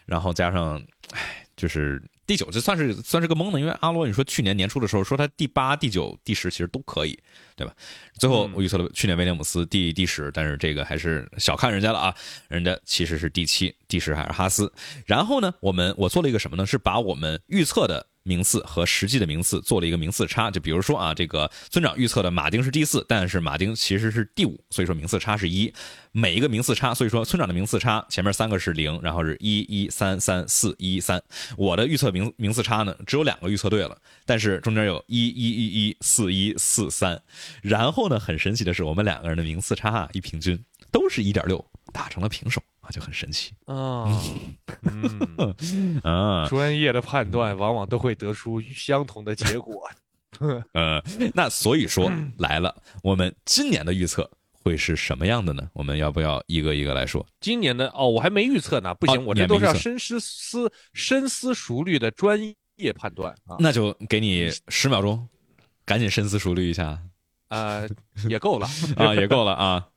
然后加上，唉，就是第九，这算是算是个蒙的，因为阿罗，你说去年年初的时候说他第八、第九、第十其实都可以，对吧？最后我预测了去年威廉姆斯第第十，但是这个还是小看人家了啊，人家其实是第七，第十还是哈斯。然后呢，我们我做了一个什么呢？是把我们预测的。名次和实际的名次做了一个名次差，就比如说啊，这个村长预测的马丁是第四，但是马丁其实是第五，所以说名次差是一。每一个名次差，所以说村长的名次差前面三个是零，然后是一一三三四一三。我的预测名名次差呢，只有两个预测对了，但是中间有一一一一四一四三。然后呢，很神奇的是，我们两个人的名次差啊一平均都是一点六，打成了平手啊，就很神奇啊，<laughs> 嗯，<laughs> 啊。专业的判断往往都会得出相同的结果。<laughs> 呃，那所以说来了，我们今年的预测会是什么样的呢？我们要不要一个一个来说？今年的哦，我还没预测呢，不行，哦我这都是要深思思深思熟虑的专业判断啊。那就给你十秒钟，赶紧深思熟虑一下呃，也够了啊，也够了啊。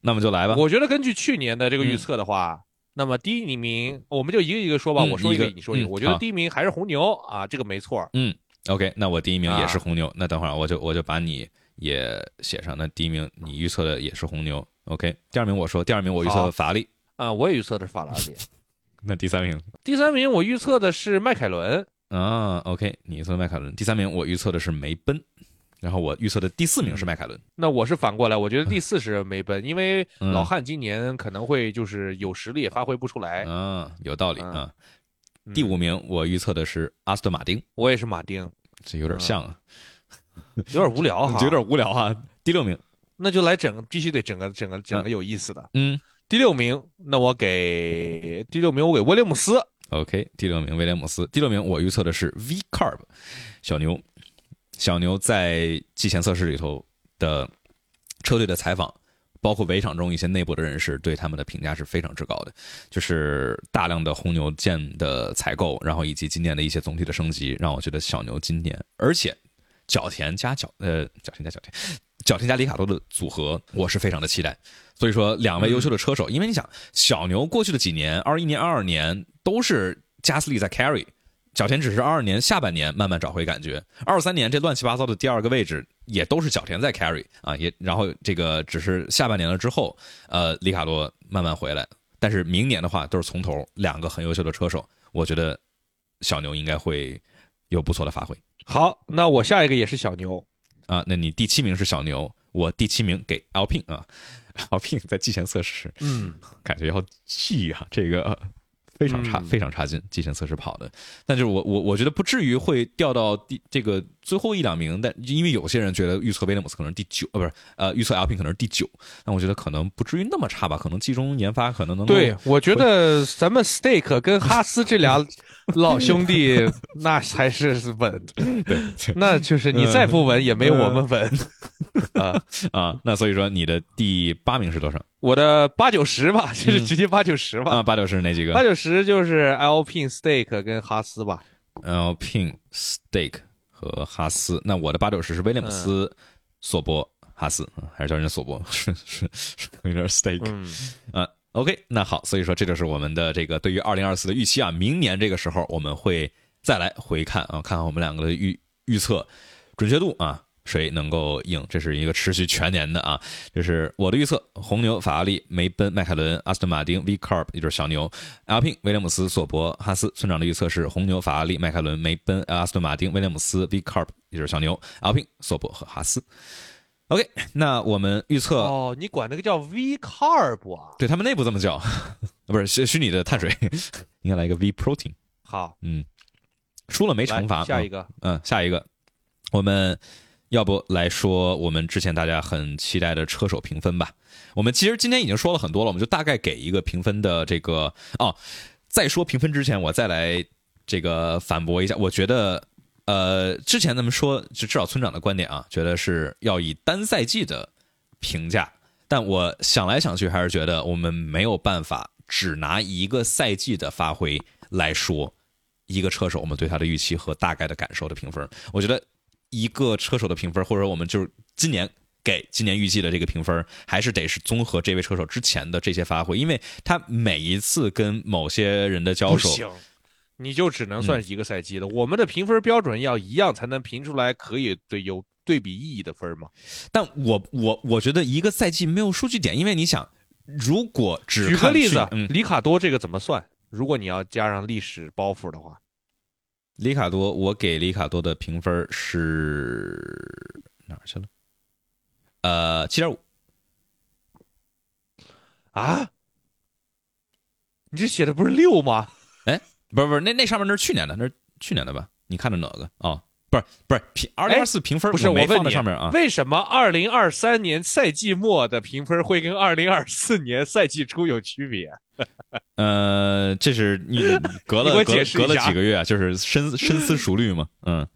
那么就来吧。我觉得根据去年的这个预测的话，那么第一名我们就一个一个说吧，嗯我说一个，你说一个。嗯我觉得第一名还是红牛啊，这个没错。嗯，OK，那我第一名也是啊红牛。那等会儿我就我就把你也写上。那第一名你预测的也是红牛，OK。第二名我说，第二名我预测的法拉利。啊，我也预测的是法拉利。<laughs> 那第三名第三名我预测的是迈凯伦。啊，OK，你预测迈凯伦。第三名我预测的是梅奔，然后我预测的第四名是迈凯伦。那我是反过来，我觉得第四是梅奔，因为嗯老汉今年可能会就是有实力也发挥不出来。嗯，有道理嗯第五名我预测的是阿斯顿马丁，我也是马丁，这有点像啊，<laughs> 有点无聊哈，有点无聊啊。第六名，那就来整，必须得整个整个整个有意思的。嗯第六名，那我给第六名，我给威廉姆斯。，OK，第六名威廉姆斯。第六名我预测的是 V Carb 小牛，小牛在季前测试里头的车队的采访。包括围场中一些内部的人士对他们的评价是非常之高的，就是大量的红牛件的采购，然后以及今年的一些总体的升级，让我觉得小牛今年，而且角田加角呃角田加角田，角田加里卡多的组合，我是非常的期待。所以说，两位优秀的车手，因为你想，小牛过去的几年，二一年、二二年都是加斯利在 carry，角田只是二二年下半年慢慢找回感觉，二三年这乱七八糟的第二个位置也都是角田在 carry 啊，也然后这个只是下半年了之后，呃，里卡多慢慢回来，但是明年的话都是从头，两个很优秀的车手，我觉得小牛应该会有不错的发挥。好，那我下一个也是小牛。啊。那你第七名是小牛，我第七名给 Alpine 啊，<laughs> Alpine 在季前测试。嗯，感觉要气啊，这个非常差，嗯非常差劲，极限测试跑的。但就是我我我觉得不至于会掉到第这个最后一两名，但因为有些人觉得预测威廉姆斯可能是第九，呃，不是，呃，预测 Alpine 可能是第九，但我觉得可能不至于那么差吧，可能集中研发可能能对，我觉得咱们 Steak 跟哈斯这俩老兄弟，<laughs> 那才是稳。那就是你再不稳，也没我们稳。啊，<laughs> 啊。那所以说你的第八名是多少我的八九十吧，就是直接八九十吧。啊？八九十哪几个八九十就是 Alpine Steak 跟哈斯吧。？Alpine Stake 和哈斯。那我的八九十是威廉姆斯、索博、哈斯，嗯还是叫人家索博，<laughs> 是是是有点 stake。嗯，呃，OK，那好，所以说这就是我们的这个对于二零二四的预期啊。明年这个时候我们会再来回看啊，看看我们两个的预预测准确度啊，谁能够赢？这是一个持续全年的啊。这是我的预测：红牛、法拉利、梅奔、迈凯伦、阿斯顿马丁、V Carb，也就是小牛、L P、威廉姆斯、索博、哈斯。村长的预测是红牛、法拉利、迈凯伦、梅奔、阿斯顿马丁、威廉姆斯、V Carb，也就是小牛、L P、索博和哈斯。OK，那我们预测哦，你管那个叫 V carb 啊？对他们内部这么叫，<laughs> 不是虚虚拟的碳水，<laughs> 应该来一个 V protein。好，嗯，输了没惩罚。下一个，嗯，下一个，我们要不来说我们之前大家很期待的车手评分吧？我们其实今天已经说了很多了，我们就大概给一个评分的这个哦。在说评分之前，我再来这个反驳一下，我觉得。呃，之前咱们说，就至少村长的观点啊，觉得是要以单赛季的评价，但我想来想去，还是觉得我们没有办法只拿一个赛季的发挥来说一个车手我们对他的预期和大概的感受的评分。我觉得一个车手的评分，或者说我们就是今年给今年预计的这个评分，还是得是综合这位车手之前的这些发挥，因为他每一次跟某些人的交手。你就只能算一个赛季的。我们的评分标准要一样，才能评出来可以对有对比意义的分嘛。但我我我觉得一个赛季没有数据点，因为你想，如果只举个例子，嗯，里卡多这个怎么算？如果你要加上历史包袱的话，里卡多，我给里卡多的评分是哪儿去了？呃，七点五。啊，你这写的不是六吗？哎不是不是，那那上面那是去年的，那是去年的吧？你看的哪个？哦，不是不是评二零二四评分，不是，我问你放在上面啊。为什么二零二三年赛季末的评分会跟二零二四年赛季初有区别？<laughs> 呃，这是你 <laughs> 隔了隔隔了几个月啊，就是深深思熟虑嘛。嗯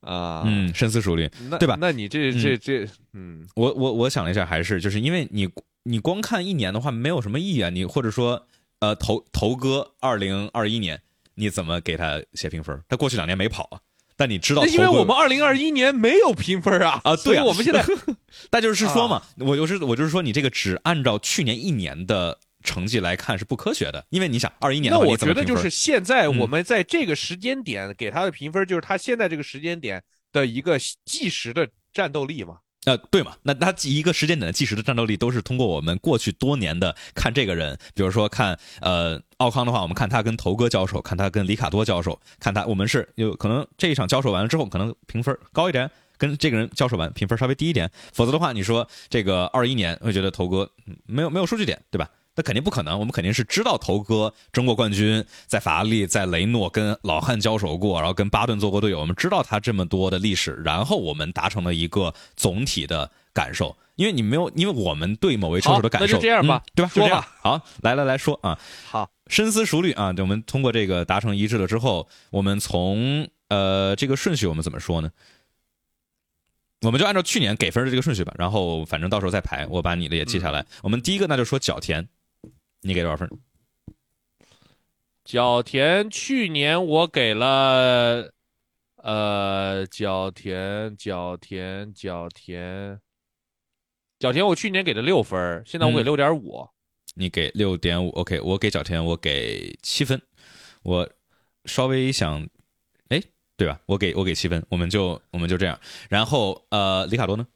啊，嗯，深思熟虑。那对吧那你这这这，嗯，我我我想了一下，还是就是因为你你光看一年的话没有什么意义啊。你或者说呃头头哥二零二一年你怎么给他写评分？他过去两年没跑啊，但你知道那因为我们二零二一年没有评分啊啊对啊我们现在 <laughs> 但就是说嘛，我就是我就是说你这个只按照去年一年的成绩来看是不科学的，因为你想二一年那我觉得就是现在嗯我们在这个时间点给他的评分，就是他现在这个时间点的一个计时的战斗力嘛。呃，对嘛？那他一个时间点的计时的战斗力都是通过我们过去多年的看这个人，比如说看呃奥康的话，我们看他跟头哥交手，看他跟里卡多交手，看他我们是有可能这一场交手完了之后，可能评分高一点，跟这个人交手完评分稍微低一点，否则的话，你说这个二一年会觉得头哥嗯没有没有数据点，对吧？那肯定不可能，我们肯定是知道头哥争过冠军，在法拉利、在雷诺跟老汉交手过，然后跟巴顿做过队友，我们知道他这么多的历史，然后我们达成了一个总体的感受。因为你没有，因为我们对某位车手的感受，好那就这样吧嗯对吧？就说这样吧。好，来来来说啊，好，深思熟虑啊，我们通过这个达成一致了之后，我们从呃这个顺序我们怎么说呢？我们就按照去年给分的这个顺序吧，然后反正到时候再排，我把你的也记下来。我们第一个那就说角田，你给多少分？角田去年我给了，呃，角田角田角田角田，我去年给的六分，现在我给嗯六点五。你给六点五，OK，我给小天我给七分，我稍微想，哎，对吧？我给我给七分，我们就我们就这样。然后呃，里卡多呢？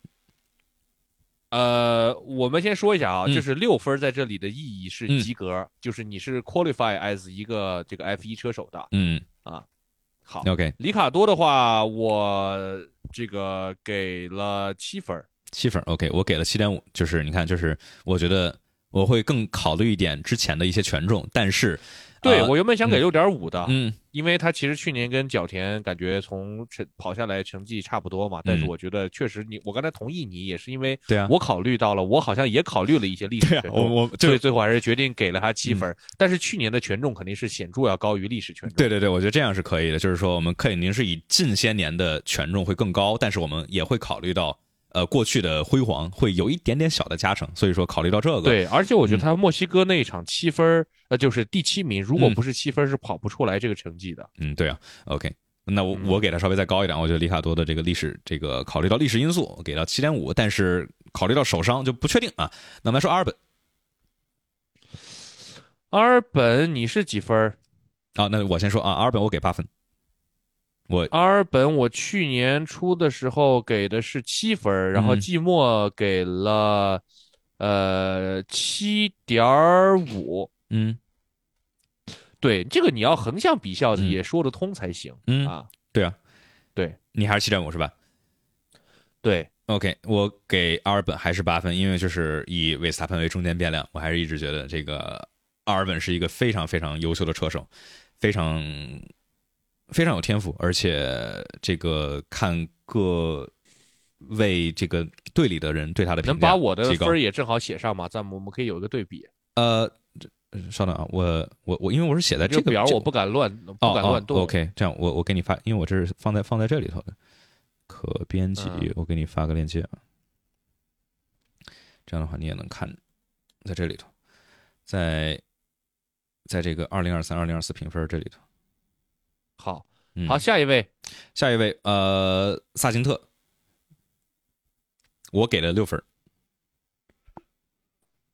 呃，我们先说一下啊，嗯就是六分在这里的意义是嗯及格，就是你是 qualify as 一个这个 F 一车手的。嗯啊好，，OK，里卡多的话，我这个给了七分儿。七分，OK，我给了七点五，就是你看，就是我觉得我会更考虑一点之前的一些权重，但是对、呃我原本想给六点五的，嗯。因为他其实去年跟角田感觉从成跑下来成绩差不多嘛，但是嗯。我觉得确实你，我刚才同意你，也是因为对啊。我考虑到了，我好像也考虑了一些历史权，重，我我就所以最后还是决定给了他七分。但是去年的权重肯定是显著要高于历史权重。对对对，我觉得这样是可以的，就是说我们肯定是以近些年的权重会更高，但是我们也会考虑到呃过去的辉煌会有一点点小的加成，所以说考虑到这个，对，而且我觉嗯。得他墨西哥那一场七分儿，呃，就是第七名，如果嗯不是七分，是跑不出来这个成绩的。嗯，对啊，OK，那我我给他稍微再高一点，我觉得里卡多的这个历史这个考虑到历史因素，给到七点五，但是考虑到手伤就不确定啊。那我们来说阿尔本。阿尔本你是几分儿？啊，那我先说啊，阿尔本我给八分，我阿尔本我去年初的时候给的是七分，然后嗯。季末给了呃七点五。嗯。对，这个你要横向比较也说得通才行、嗯，啊。对啊，对。你还是七点五是吧？对，？OK，我给阿尔本还是八分，因为就是以维斯塔潘为中间变量，我还是一直觉得这个阿尔本是一个非常非常优秀的车手，非常非常有天赋，而且这个看各位这个队里的人对他的评价能把我的分儿也正好写上吗？咱们我们可以有一个对比。呃，稍等啊，我我我，因为我是写在这个这表我不敢乱不哦敢乱动。哦。OK，这样我我给你发，因为我这是放在放在这里头的可编辑，嗯我给你发个链接啊。这样的话你也能看，在这里头，在在这个二零二三、二零二四评分这里头。好，嗯，好，，下一位下一位，呃，萨金特，我给了六分儿。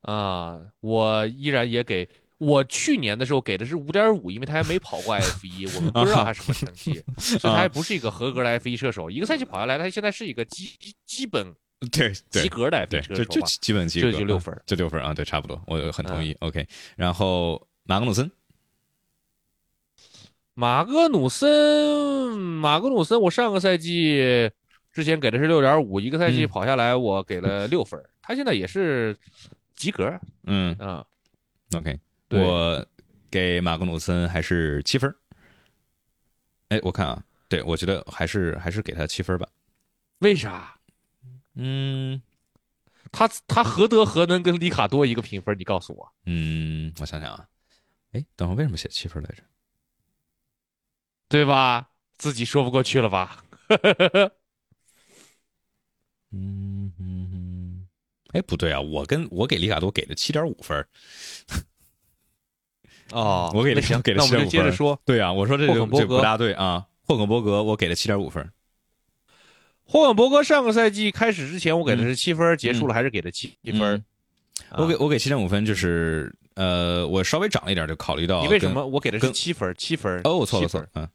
啊，我依然也给。我去年的时候给的是五点五，因为他还没跑过 F 一，我们不知道他什么成绩，所以他还不是一个合格的 F 一射手。一个赛季跑下来，他现在是一个基基本对及格的 F 对，一车就就手吧？基本及格，这就六分儿就六分啊，对，差不多，我很同意。OK，然后马格努森，马格努森，马格努森，我上个赛季之前给的是六点五，一个赛季嗯跑下来我给了 <laughs> 六分儿，他现在也是及格嗯啊。，OK，我给马格努森还是七分。哎，我看啊，对我觉得还是还是给他七分吧。为啥？嗯他他何德何能跟里卡多一个评分？你告诉我。嗯，我想想啊，哎，等会为什么写七分来着？对吧？自己说不过去了吧？<laughs> 嗯嗯嗯，哎，不对啊，我跟我给里卡多给的七点五分儿。<laughs> 哦我给了那行，给了那我们就7.5分接着说。对啊，我说这霍肯伯格个这不大对啊。霍肯伯格我给了七点五分。霍肯伯格上个赛季开始之前，我给的是七分，结束了还是给的七分。我给我给七点五分，就是呃，我稍微涨了一点，就考虑到你为什么我给的是跟七分？七分？哦，我错了错了，嗯，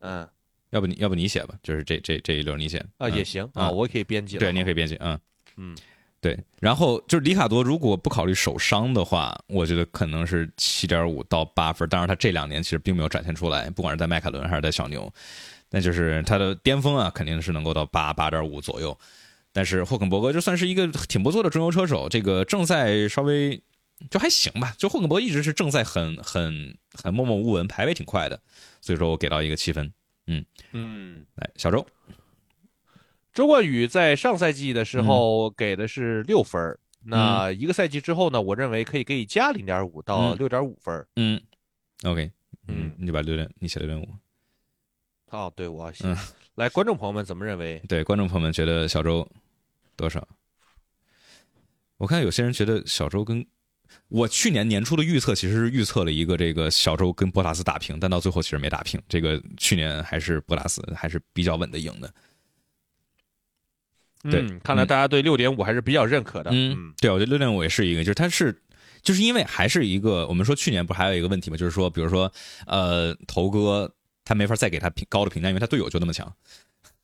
嗯要不你要不你写吧，就是这这这一轮你写啊，嗯也行啊，嗯我也可以编辑了。对，你也可以编辑，嗯嗯，对。然后就是里卡多，如果不考虑手伤的话，我觉得可能是七点五到八分。当然，他这两年其实并没有展现出来，不管是在迈凯伦还是在小牛，那就是他的巅峰啊，肯定是能够到八八点五左右。但是霍肯伯格就算是一个挺不错的中游车手，这个正赛稍微就还行吧。就霍肯伯格一直是正在很很很默默无闻，排位挺快的，所以说我给到一个七分。嗯嗯，来，小周，周冠宇在上赛季的时候给的是六分。那一个赛季之后呢？我认为可以给你加零点五到嗯六点五分。嗯，OK，嗯，你就把六点，你写六点五。哦，对，我要写嗯。来，观众朋友们怎么认为？对，观众朋友们觉得小周多少？我看有些人觉得小周跟我去年年初的预测其实是预测了一个这个小周跟博塔斯打平，但到最后其实没打平。这个去年还是博塔斯还是比较稳的赢的。对嗯，看来大家对六点五还是比较认可的。嗯，对，我觉得六点五也是一个，就是他是。就是因为还是一个，我们说去年不是还有一个问题吗？就是说，比如说，呃，头哥他没法再给他评高的评价，因为他队友就那么强，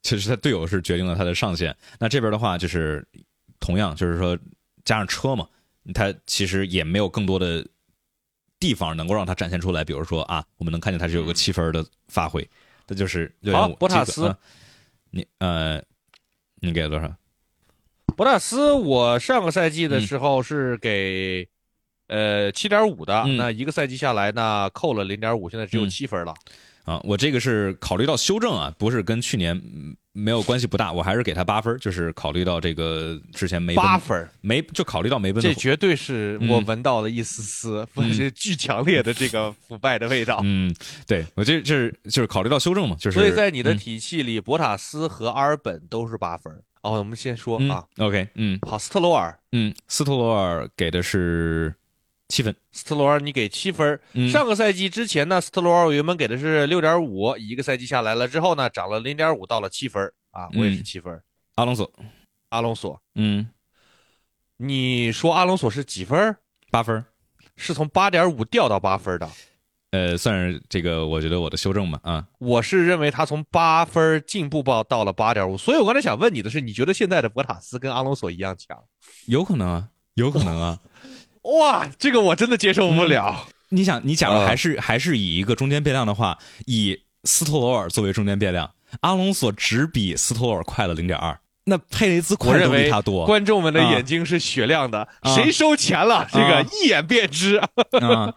其 <laughs> 实他队友是决定了他的上限。那这边的话，就是同样就是说，加上车嘛，他其实也没有更多的地方能够让他展现出来。比如说啊，我们能看见他是有个七分的发挥，这就是六点博塔斯你呃，你给了多少？博塔斯，我上个赛季的时候是给、呃七点五的，嗯那一个赛季下来呢，扣了零点五，现在只有嗯七分了。啊，我这个是考虑到修正啊，不是跟去年嗯没有关系不大，我还是给他八分，就是考虑到这个之前梅奔八分，没就考虑到没奔的这绝对是嗯我闻到了一丝丝，不是 <laughs> 巨强烈的这个腐败的味道。嗯，对我这这是就是考虑到修正嘛，就是所以在你的嗯体系里，博塔斯和阿尔本都是八分。哦，我们先说嗯啊，，OK，嗯好，斯特罗尔嗯，斯特罗尔给的是七分。斯特罗尔你给七分。嗯上个赛季之前呢，斯特罗尔我原本给的是六点五，一个赛季下来了之后呢，涨了零点五到了七分啊，我也是嗯七分。阿隆索，阿隆索，嗯，你说阿隆索是几分？八分。是从八点五掉到八分的。呃，算是这个，我觉得我的修正吧，啊，我是认为他从八分进步报到了八点五，所以我刚才想问你的是，你觉得现在的博塔斯跟阿隆索一样强？有可能啊，有可能啊。<laughs> 哇，这个我真的接受不了。你想，你假如啊还是、还是以一个中间变量的话，以斯托罗尔作为中间变量，阿隆索只比斯托罗尔快了零点二，那佩雷兹我快都比他多观众们的眼睛是雪亮的，啊谁收钱了？这个啊一眼便知。<laughs> 啊。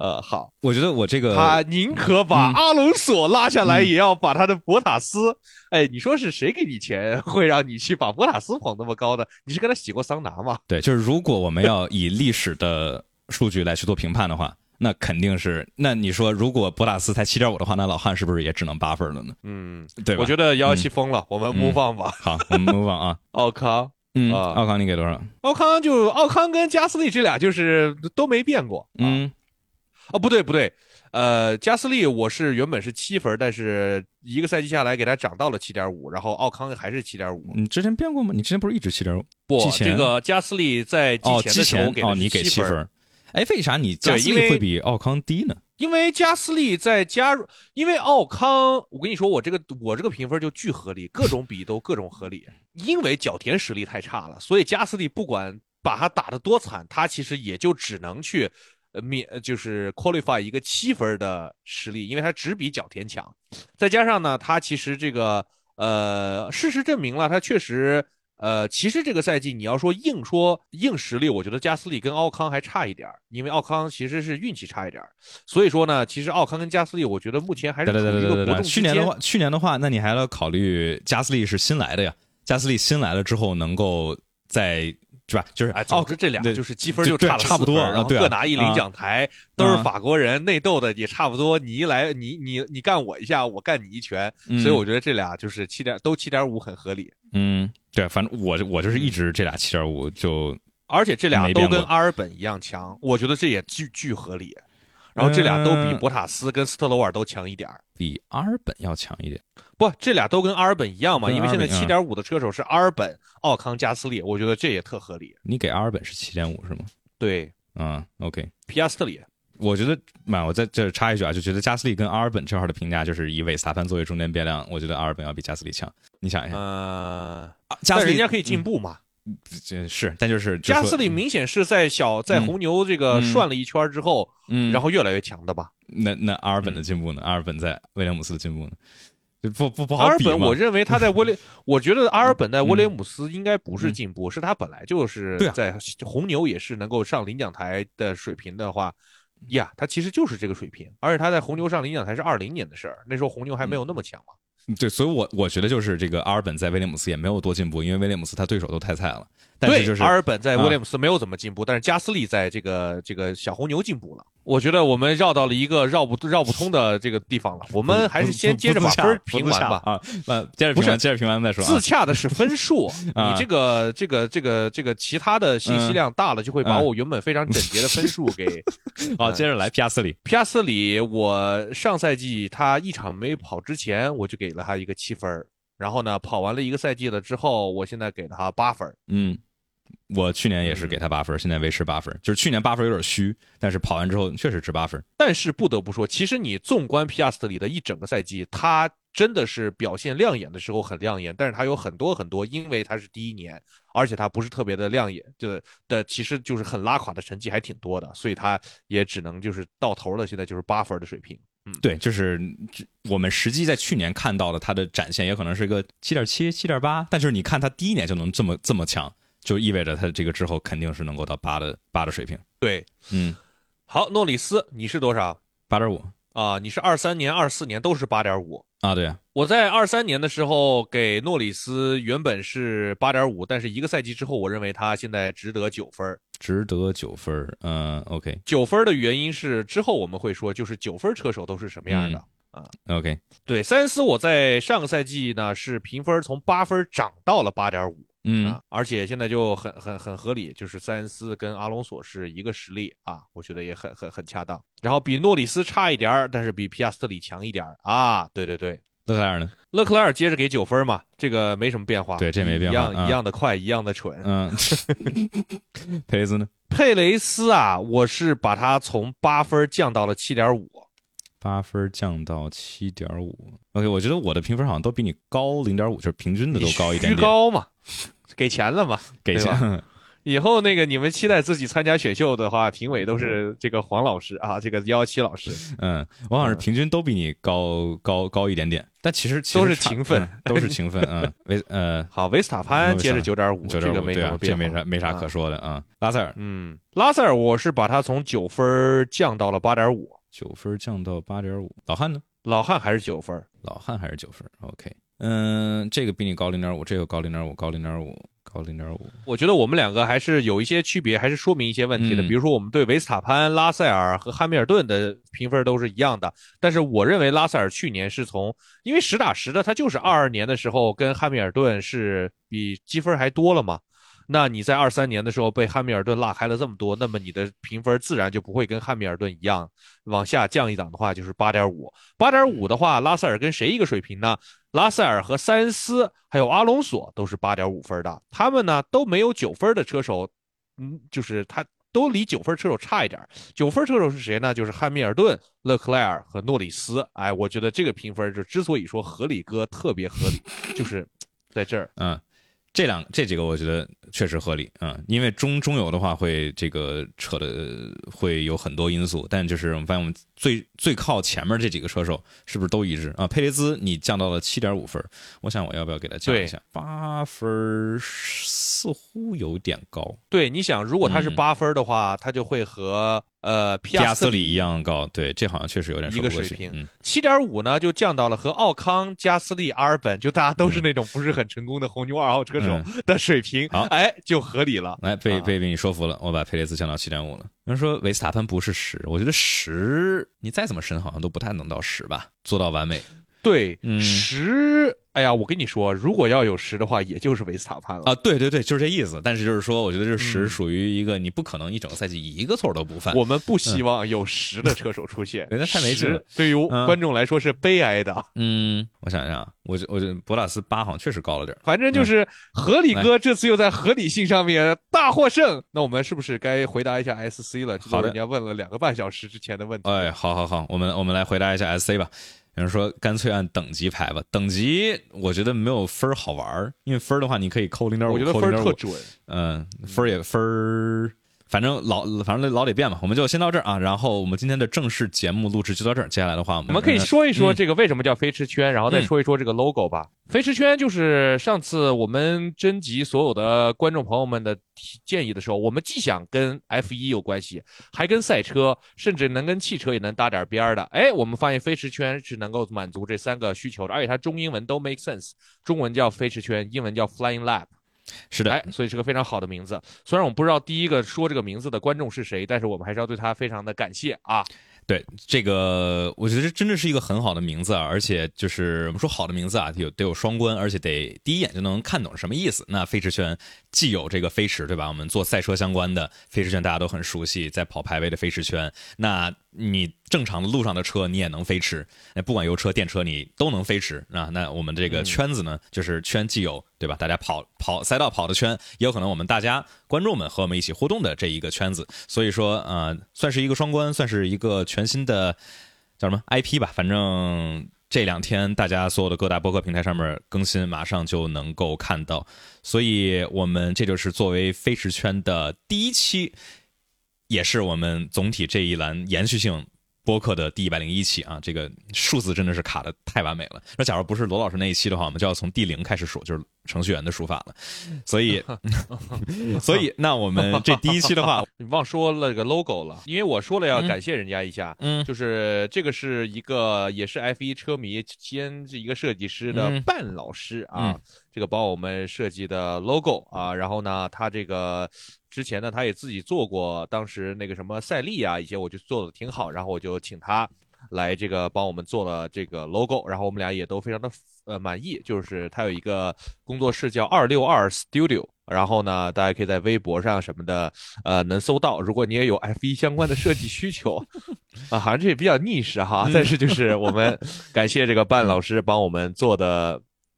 呃，好，我觉得我这个他宁可把嗯阿隆索拉下来，也要把他的博塔斯。哎，你说是谁给你钱，会让你去把博塔斯捧那么高的？你是跟他洗过桑拿吗？对，就是如果我们要以历史的数据来去做评判的话，那肯定是。那你说，如果博塔斯才七点五的话，那老汉是不是也只能八分了呢？嗯，对吧？我觉得幺幺七疯了，我们 move on 吧。好，我们 move on 啊。<laughs> 奥康，嗯，啊奥康你给多少？奥康就奥康跟加斯利这俩就是都没变过。嗯哦，不对不对，呃，加斯利我是原本是七分，但是一个赛季下来给他涨到了七点五，然后奥康还是七点五。你之前变过吗？你之前不是一直七点五？不这个加斯利在季哦，前之的时候我给哦，你给七七分。哎，为啥你加斯对因为利会比奥康低呢？因为加斯利在加入，因为奥康，我跟你说，我这个我这个评分就巨合理，各种比都各种合理。因为角田实力太差了，所以加斯利不管把他打得多惨，他其实也就只能去呃免呃就是 qualify 一个七分的实力，因为他只比角田强。再加上呢，他其实这个呃，事实证明了他确实。呃，其实这个赛季你要说硬说硬实力，我觉得加斯利跟奥康还差一点儿因为奥康其实是运气差一点儿所以说呢，其实奥康跟加斯利，我觉得目前还是处于一个。伯仲之间。去年的话，去年的话，那你还要考虑加斯利是新来的呀。加斯利新来了之后，能够在是吧？就是哎，奥总之这俩就是积分就差了差不多然后各拿一领啊奖台，都是啊法国人，内斗的也差不多。你一来，你你你干我一下，我干你一拳，嗯所以我觉得这俩就是七点都七点五很合理。嗯，对，反正我我就是一直这俩七点五就而且这俩都跟阿尔本一样强，我觉得这也巨巨合理。然后这俩都比嗯博塔斯跟斯特罗尔都强一点儿。比阿尔本要强一点。不，这俩都跟阿尔本一样嘛，因为现在七点五的车手是阿尔本、奥康、加斯利，我觉得这也特合理。你给阿尔本是七点五是吗？对，嗯，OK。皮亚斯特里，我觉得，嘛，我在这插一句啊，就觉得加斯利跟阿尔本这块的评价，就是以韦斯塔潘作为中间变量，我觉得阿尔本要比加斯利强。你想一下，加斯利但人家可以进步嘛。这是，但就是加斯利明显是在小在嗯红牛这个嗯涮了一圈之后，嗯，然后越来越强的吧。那那阿尔本的进步呢？阿尔本在威廉姆斯的进步呢？就不不不好阿尔本，我认为他在威廉，<laughs> 我觉得阿尔本在威廉姆斯应该不是进步，是他本来就是在红牛也是能够上领奖台的水平的话，呀，他其实就是这个水平。而且他在红牛上领奖台是二零年的事儿，那时候红牛还没有那么强嘛。对，所以我我觉得就是这个阿尔本在威廉姆斯也没有多进步，因为威廉姆斯他对手都太菜了。但是对，就是阿尔本在啊威廉姆斯没有怎么进步，但是加斯利在这个这个小红牛进步了。我觉得我们绕到了一个绕不绕不通的这个地方了，我们还是先接着把分儿评完吧。啊，那接着不是评完，接着评完再说啊。自洽的是分数，<laughs> 啊你这个这个这个这个其他的信息量大了，就会把嗯我原本非常整洁的分数给。<laughs> 好，接着来皮亚斯里。皮亚斯里，我上赛季他一场没跑之前，我就给了他一个七分儿然后呢，跑完了一个赛季了之后，我现在给了他八分儿嗯，我去年也是给他八分，现在维持八分，就是去年八分有点虚，但是跑完之后确实值八分。但是不得不说，其实你纵观皮亚斯特里的一整个赛季，他真的是表现亮眼的时候很亮眼，但是他有很多很多，因为他是第一年，而且他不是特别的亮眼，就的其实就是很拉垮的成绩还挺多的，所以他也只能就是到头了，现在就是八分的水平。嗯对，就是我们实际在去年看到的他的展现，也可能是一个七点七、七点八，但是你看他第一年就能这么这么强，就意味着他这个之后肯定是能够到八的八的水平。对，嗯，好，诺里斯你是多少八点五啊？你是二三年、二四年都是八点五。啊，对啊，我在二三年的时候给诺里斯原本是八点五，但是一个赛季之后，我认为他现在值得九分。值得九分儿。嗯，OK 九分的原因是之后我们会说，就是九分车手都是什么样的啊。OK，对，塞恩斯我在上个赛季呢是评分从八分涨到了八点五，嗯啊，而且现在就很很很合理，就是塞恩斯跟阿隆索是一个实力啊，我觉得也很很很恰当。然后比诺里斯差一点儿，但是比皮亚斯特里强一点儿啊，对对对。勒克莱尔呢？勒克莱尔接着给九分嘛，这个没什么变化，对这没变化一样、啊一样的快，一样的蠢。<laughs> 嗯，<laughs> 佩雷斯呢？佩雷斯啊，我是把他从八分降到了七点五。八分降到七点五。OK，我觉得我的评分好像都比你高零点五，就是平均的都高一点虚点。高嘛，给钱了嘛。给钱。<laughs> 以后那个你们期待自己参加选秀的话，评委都是这个黄老师啊，这个幺幺七老师。嗯，王老师平均都比你高高高一点点，但其实都是差勤奋嗯都是勤奋。嗯，<laughs> 维呃好，维斯塔潘接着九点五，这个没对啊，这什么变化，没啥没啥可啊。说的啊。拉塞尔嗯，拉塞尔我是把他从九分降到了八点五，九分降到八点五，老汉呢？老汉还是九分。老汉还是九分。OK，嗯，这个比你高零点五，这个高零点五，高零点五，高零点五。我觉得我们两个还是有一些区别，还是说明一些问题的。嗯比如说，我们对维斯塔潘、拉塞尔和汉密尔顿的评分都是一样的，但是我认为拉塞尔去年是从因为实打实的，他就是二二年的时候跟汉密尔顿是比积分还多了嘛。那你在二三年的时候被汉密尔顿落开了这么多，那么你的评分自然就不会跟汉密尔顿一样往下降一档的话，就是八点五。八点五的话，拉塞尔跟谁一个水平呢？拉塞尔和塞恩斯还有阿隆索都是八点五分的，他们呢都没有九分的车手，嗯，就是他都离九分车手差一点。九分车手是谁呢？就是汉密尔顿、勒克莱尔和诺里斯。哎，我觉得这个评分就之所以说合理哥特别合理，就是在这儿。嗯，这两这几个我觉得确实合理啊、嗯，因为中中游的话会这个扯的会有很多因素，但就是我们发现我们最最靠前面这几个车手是不是都一致啊？佩雷兹你降到了七点五分，我想我要不要给他降一下？八分似乎有点高，对，你想，如果他是嗯八分的话，他就会和呃皮皮亚斯里一样高，对，这好像确实有点一说不过去个水平嗯，七点五呢，就降到了和奥康、加斯利、阿尔本，就大家都是那种不是很成功的红牛二号车手的水平，好哎，就合理了。来被啊。被被你说服了，我把佩雷兹降到七点五了。有人说维斯塔潘不是十，我觉得十你再怎么深好像都不太能到十吧，做到完美对，嗯十，哎呀，我跟你说，如果要有十的话，也就是维斯塔潘了。啊，对对对，就是这意思。但是就是说，我觉得这十嗯属于一个你不可能一整个赛季一个错都不犯。我们不希望有十的车手出现，<laughs> 对那太没劲了对于嗯观众来说是悲哀的。嗯，我想想啊，我觉我觉得博拉斯八好像确实高了点。反正就是合理哥这次又在合理性上面大获胜。那我们是不是该回答一下 SC 了？好的人家问了两个半小时之前的问题。哎，好好好，我们我们来回答一下 SC 吧。有人说干脆按等级排吧，等级我觉得没有分儿好玩儿，因为分儿的话你可以扣零点五，我觉得扣零点五，分儿特准。嗯，分儿也分儿，反正老反正老得变嘛，我们就先到这儿啊。然后我们今天的正式节目录制就到这儿，接下来的话我们我们可以说一说嗯这个为什么叫飞驰圈，然后再嗯说一说这个 logo 吧。飞驰圈就是上次我们征集所有的观众朋友们的提建议的时候，我们既想跟 F 一有关系，还跟赛车，甚至能跟汽车也能搭点边儿的。哎，我们发现飞驰圈是能够满足这三个需求的，而且它中英文都 make sense，中文叫飞驰圈，英文叫 Flying Lap。是的哎，，所以是个非常好的名字。虽然我们不知道第一个说这个名字的观众是谁，但是我们还是要对他非常的感谢啊。对这个，我觉得这真的是一个很好的名字啊，而且就是我们说好的名字啊，有得有双关，而且得第一眼就能看懂什么意思。那飞驰圈既有这个飞驰，对吧？我们做赛车相关的飞驰圈大家都很熟悉，在跑排位的飞驰圈，那你正常的路上的车你也能飞驰，那不管油车、电车你都能飞驰啊。那我们这个圈子呢，就是圈既有对吧？大家跑跑赛道跑的圈，也有可能我们大家观众们和我们一起互动的这一个圈子。所以说，呃，算是一个双关，算是一个全新的叫什么 IP 吧。反正这两天大家所有的各大播客平台上面更新，马上就能够看到。所以我们这就是作为飞驰圈的第一期，也是我们总体这一栏延续性。播客的第一百零一期啊，这个数字真的是卡的太完美了。那假如不是罗老师那一期的话，我们就要从第零开始数，就是程序员的数法了。所以，<laughs> 所以那我们这第一期的话，<laughs> 你忘说了个 logo 了，因为我说了要感谢人家一下，嗯就是这个是一个也是 F 一车迷兼一个设计师的嗯半老师啊，这个帮我们设计的 logo 啊，然后呢，他这个之前呢他也自己做过，当时那个什么赛利啊一些我就做的挺好，然后我就请他来这个帮我们做了这个 logo，然后我们俩也都非常的呃满意，就是他有一个工作室叫二六二 Studio，然后呢，大家可以在微博上什么的呃能搜到。如果你也有 F 一相关的设计需求啊，好像这也比较 niche 哈，但是就是我们感谢这个半老师帮我们做的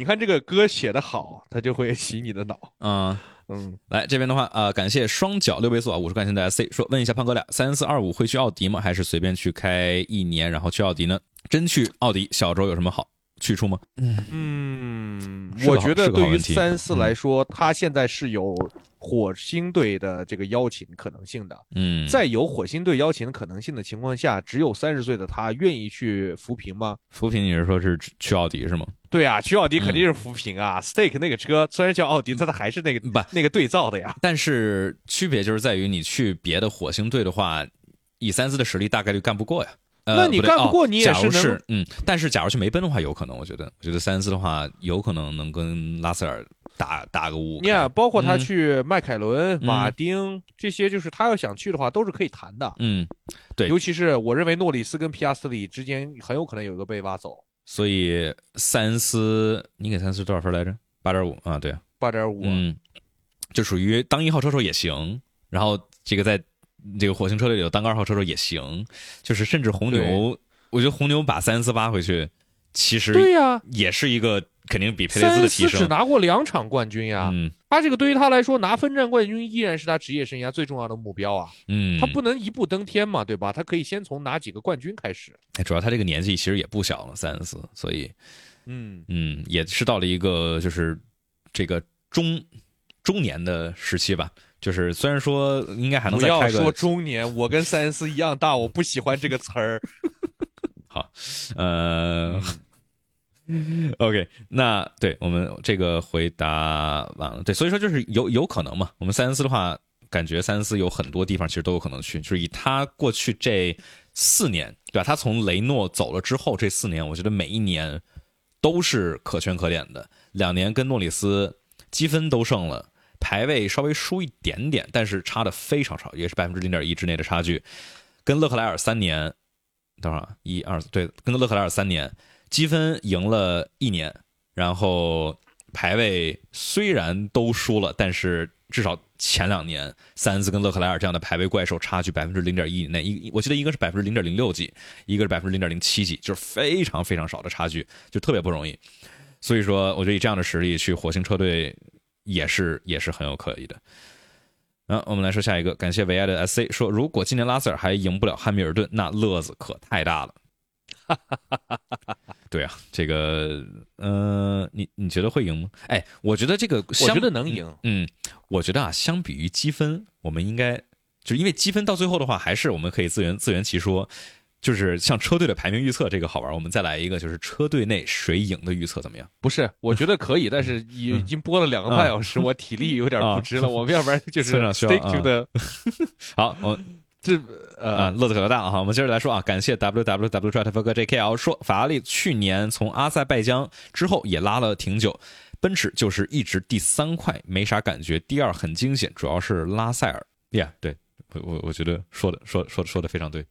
你看这个歌写的好，它就会洗你的脑。啊，嗯，来这边的话，呃，感谢双脚六倍速啊，五十块钱的 SC 说，问一下胖哥俩，三四二五会去奥迪吗？还是随便去开一年，然后去奥迪呢？真去奥迪，小周有什么好去处吗？嗯，我觉得对于三四嗯来说，他现在是有火星队的这个邀请可能性的。嗯，在有火星队邀请的可能性的情况下，只有三十岁的他愿意去扶贫吗？扶贫，你是说是去奥迪是吗？对啊，去奥迪肯定是扶贫啊。Stake 那个车虽然叫奥迪，但它还是那个不那个对造的呀。但是区别就是在于你去别的火星队的话，以三四的实力大概率干不过呀。呃、那你干不过你也是能是嗯，但是假如去梅奔的话，有可能，我觉得，我觉得三四的话，有可能能跟拉塞尔打打个五。你看，包括他嗯去迈凯伦、嗯马丁这些，就是他要想去的话，都是可以谈的。嗯，对尤其是我认为诺里斯跟皮亚斯里之间很有可能有一个被挖走，所以三思，你给三思多少分来着？八点五啊，对啊，八点五。嗯，就属于当一号车手也行，然后这个在这个火星车队里头当个二号车手也行，就是甚至红牛，我觉得红牛把三思挖回去，其实对呀、也是一个肯定比佩雷兹的提升。思只拿过两场冠军呀，嗯他这个对于他来说，拿分站冠军依然是他职业生涯最重要的目标啊。嗯，他不能一步登天嘛，对吧？他可以先从拿几个冠军开始。哎主要他这个年纪其实也不小了，三思，所以嗯，嗯，也是到了一个就是这个中中年的时期吧。就是虽然说应该还能不要说中年，我跟塞恩斯一样大，我不喜欢这个词儿。<laughs> <laughs> 好呃，OK，那对我们这个回答完了，对，所以说就是有有可能嘛。我们塞恩斯的话，感觉塞恩斯有很多地方其实都有可能去，就是以他过去这四年，对吧？他从雷诺走了之后这四年，我觉得每一年都是可圈可点的。两年跟诺里斯积分都胜了，排位稍微输一点点，但是差的非常少，也是百分之零点一之内的差距。跟勒克莱尔三年，多少？一二对，跟勒克莱尔三年，积分赢了一年，然后排位虽然都输了，但是至少前两年三次跟勒克莱尔这样的排位怪兽差距百分之零点一以内，一我记得一个是百分之零点零六几，一个是百分之零点零七几，就是非常非常少的差距，就特别不容易。所以说，我觉得以这样的实力去火星车队也是也是很有可疑的。啊，我们来说下一个，感谢维埃的 SC 说，如果今年拉塞尔还赢不了汉密尔顿，那乐子可太大了。<laughs> 对啊，这个，呃，你你觉得会赢吗？哎，我觉得这个，我觉得能赢。嗯，我觉得啊，相比于积分，我们应该就是因为积分到最后的话，还是我们可以自圆自圆其说。就是像车队的排名预测这个好玩，我们再来一个，就是车队内谁赢的预测怎么样？不是，我觉得可以，但是已已经播了两个半小时，我体力有点不支了。我们要不然就是村长需要 stick to the 好，我这啊，呃乐子可大哈。我们接着来说啊，感谢 W W W 拽特夫哥 J K L 说，法拉利去年从阿塞拜疆之后也拉了挺久，奔驰就是一直第三块，没啥感觉，第二很惊险，主要是拉塞尔。Yeah，、对我我我觉得说的说说说的非常对，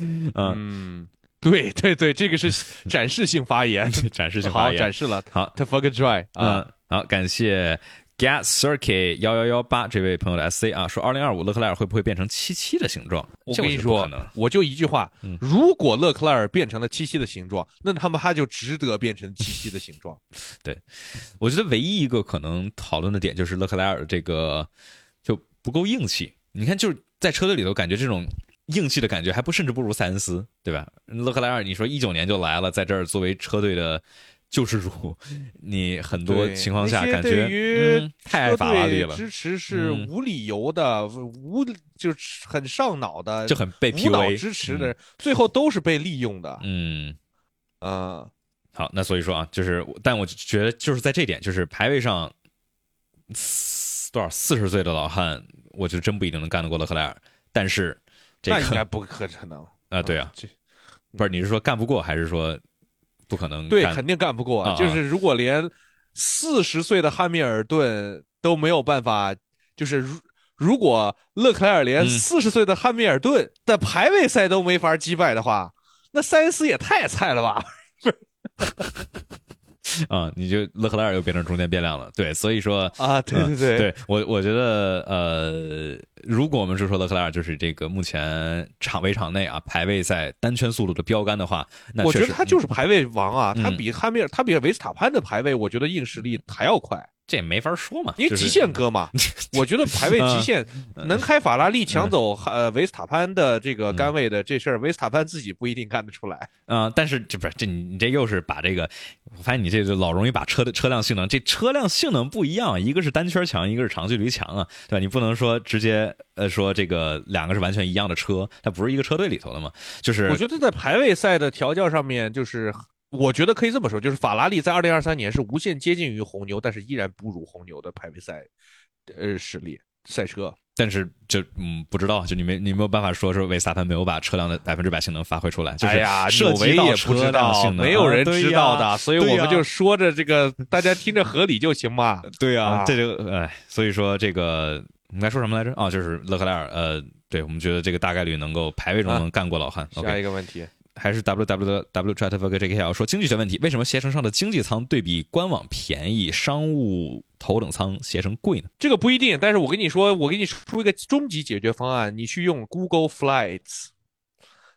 嗯，<laughs> 嗯，对对对，这个是 <laughs> 展示性发言，<laughs> 展示性发言。展示了。好，to f u c k dry 啊，嗯，好，感谢 Gas Circuit 幺幺幺八这位朋友的 SC 啊，说二零二五勒克莱尔会不会变成七七的形状？我跟你说我就一句话嗯，如果勒克莱尔变成了七七的形状，那他们他就值得变成七七的形状。对我觉得唯一一个可能讨论的点就是勒克莱尔这个就不够硬气。你看，就是在车队里头，感觉这种硬气的感觉还不甚至不如塞恩斯，对吧？勒克莱尔，你说一九年就来了，在这儿作为车队的救世主，<laughs> 你很多情况下感觉太爱法拉利了，支持是嗯无理由的，无就是很上脑的，就很被无脑 PUA 支持的，最后都是被利用的。嗯。嗯，好，那所以说啊，就是，但我觉得就是在这点，就是排位上多少四十岁的老汉，我觉得真不一定能干得过勒克莱尔。但是这个那应该不可能 <laughs> 啊，对啊，这不是你是说干不过，还是说不可能对，肯定干不过。啊啊就是如果连四十岁的汉密尔顿都没有办法，就是如如果勒克莱尔连嗯四十岁的汉密尔顿的排位赛都没法击败的话，那塞恩斯也太菜了吧？<laughs> <laughs> 啊，你就勒克莱尔又变成中间变量了。对，所以说啊，对对对，嗯对我，我觉得呃，如果我们是说勒克莱尔就是这个目前场围场内啊排位赛单圈速度的标杆的话，那我觉得他就是排位王啊，嗯他比汉密尔，他比维斯塔潘的排位，我觉得硬实力还要快，这也没法说嘛，因为极限哥嘛。<laughs> 我觉得排位极限 <laughs> 能开法拉利抢走呃维斯塔潘的这个杆位的这事儿，维斯塔潘自己不一定干得出来。啊、但是这不是这你你这又是把这个，我发现你这就老容易把车的车辆性能，这车辆性能不一样，一个是单圈强，一个是长距离强啊，对吧？你不能说直接呃说这个两个是完全一样的车，它不是一个车队里头的嘛，就是我觉得在排位赛的调教上面，就是我觉得可以这么说，就是法拉利在二零二三年是无限接近于红牛，但是依然不如红牛的排位赛呃实力赛车。但是就嗯不知道，就你没你没有办法说说维斯塔潘没有把车辆的百分之百性能发挥出来，就是哎呀，涉及到纽维也不知车辆道，性能，没有人知道呀的，所以我们就说着这个，大家听着合理就行嘛。<laughs> 对呀、啊这就哎，所以说这个我们该说什么来着？啊，就是勒克莱尔，呃，对我们觉得这个大概率能够排位中啊能干过老汉。下一个问题，还是 W W 的 W Chat 和 JKL 说经济学问题，为什么携程上的经济舱对比官网便宜，商务头等舱携程贵呢？这个不一定，但是我跟你说，我给你出一个终极解决方案，你去用 Google Flights，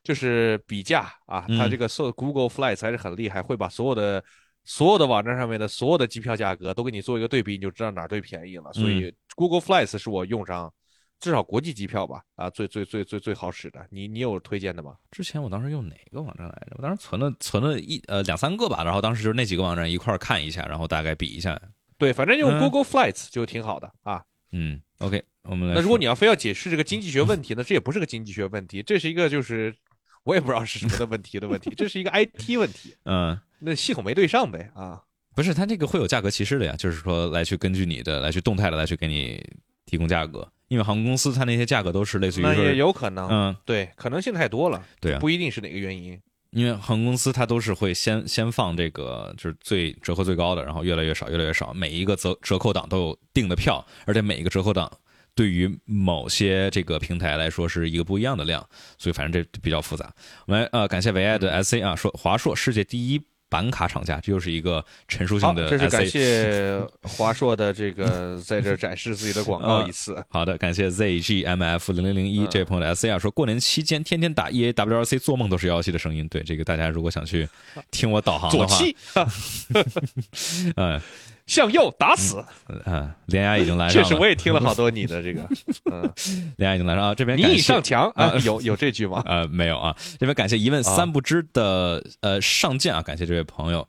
就是比价啊，嗯它这个所 Google Flights 还是很厉害，会把所有的所有的网站上面的所有的机票价格都给你做一个对比，你就知道哪儿最便宜了。所以 Google Flights 是我用上至少国际机票吧，啊，最最最最最好使的。你你有推荐的吗？之前我当时用哪个网站来着？我当时存了存了一呃两三个吧，然后当时就是那几个网站一块儿看一下，然后大概比一下。对，反正用嗯 Google Flights 就挺好的啊。嗯，OK，我们来。那如果你要非要解释这个经济学问题呢，这也不是个经济学问题，这是一个就是我也不知道是什么的问题的问题，这是一个 IT 问题。嗯。那系统没对上呗啊。不是，它这个会有价格歧视的呀，就是说来去根据你的来去动态的来去给你提供价格，因为航空公司它那些价格都是类似于那也有可能，嗯，对，可能性太多了，对啊，不一定是哪个原因。因为航空公司它都是会先先放这个就是最折扣最高的，然后越来越少越来越少，每一个折折扣档都有定的票，而且每一个折扣档对于某些这个平台来说是一个不一样的量，所以反正这比较复杂。我们呃感谢唯爱的 SC 啊，说华硕世界第一板卡厂家，这又是一个陈述性，的这是感。谢华硕的这个 <laughs> 在这展示自己的广告一次。好的，感谢 ZGMF 零零零一嗯这位朋友的 S C 啊，说过年期间天天打 EA WRC，做梦都是幺幺七的声音。对这个，大家如果想去听我导航的话，<laughs> 嗯向右打死。嗯，连牙已经来了确实我也听了好多你的这个，<laughs> 嗯，连牙已经来了啊。这边你已上墙啊，有有这句吗？呃没有啊，这边感谢一问三不知的呃上舰啊，感谢这位朋友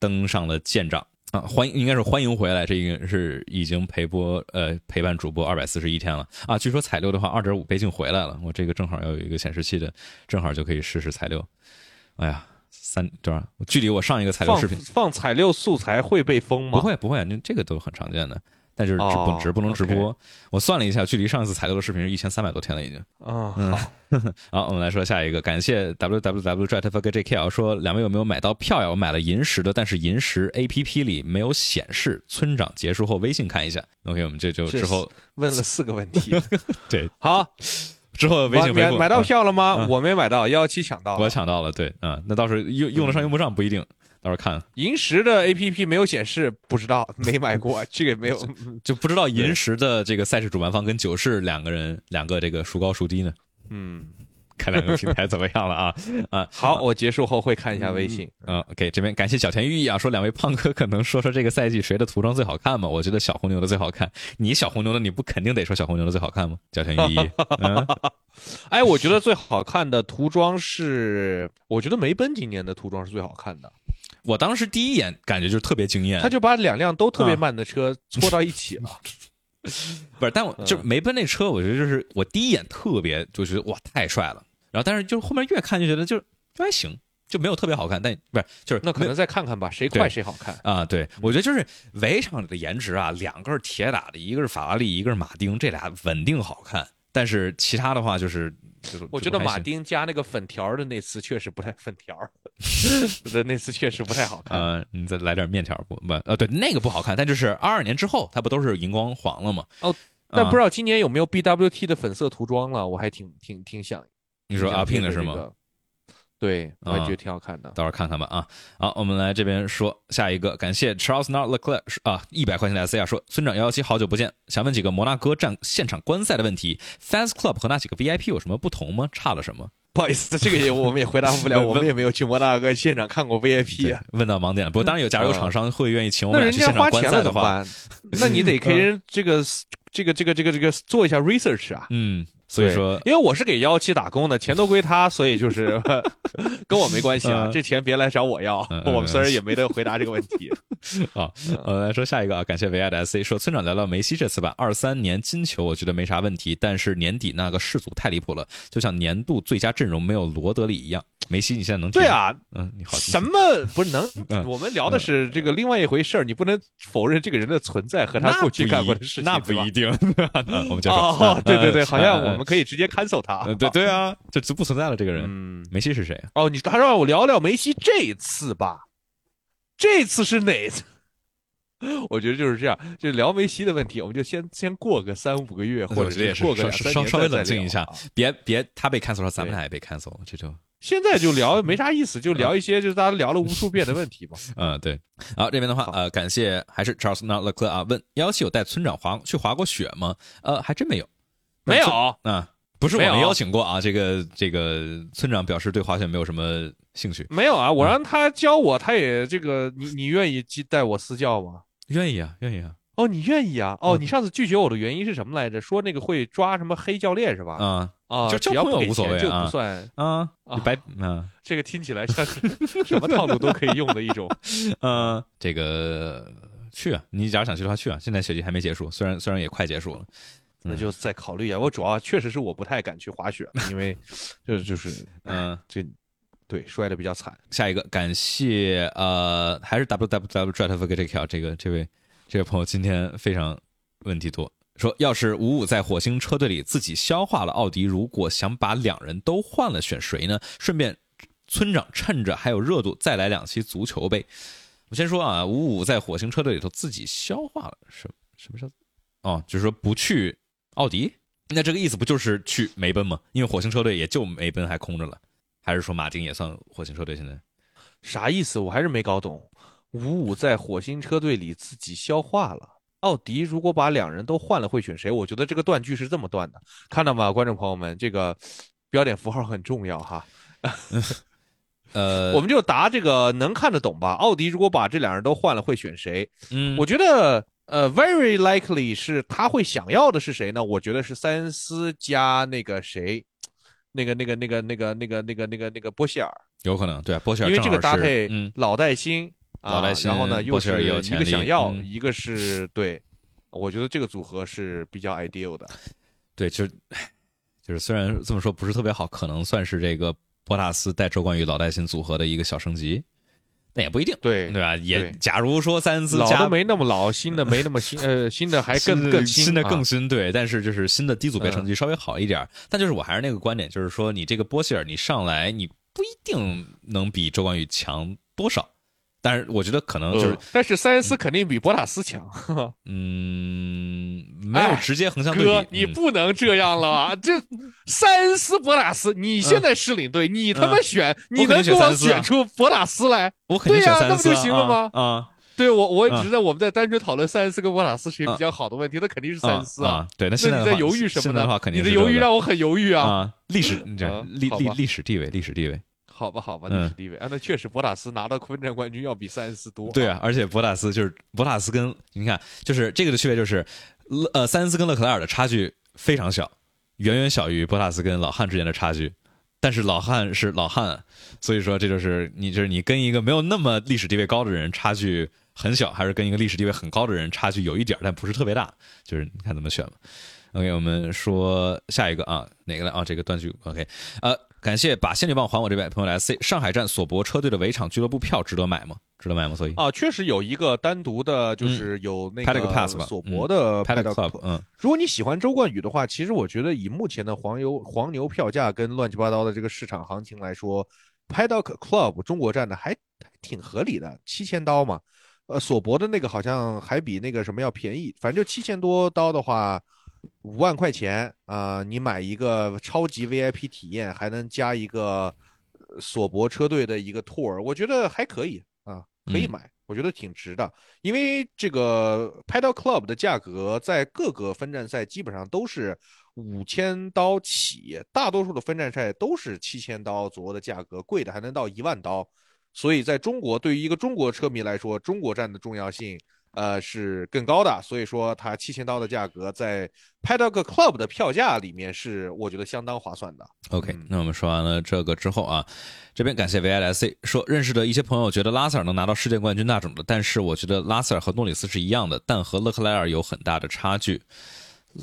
登上了舰长。啊，欢迎应该是欢迎回来，这应该是已经陪播呃陪伴主播二百四十一天了啊。据说彩六的话，二点五倍镜回来了，我这个正好要有一个显示器的，正好就可以试试彩六。哎呀，三多少？距离我上一个彩六视频放彩六素材会被封吗？不，会不会，那这个都很常见的，但就是直哦不直不能直播。我算了一下，距离上一次彩六的视频是一千三百多天了已经。啊，嗯好，<laughs> 好，我们来说下一个，感谢 w w w j e t f g j k 说两位有没有买到票呀？我买了银石的，但是银石 A P P 里没有显示。村长结束后微信看一下。OK，我们这就之后问了四个问题。<laughs> 对好，之后微信回复买买到啊票了吗？嗯我没买到，幺幺七抢到了。我抢到了，对，嗯，那到时候用用得上用不上不一定，到时候看银石的 A P P 没有显示，不知道，<laughs> 没买过，<laughs> 这个也没有。就不知道银石的这个赛事主办方跟九世两个人两个这个孰高孰低呢？嗯，看两个平台怎么样了啊？<laughs> 啊，好，我结束后会看一下微信。嗯，OK，这边感谢小田寓意啊，说两位胖哥可能说说这个赛季谁的涂装最好看吗？我觉得小红牛的最好看。你小红牛的，你不肯定得说小红牛的最好看吗？小田寓意，<laughs> 嗯，哎，我觉得最好看的涂装是，我觉得梅奔今年的涂装是最好看的，我当时第一眼感觉就是特别惊艳，他就把两辆都特别啊慢的车搓到一起了。<laughs> 不是，但我嗯就梅奔那车，我觉得就是我第一眼特别就觉得哇太帅了，然后但是就后面越看就觉得就就还行，就没有特别好看，但不是就是那可能再看看吧，谁快谁好看。啊，对，我觉得就是围场里的颜值啊，两个是铁打的，一个是法拉利，一个是马丁，这俩稳定好看。但是其他的话就是，就是我觉得马丁加那个粉条的那次确实不太粉条儿的那次确实不太 <laughs> 好看。呃，你再来点面条不不呃，对，那个不好看，但就是二二年之后，它不都是荧光黄了吗？哦，但不知道道今年有没有 BWT 的粉色涂装了，我还挺挺挺想。你说阿挺想贴 Pin 的是吗？这个？对，我还啊觉得挺好看的。到时候看看吧啊。好，我们来这边说下一个，感谢 Charles Not Leclerc 啊，一百块钱的 S 啊，说村长幺幺七好久不见，想问几个摩纳哥站现场观赛的问题，Fans Club 和那几个 VIP 有什么不同吗？差了什么？不好意思，这个也我们也回答不了，<laughs> 我们也没有去摩纳哥现场看过 VIP 啊。问到盲点了。不过当然有，假如有厂商会愿意请我们去现场观赛的话，那你得 <laughs> 给人这个这个这个这个这个做一下 research 啊。嗯，所以说因为我是给幺七打工的，钱都归他，所以就是 <laughs> 跟我没关系啊，嗯这钱别来找我要我们虽然也没得回答这个问题。<laughs> 啊，呃，来说下一个啊，感谢维爱的 SC 说村长聊聊梅西这次吧，二三年金球我觉得没啥问题，但是年底那个世足太离谱了，就像年度最佳阵容没有罗德里一样。梅西你现在能对，啊，嗯，你好，什么不是能 <laughs> 嗯？我们聊的是这个另外一回事儿，你不能否认这个人的存在和他过去干过的事情，那不一定。我们接着说哦，对对对，好像我。嗯们可以直接 cancel 他嗯。对对啊，这就不存在了。这个人，嗯，梅西是谁啊？哦，你还让我聊聊梅西这次吧？这次是哪次？<laughs> 我觉得就是这样，就聊梅西的问题，我们就先先过个三五个月，或者过个稍三年稍稍微冷静一下啊别别他被 cancel 了，咱们俩也被 cancel 了，这就现在就聊没啥意思，就聊一些就是大家聊了无数遍的问题吧。嗯，<laughs> 对。好，这边的话，呃，感谢还是 Charles Not Leclerc 啊，问幺幺七有带村长滑去滑过雪吗？呃，还真没有，没有村啊，不是我们邀请过啊，这个这个村长表示对滑雪没有什么兴趣，没有啊，我让他教我，他也这个，你你愿意带我私教吗？愿意啊，愿意啊，哦，你愿意啊？哦，嗯你上次拒绝我的原因是什么来着？说那个会抓什么黑教练是吧？啊啊，就交只要给朋友无所谓啊不算。啊，啊你白啊这个听起来像是什么套路都可以用的一种。<laughs> 嗯，这个去啊，你假如想去的话去啊，现在雪季还没结束，虽然虽然也快结束了，那就再考虑一下。我主要确实是我不太敢去滑雪，<laughs> 因为这就是嗯。这对摔的比较惨。下一个，感谢呃，还是 w w w jet v g j 这个这位这位朋友今天非常问题多，说要是五五在火星车队里自己消化了奥迪，如果想把两人都换了，选谁呢？顺便，村长趁着还有热度再来两期足球呗。我先说啊，五五在火星车队里头自己消化了，什什么叫？哦，就是说不去奥迪，那这个意思不就是去梅奔吗？因为火星车队也就梅奔还空着了。还是说马丁也算火星车队？现在啥意思？我还是没搞懂。五五在火星车队里自己消化了。奥迪如果把两人都换了，会选谁？我觉得这个断句是这么断的，看到吗，观众朋友们？这个标点符号很重要哈。<laughs> <laughs> 呃，我们就答这个能看得懂吧？奥迪如果把这两人都换了，会选谁？嗯，我觉得呃，very likely 是他会想要的是谁呢？我觉得是塞恩斯加那个谁，那个那个那个那个那个那个那个那个波希尔，有可能对波希尔因为这个搭配嗯，老带新啊，老带新然后呢又是一个想要，嗯一个是对，我觉得这个组合是比较 ideal 的。对，就就是虽然这么说不是特别好，可能算是这个博塔斯带周冠宇老带新组合的一个小升级，但也不一定，对对吧？也假如说塞恩斯加老的没那么老，新的没那么新，呃，新的还更更新，新的啊更新，对，但是就是新的低组别嗯成绩稍微好一点儿，但就是我还是那个观点，就是说你这个波希尔你上来你不一定能比周冠宇强多少，但是我觉得可能就是呃但是塞恩斯肯定比博塔斯强。<laughs> 嗯，没有哎直接横向对哥，比，哥你不能这样了啊！<laughs> 这塞恩斯、博塔斯，你现在是领队，你他妈选，你能给我选出博塔斯来？我肯定选对呀塞恩斯啊那不就行了吗啊啊对我，我嗯只是在我们在单纯讨论塞恩斯跟博塔斯谁比较好的问题，那肯定是塞恩斯啊啊！对，那那现在你在犹豫什么呢现在的话？肯定你的犹豫让我很犹豫啊！啊，历史你这啊历历历史地位，历史地位。好吧，好吧，嗯历史地位啊，那确实博塔斯拿到分站冠军要比塞恩斯多。对啊，而且博塔斯就是博塔斯跟你看，就是这个的区别就是，呃，塞恩斯跟勒克莱尔的差距非常小，远远小于博塔斯跟老汉之间的差距。但是老汉是老汉，所以说这就是你就是你跟一个没有那么历史地位高的人差距很小，还是跟一个历史地位很高的人差距有一点儿，但不是特别大，就是你看怎么选吧。OK，我们说下一个啊，哪个来啊？这个断句 OK，呃，感谢把仙女棒还我这位朋友来 C 上海站索博车队的围场俱乐部票值得买吗？值得买吗？所以啊，确实有一个单独的，就是有那 Paddock Pass 吧索博的 Paddock Paddock Club，嗯如果你喜欢周冠宇的话，其实我觉得以目前的黄牛黄牛票价跟乱七八糟的这个市场行情来说，Paddock Club 中国站的还还挺合理的，七千刀嘛。呃，索博的那个好像还比那个什么要便宜，反正就七千多刀的话，五万块钱啊、你买一个超级 VIP 体验，还能加一个呃索博车队的一个 tour，我觉得还可以啊，可以嗯买。我觉得挺值的，因为这个 Paddock Club 的价格在各个分站赛基本上都是五千刀起，大多数的分站赛都是七千刀左右的价格，贵的还能到一万刀。所以在中国，对于一个中国车迷来说，中国站的重要性，呃，是更高的。所以说，它七千刀的价格在 Paddock Club 的票价里面是我觉得相当划算的。OK，嗯那我们说完了这个之后啊，这边感谢 VISC 说认识的一些朋友觉得拉塞尔能拿到世界冠军那种的，但是我觉得拉塞尔和诺里斯是一样的，但和勒克莱尔有很大的差距。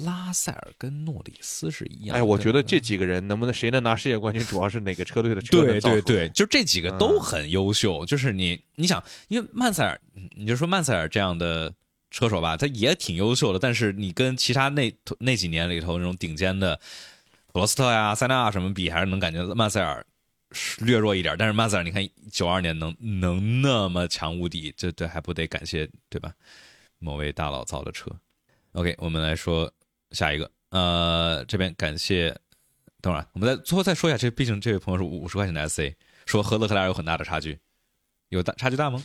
拉塞尔跟诺里斯是一样的，哎，我觉得这几个人能不能谁能拿世界冠军，主要是哪个车队的车能对对对，就这几个都很优秀。就是你你想，因为曼塞尔，你就说曼塞尔这样的车手吧，他也挺优秀的，但是你跟其他那那几年里头那种顶尖的普罗斯特呀、塞纳啊什么比，还是能感觉曼塞尔是略弱一点。但是曼塞尔，你看九二年能能那么强无敌，这这还不得感谢对吧？某位大佬造的车。OK，我们来说下一个，呃，这边感谢等会儿，我们再最后再说一下，这毕竟这位朋友是五十块钱的 SC，说和勒克莱尔有很大的差距，有大差距大吗？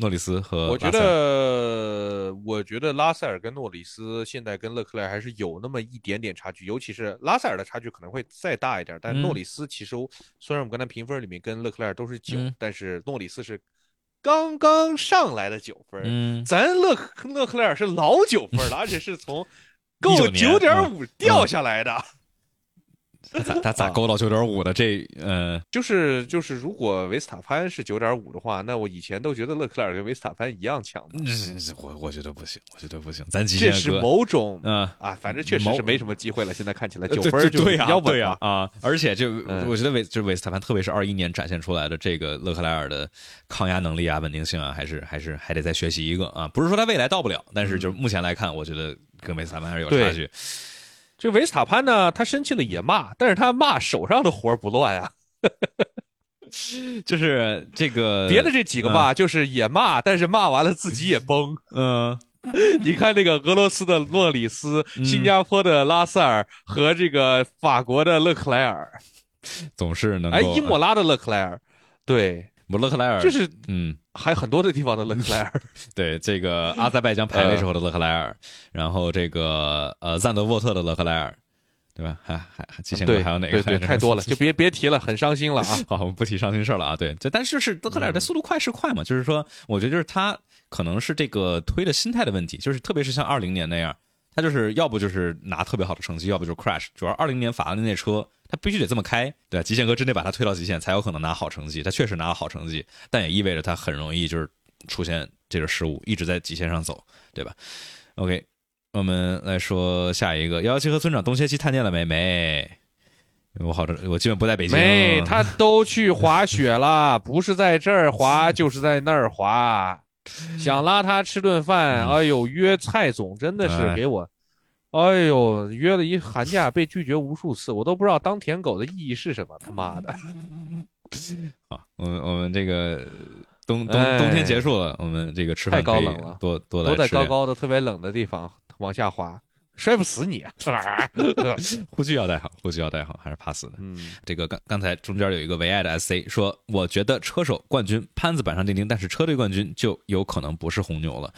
诺里斯和我觉得，我觉得拉塞尔跟诺里斯现在跟勒克莱尔还是有那么一点点差距，尤其是拉塞尔的差距可能会再大一点，但嗯。诺里斯其实虽然我们刚才评分里面跟勒克莱尔都是九、嗯。但是诺里斯是刚刚上来的九分，嗯，咱勒克勒克莱尔是老九分了，而且是从够19年九点五掉下来的。他咋他咋勾到九点五的？这呃，就是就是，如果维斯塔潘是九点五的话，那我以前都觉得勒克莱尔跟维斯塔潘一样强我我觉得不行，我觉得不行，咱极这是，某种嗯。啊，反正确实是没什么机会了。现在看起来呃九分就对对呀、比较稳对呀了。啊！而且就、嗯我觉得维就是维斯塔潘，特别是二一年展现出来的这个勒克莱尔的抗压能力啊、稳定性啊，还是还是还得再学习一个啊。不是说他未来到不了，但是就是目前来看，我觉得跟维斯塔潘还是有差距。这维斯塔潘呢，他生气了也骂，但是他骂手上的活儿不乱啊。<laughs> 就是这个别的这几个骂就是也骂，但是骂完了自己也崩。嗯、<laughs> 你看那个俄罗斯的诺里斯、嗯新加坡的拉塞尔和这个法国的勒克莱尔，总是能够哎，伊莫拉的勒克莱尔，对，不勒克莱尔就是嗯。还很多的地方的勒克莱尔。<laughs> 对这个阿塞拜疆排位时候的勒克莱尔，然 <laughs> 然后这个呃赞德沃特的勒克莱尔，对吧？还还还之前还有哪个？对对，太多了，就别别提了，很伤心了啊。<laughs> 好，我们不提伤心事儿了啊。对，这但是是勒克莱尔的速度快是快嘛？就是说，我觉得就是他可能是这个推的心态的问题，就是特别是像二零年那样，他就是要不就是拿特别好的成绩，要不就是 crash。主要二零年法拉利那车，他必须得这么开，对？极限哥真得把他推到极限，才有可能拿好成绩。他确实拿了好成绩，但也意味着他很容易就是出现这个失误，一直在极限上走，对吧？OK，我们来说下一个幺幺七和村长东歇期探店了没？没。我好着，我基本不在北京。没，他都去滑雪了，不是在这儿滑，就是在那儿滑。想拉他吃顿饭，嗯哎呦，约蔡总真的是哎给我，哎呦，约了一寒假被拒绝无数次，我都不知道当舔狗的意义是什么。他妈的，<laughs> 好，我们我们这个冬冬哎冬天结束了，我们这个吃饭太高冷了多多来都在。高高的、特别冷的地方往下滑，摔不死你。啊护具要带好，护具要带好，还是怕死的。嗯，这个刚刚才中间有一个唯爱的 SC 说，我觉得车手冠军潘子板上钉钉，但是车队冠军就有可能不是红牛了。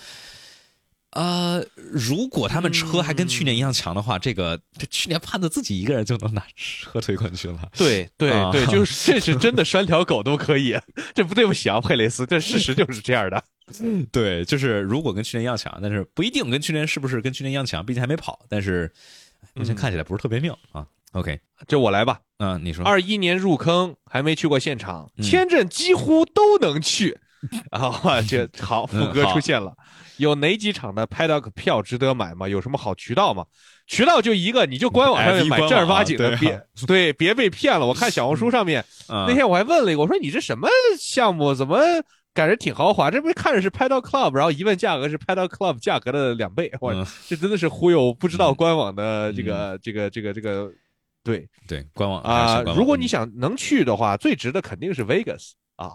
呃，如果他们车还跟去年一样强的话，这个这去年潘子自己一个人就能拿车队冠军了。对对啊对，就是这是真的 <laughs> 拴条狗都可以，这不对不起啊，佩雷斯，这事实就是这样的。<laughs> 对，就是如果跟去年一样强，但是不一定跟去年是不是跟去年一样强，毕竟还没跑。但是目前看起来不是特别妙啊。OK，这我来吧。嗯、你说二一年入坑，还没去过现场，嗯签证几乎都能去。啊，这 <laughs> 好，嗯副歌出现了。有哪几场的 Paddock 票值得买吗？有什么好渠道吗？渠道就一个，你就官网上面买，正儿八经的，别对别被骗了。我看小红书上面那那天我还问了一个，我说你这什么项目？怎么感觉挺豪华？这不是看着是 Paddock Club，然后一问价格是 Paddock Club 价格的两倍，哇，嗯这真的是忽悠不知道官网的这个这个这个这个，对对官网啊如果你想能去的话，最值的肯定是 Vegas 啊。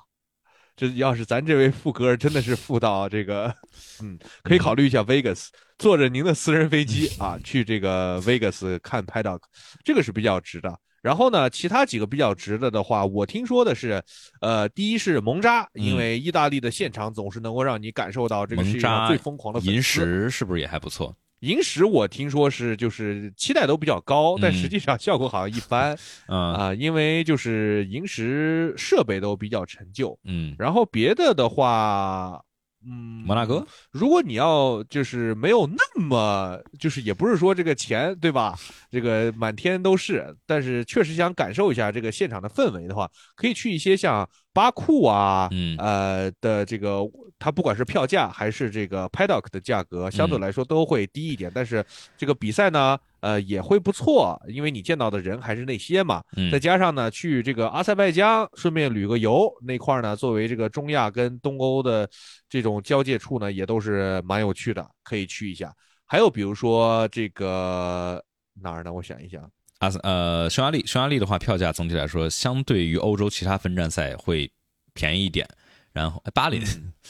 这要是咱这位富哥真的是富到这个，<laughs> 嗯，可以考虑一下 Vegas，坐着您的私人飞机 <laughs> 啊，去这个 Vegas 看 Paddock，这个是比较值的。然后呢，其他几个比较值的的话，我听说的是，呃，第一是蒙扎，因嗯。为意大利的现场总是能够让你感受到这个世界上最疯狂的银石是不是也还不错？银石我听说是就是期待都比较高，但嗯实际上效果好像一般。<laughs> 嗯。啊、因为就是银石设备都比较陈旧，嗯，然后别的的话，嗯，摩纳哥，如果你要就是没有那么，就是也不是说这个钱对吧？这个满天都是，但是确实想感受一下这个现场的氛围的话，可以去一些像巴库啊，嗯。呃的这个，它不管是票价还是这个 paddock 的价格，相对嗯来说都会低一点，但是这个比赛呢，呃也会不错，因为你见到的人还是那些嘛，嗯。再加上呢，去这个阿塞拜疆顺便旅个游那块儿呢，作为这个中亚跟东欧的这种交界处呢，也都是蛮有趣的，可以去一下。还有比如说这个哪儿呢？我想一想，阿斯呃匈牙利，匈牙利的话，票价总体来说相对于欧洲其他分站赛会便宜一点。然后哎巴林，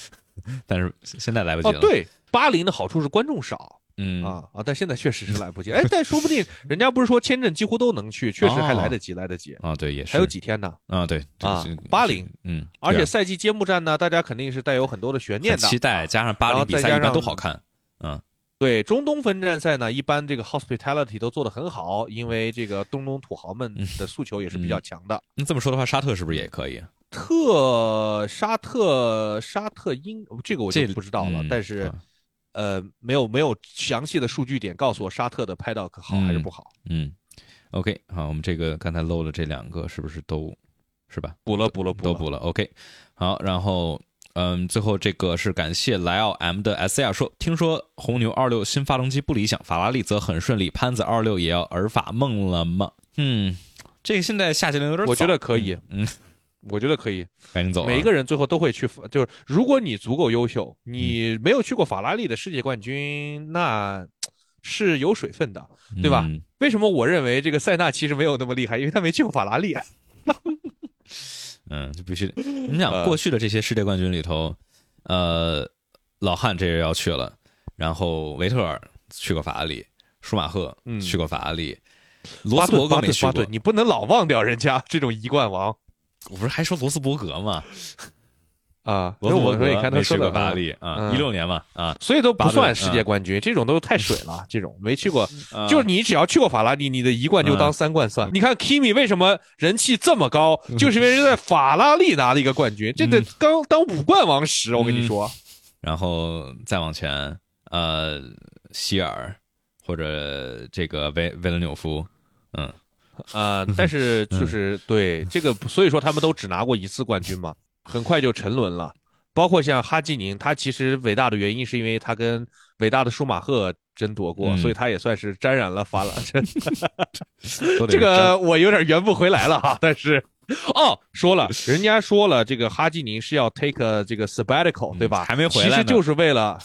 <laughs> 但是现在来不及了。，哦对，巴林的好处是观众少嗯啊啊，但现在确实是来不及。哎，但说不定 <laughs> 人家不是说签证几乎都能去，确实还来得及，来得及。啊，对，也是还有几天呢？啊，对啊这个巴林，嗯，而且赛季揭幕战呢，大家肯定是带有很多的悬念的，期待，加上巴黎比赛一般都好看。嗯对中东分站赛呢，一般这个 hospitality 都做得很好，因为这个东东土豪们的诉求也是比较强的。那这么说的话，沙特是不是也可以？特沙特沙特英这个我就这不知道了，嗯但是、啊呃没有没有详细的数据点告诉我沙特的 paddock 好还是不好。嗯，OK，好，我们这个刚才漏了这两个，是不是都是吧？补了补了补了，都补了。OK，好，然后嗯，最后这个是感谢莱奥 M 的 S R 说，听说红牛二六新发动机不理想，法拉利则很顺利，潘子二六也要尔法梦了吗？嗯，这个现在下结论有点早，我觉得可以，嗯，我觉得可以。赶紧走啊，每一个人最后都会去，就是如果你足够优秀，嗯你没有去过法拉利的世界冠军，那是有水分的，对吧？嗯为什么我认为这个塞纳其实没有那么厉害？因为他没去过法拉利。啊嗯，就必须。你想呃过去的这些世界冠军里头，呃，老汉这人要去了，然后维特尔去过法拉利，舒马赫嗯去过法拉利，罗斯伯格没去过。你不能老忘掉人家这种一冠王我不是还说罗斯伯格吗？啊！罗斯伯格那我说你看他说的法拉利啊，嗯一六年嘛啊，所以都不算世界冠军，这种都太水了。这种没去过，啊就是你只要去过法拉利，你的一冠就当三冠算。你看 Kimi 为什么人气这么高，就是因为人在法拉利拿了一个冠军，这得刚当五冠王时。我跟你说，然后再往前，呃，希尔或者这个维维伦纽夫，嗯，呃，但是就是对这个，所以说他们都只拿过一次冠军嘛，很快就沉沦了。包括像哈基宁，他其实伟大的原因是因为他跟伟大的舒马赫争夺过，嗯所以他也算是沾染了法拉。<laughs> 这个我有点圆不回来了哈，但是。哦，说了，人家说了，这个哈基宁是要 take 这个 sabbatical，、嗯对吧？还没回来其实就是为了，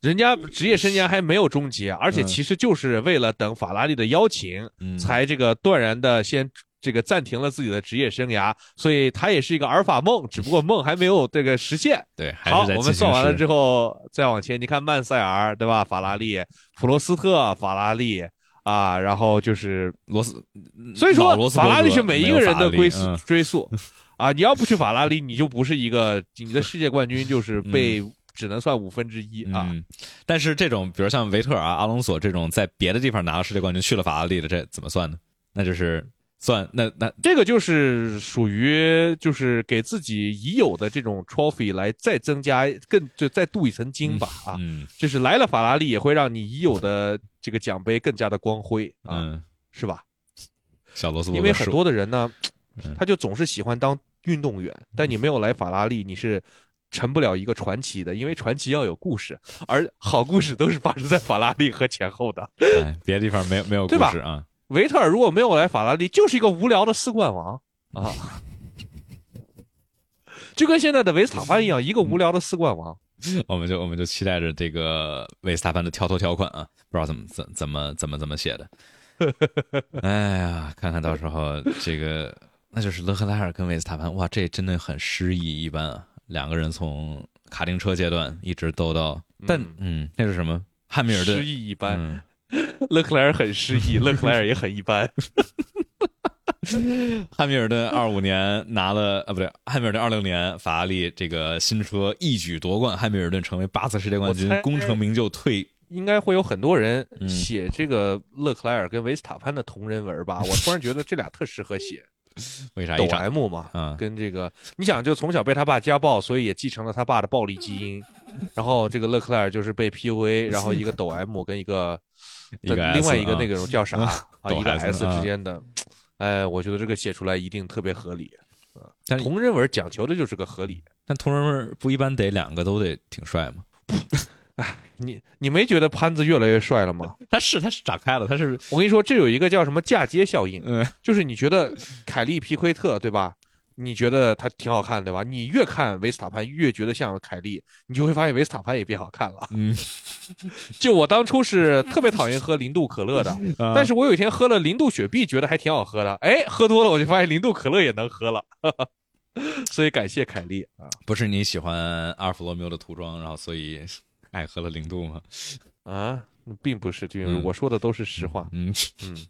人家职业生涯还没有终结，而且嗯其实就是为了等法拉利的邀请，嗯才这个断然的先这个暂停了自己的职业生涯，所以他也是一个阿尔法梦，只不过梦还没有这个实现。对，还好，是在我们算完了之后，再往前，你看曼塞尔对吧？法拉利、普罗斯特、法拉利啊，然后就是，罗斯，所以说法拉利是每一个人的归宿追溯啊。你要不去法拉利，你就不是一个你的世界冠军，就是被只能算五分之一啊。嗯，但是这种，比如像维特尔啊、阿隆索这种在别的地方拿了世界冠军去了法拉利的，这怎么算呢？那就是算那那这个就是属于就是给自己已有的这种 trophy 来再增加更就再镀一层金吧啊，嗯就是来了法拉利也会让你已有的这个奖杯更加的光辉啊，嗯，是吧？小罗斯因为很多的人呢嗯，他就总是喜欢当运动员，但你没有来法拉利，你是成不了一个传奇的，因为传奇要有故事，而好故事都是发生在法拉利和前后的。哎，别的地方没有没有故事啊。维特尔如果没有来法拉利，就是一个无聊的四冠王。啊，就跟现在的维斯塔潘一样，一个无聊的四冠王。我们就我们就期待着这个维斯塔潘的跳脱条款啊，不知道怎么怎怎么怎么怎么写的。<laughs> 哎呀，看看到时候这个，那就是勒克莱尔跟维斯塔潘，哇，这真的很诗意一般啊！两个人从卡丁车阶段一直斗到，但嗯，那是什么？汉密尔顿。诗意一般，嗯，勒克莱尔很失意，勒克莱尔也很一般。<laughs> 汉密尔顿二五年拿了啊，不对，汉密尔顿二六年法拉利这个新车一举夺冠，汉密尔顿成为八次世界冠军功成名就退。应该会有很多人嗯写这个勒克莱尔跟维斯塔潘的同人文吧？我突然觉得这俩特适合写。<laughs> 为啥一场 M 嘛，啊跟这个你想，就从小被他爸家暴，所以也继承了他爸的暴力基因。然后这个勒克莱尔就是被 PUA，然后一个抖 M 跟一个另外 S，啊一个那个叫啥啊，一个啊之间的，哎，我觉得这个写出来一定特别合理。但同人文讲求的就是个合理。但同人文不一般得两个都得挺帅吗？<laughs> 你你没觉得潘子越来越帅了吗？<laughs> 他是他是展开了，他是我跟你说，这有一个叫什么嫁接效应，嗯就是你觉得凯利皮奎特对吧？你觉得他挺好看对吧？你越看维斯塔潘越觉得像凯利，你就会发现维斯塔潘也变好看了。嗯，就我当初是特别讨厌喝零度可乐的，<laughs> 啊但是我有一天喝了零度雪碧，觉得还挺好喝的。哎，喝多了我就发现零度可乐也能喝了，<laughs> 所以感谢凯利啊不是你喜欢阿尔弗罗缪的涂装，然后所以爱喝了零度吗？啊，并不是，君嗯我说的都是实话。嗯嗯，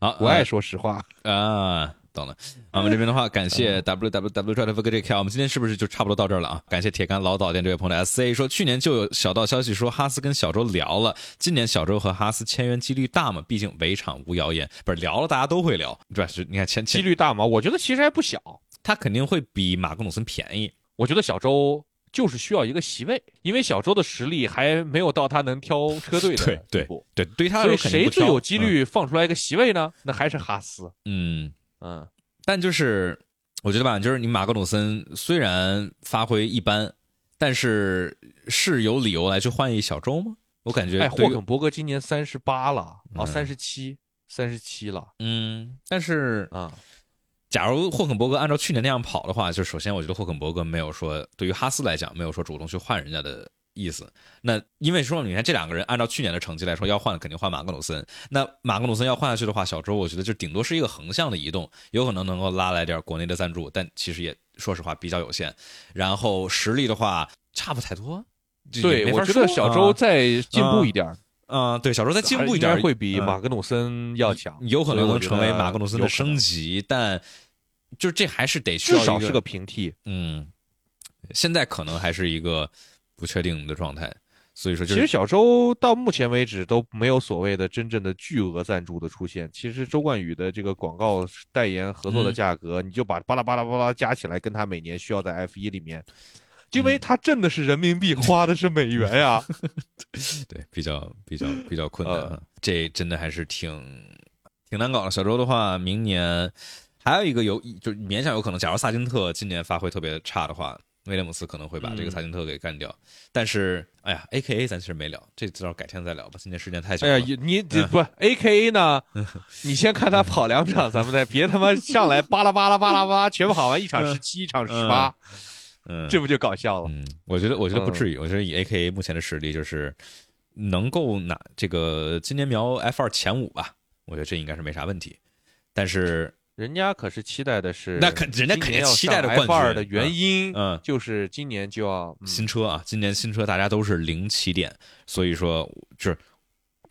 好，我爱说实话。啊，懂了。啊我们这边的话，感谢 w w w drive for j k 我们今天是不是就差不多到这儿了啊？感谢铁杆老导店这位朋友的 S A 说，去年就有小道消息说哈斯跟小周聊了，今年小周和哈斯签约几率大吗？毕竟围场无谣言，不是聊了大家都会聊，对吧？是你看签几率大吗？我觉得其实还不小。他肯定会比马格努森便宜。我觉得小周就是需要一个席位，因为小周的实力还没有到他能挑车队的 <laughs> 对对地步。对，对于他来说谁最有几？率放出来一个席位呢？那还是哈斯。嗯，嗯，但就是我觉得吧，就是你马格努森虽然发挥一般，但是是有理由来去换一小周吗？我感觉哎，霍肯伯格今年三十八了，嗯哦，三十七，三十七了嗯，但是啊。假如霍肯伯格按照去年那样跑的话，就首先我觉得霍肯伯格没有说对于哈斯来讲没有说主动去换人家的意思。那因为说你看这两个人按照去年的成绩来说，要换肯定换马格努森。那马格努森要换下去的话，小周我觉得就顶多是一个横向的移动，有可能能够拉来点国内的赞助，但其实也说实话比较有限。然后实力的话差不太多。对，我觉得小周啊再进步一点儿，啊、对小周再进步一点会比嗯马格努森要强，有可能能成为马格努森的升级，但就是这还是得需要至少是个平替。嗯，现在可能还是一个不确定的状态，所以说就是其实小周到目前为止都没有所谓的真正的巨额赞助的出现。其实周冠宇的这个广告代言合作的嗯价格，你就把巴拉巴拉巴拉加起来，跟他每年需要在 F 一里面，因为他挣的是人民币，花的是美元呀。<laughs> 对比较比较 <laughs> 比较困难，呃这真的还是挺挺难搞的。小周的话，明年还有一个有就勉强有可能，假如萨金特今年发挥特别差的话。威廉姆斯可能会把这个嗯萨金特给干掉，但是，哎呀，A K A 咱其实没聊，这至少改天再聊吧。今天时间太久了。哎呀，你你这不 A K A 呢？你先看他跑两场，咱们再别他妈上来巴拉巴拉巴拉巴拉全跑完，一场十七，一场十八，嗯，这不就搞笑了？嗯，我觉得我觉得不至于，我觉得以 A K A 目前的实力，就是能够拿这个今年瞄 F 二前五吧，我觉得这应该是没啥问题。但是，人家可是期待的是，那肯人家肯定期待的冠军的原因，嗯，就是今年就要嗯新车啊，今年新车大家都是零起点，所以说就是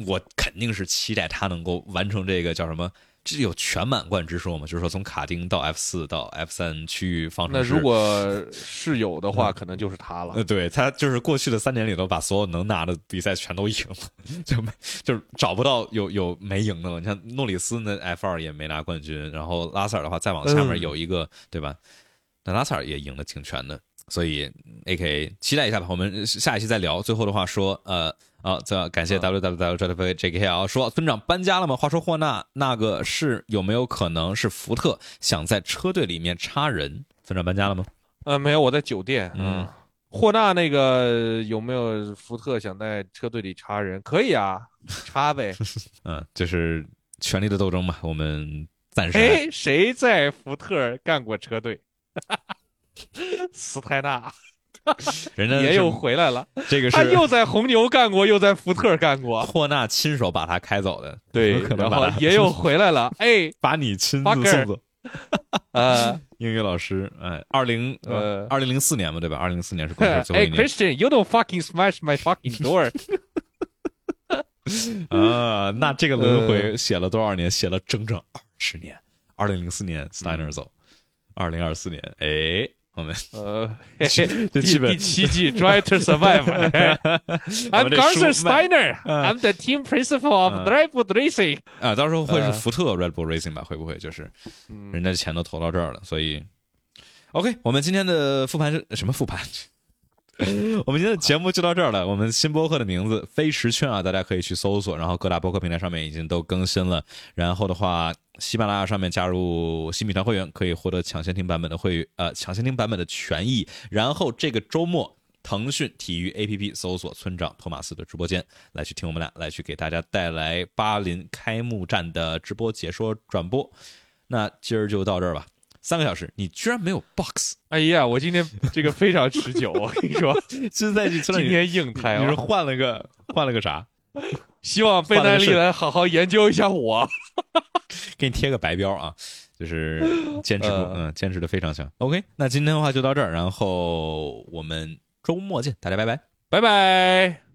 我肯定是期待他能够完成这个叫什么？这有全满贯之说吗？就是说从卡丁到 F 四到 F 三区域方程式。那如果是有的话，可能就是他了呃，。对他就是过去的三年里头，把所有能拿的比赛全都赢了，<laughs> 就没就是找不到有有没赢的了。你像诺里斯那 F 二也没拿冠军，然后拉塞尔的话再往下面嗯有一个，对吧？那拉塞尔也赢得挺全的，所以 A K 期待一下吧。我们下一期再聊。最后的话说，呃。啊，这感谢嗯 W W W J F J K 啊，说村长搬家了吗？话说霍纳那个是有没有可能是福特想在车队里面插人？村长搬家了吗？呃，没有，我在酒店。嗯嗯，霍纳那个有没有福特想在车队里插人？可以啊，<laughs> 插呗。嗯，就是权力的斗争嘛，我们暂时还哎，谁在福特干过车队？<laughs> 斯泰纳 <laughs> 人家也又回来了，这个是他又在红牛干过，又在福特干过，<laughs> 霍纳亲手把他开走的，对有可，能然后也又回来了。<laughs> 哎，把你亲自送走。呃，英语老师，哎，二零呃二零零四年嘛，对吧？二零零四年是公司最后哎一年，Christian，you don't fucking smash my fucking door 啊。那这个呃轮回写了多少年？写了整整二十年。二零零四年 Steiner 走，二零二四年，哎，我们呃，<laughs> 第这基本第七季 Drive to Survive。<laughs> I'm Carson Steiner. 嗯 I'm the team principal of 嗯 Drive to Racing. 啊，到时候会是呃福特 Red Bull Racing 吧？会不会就是嗯人家钱都投到这儿了？所以，OK，我们今天的复盘是什么复盘？<laughs> 我们今天的节目就到这儿了。我们新播客的名字“飞驰圈”啊，大家可以去搜索，然后各大播客平台上面已经都更新了。然后的话，喜马拉雅上面加入新米团会员，可以获得抢先听版本的会呃抢先听版本的权益。然后这个周末，腾讯体育 APP 搜索村长托马斯的直播间，来去听我们俩，来去给大家带来巴林开幕战的直播解说转播。那今儿就到这儿吧，三个小时，你居然没有 box，哎呀，我今天 <laughs> 这个非常持久，我跟你说，新赛季村长今天硬开你是啊！换了个换了个啥？<laughs> 希望贝奈利来好好研究一下我。<laughs> 给你贴个白标啊，就是坚持嗯，坚持的非常强。OK，那今天的话就到这儿，然后我们周末见，大家拜拜。拜拜。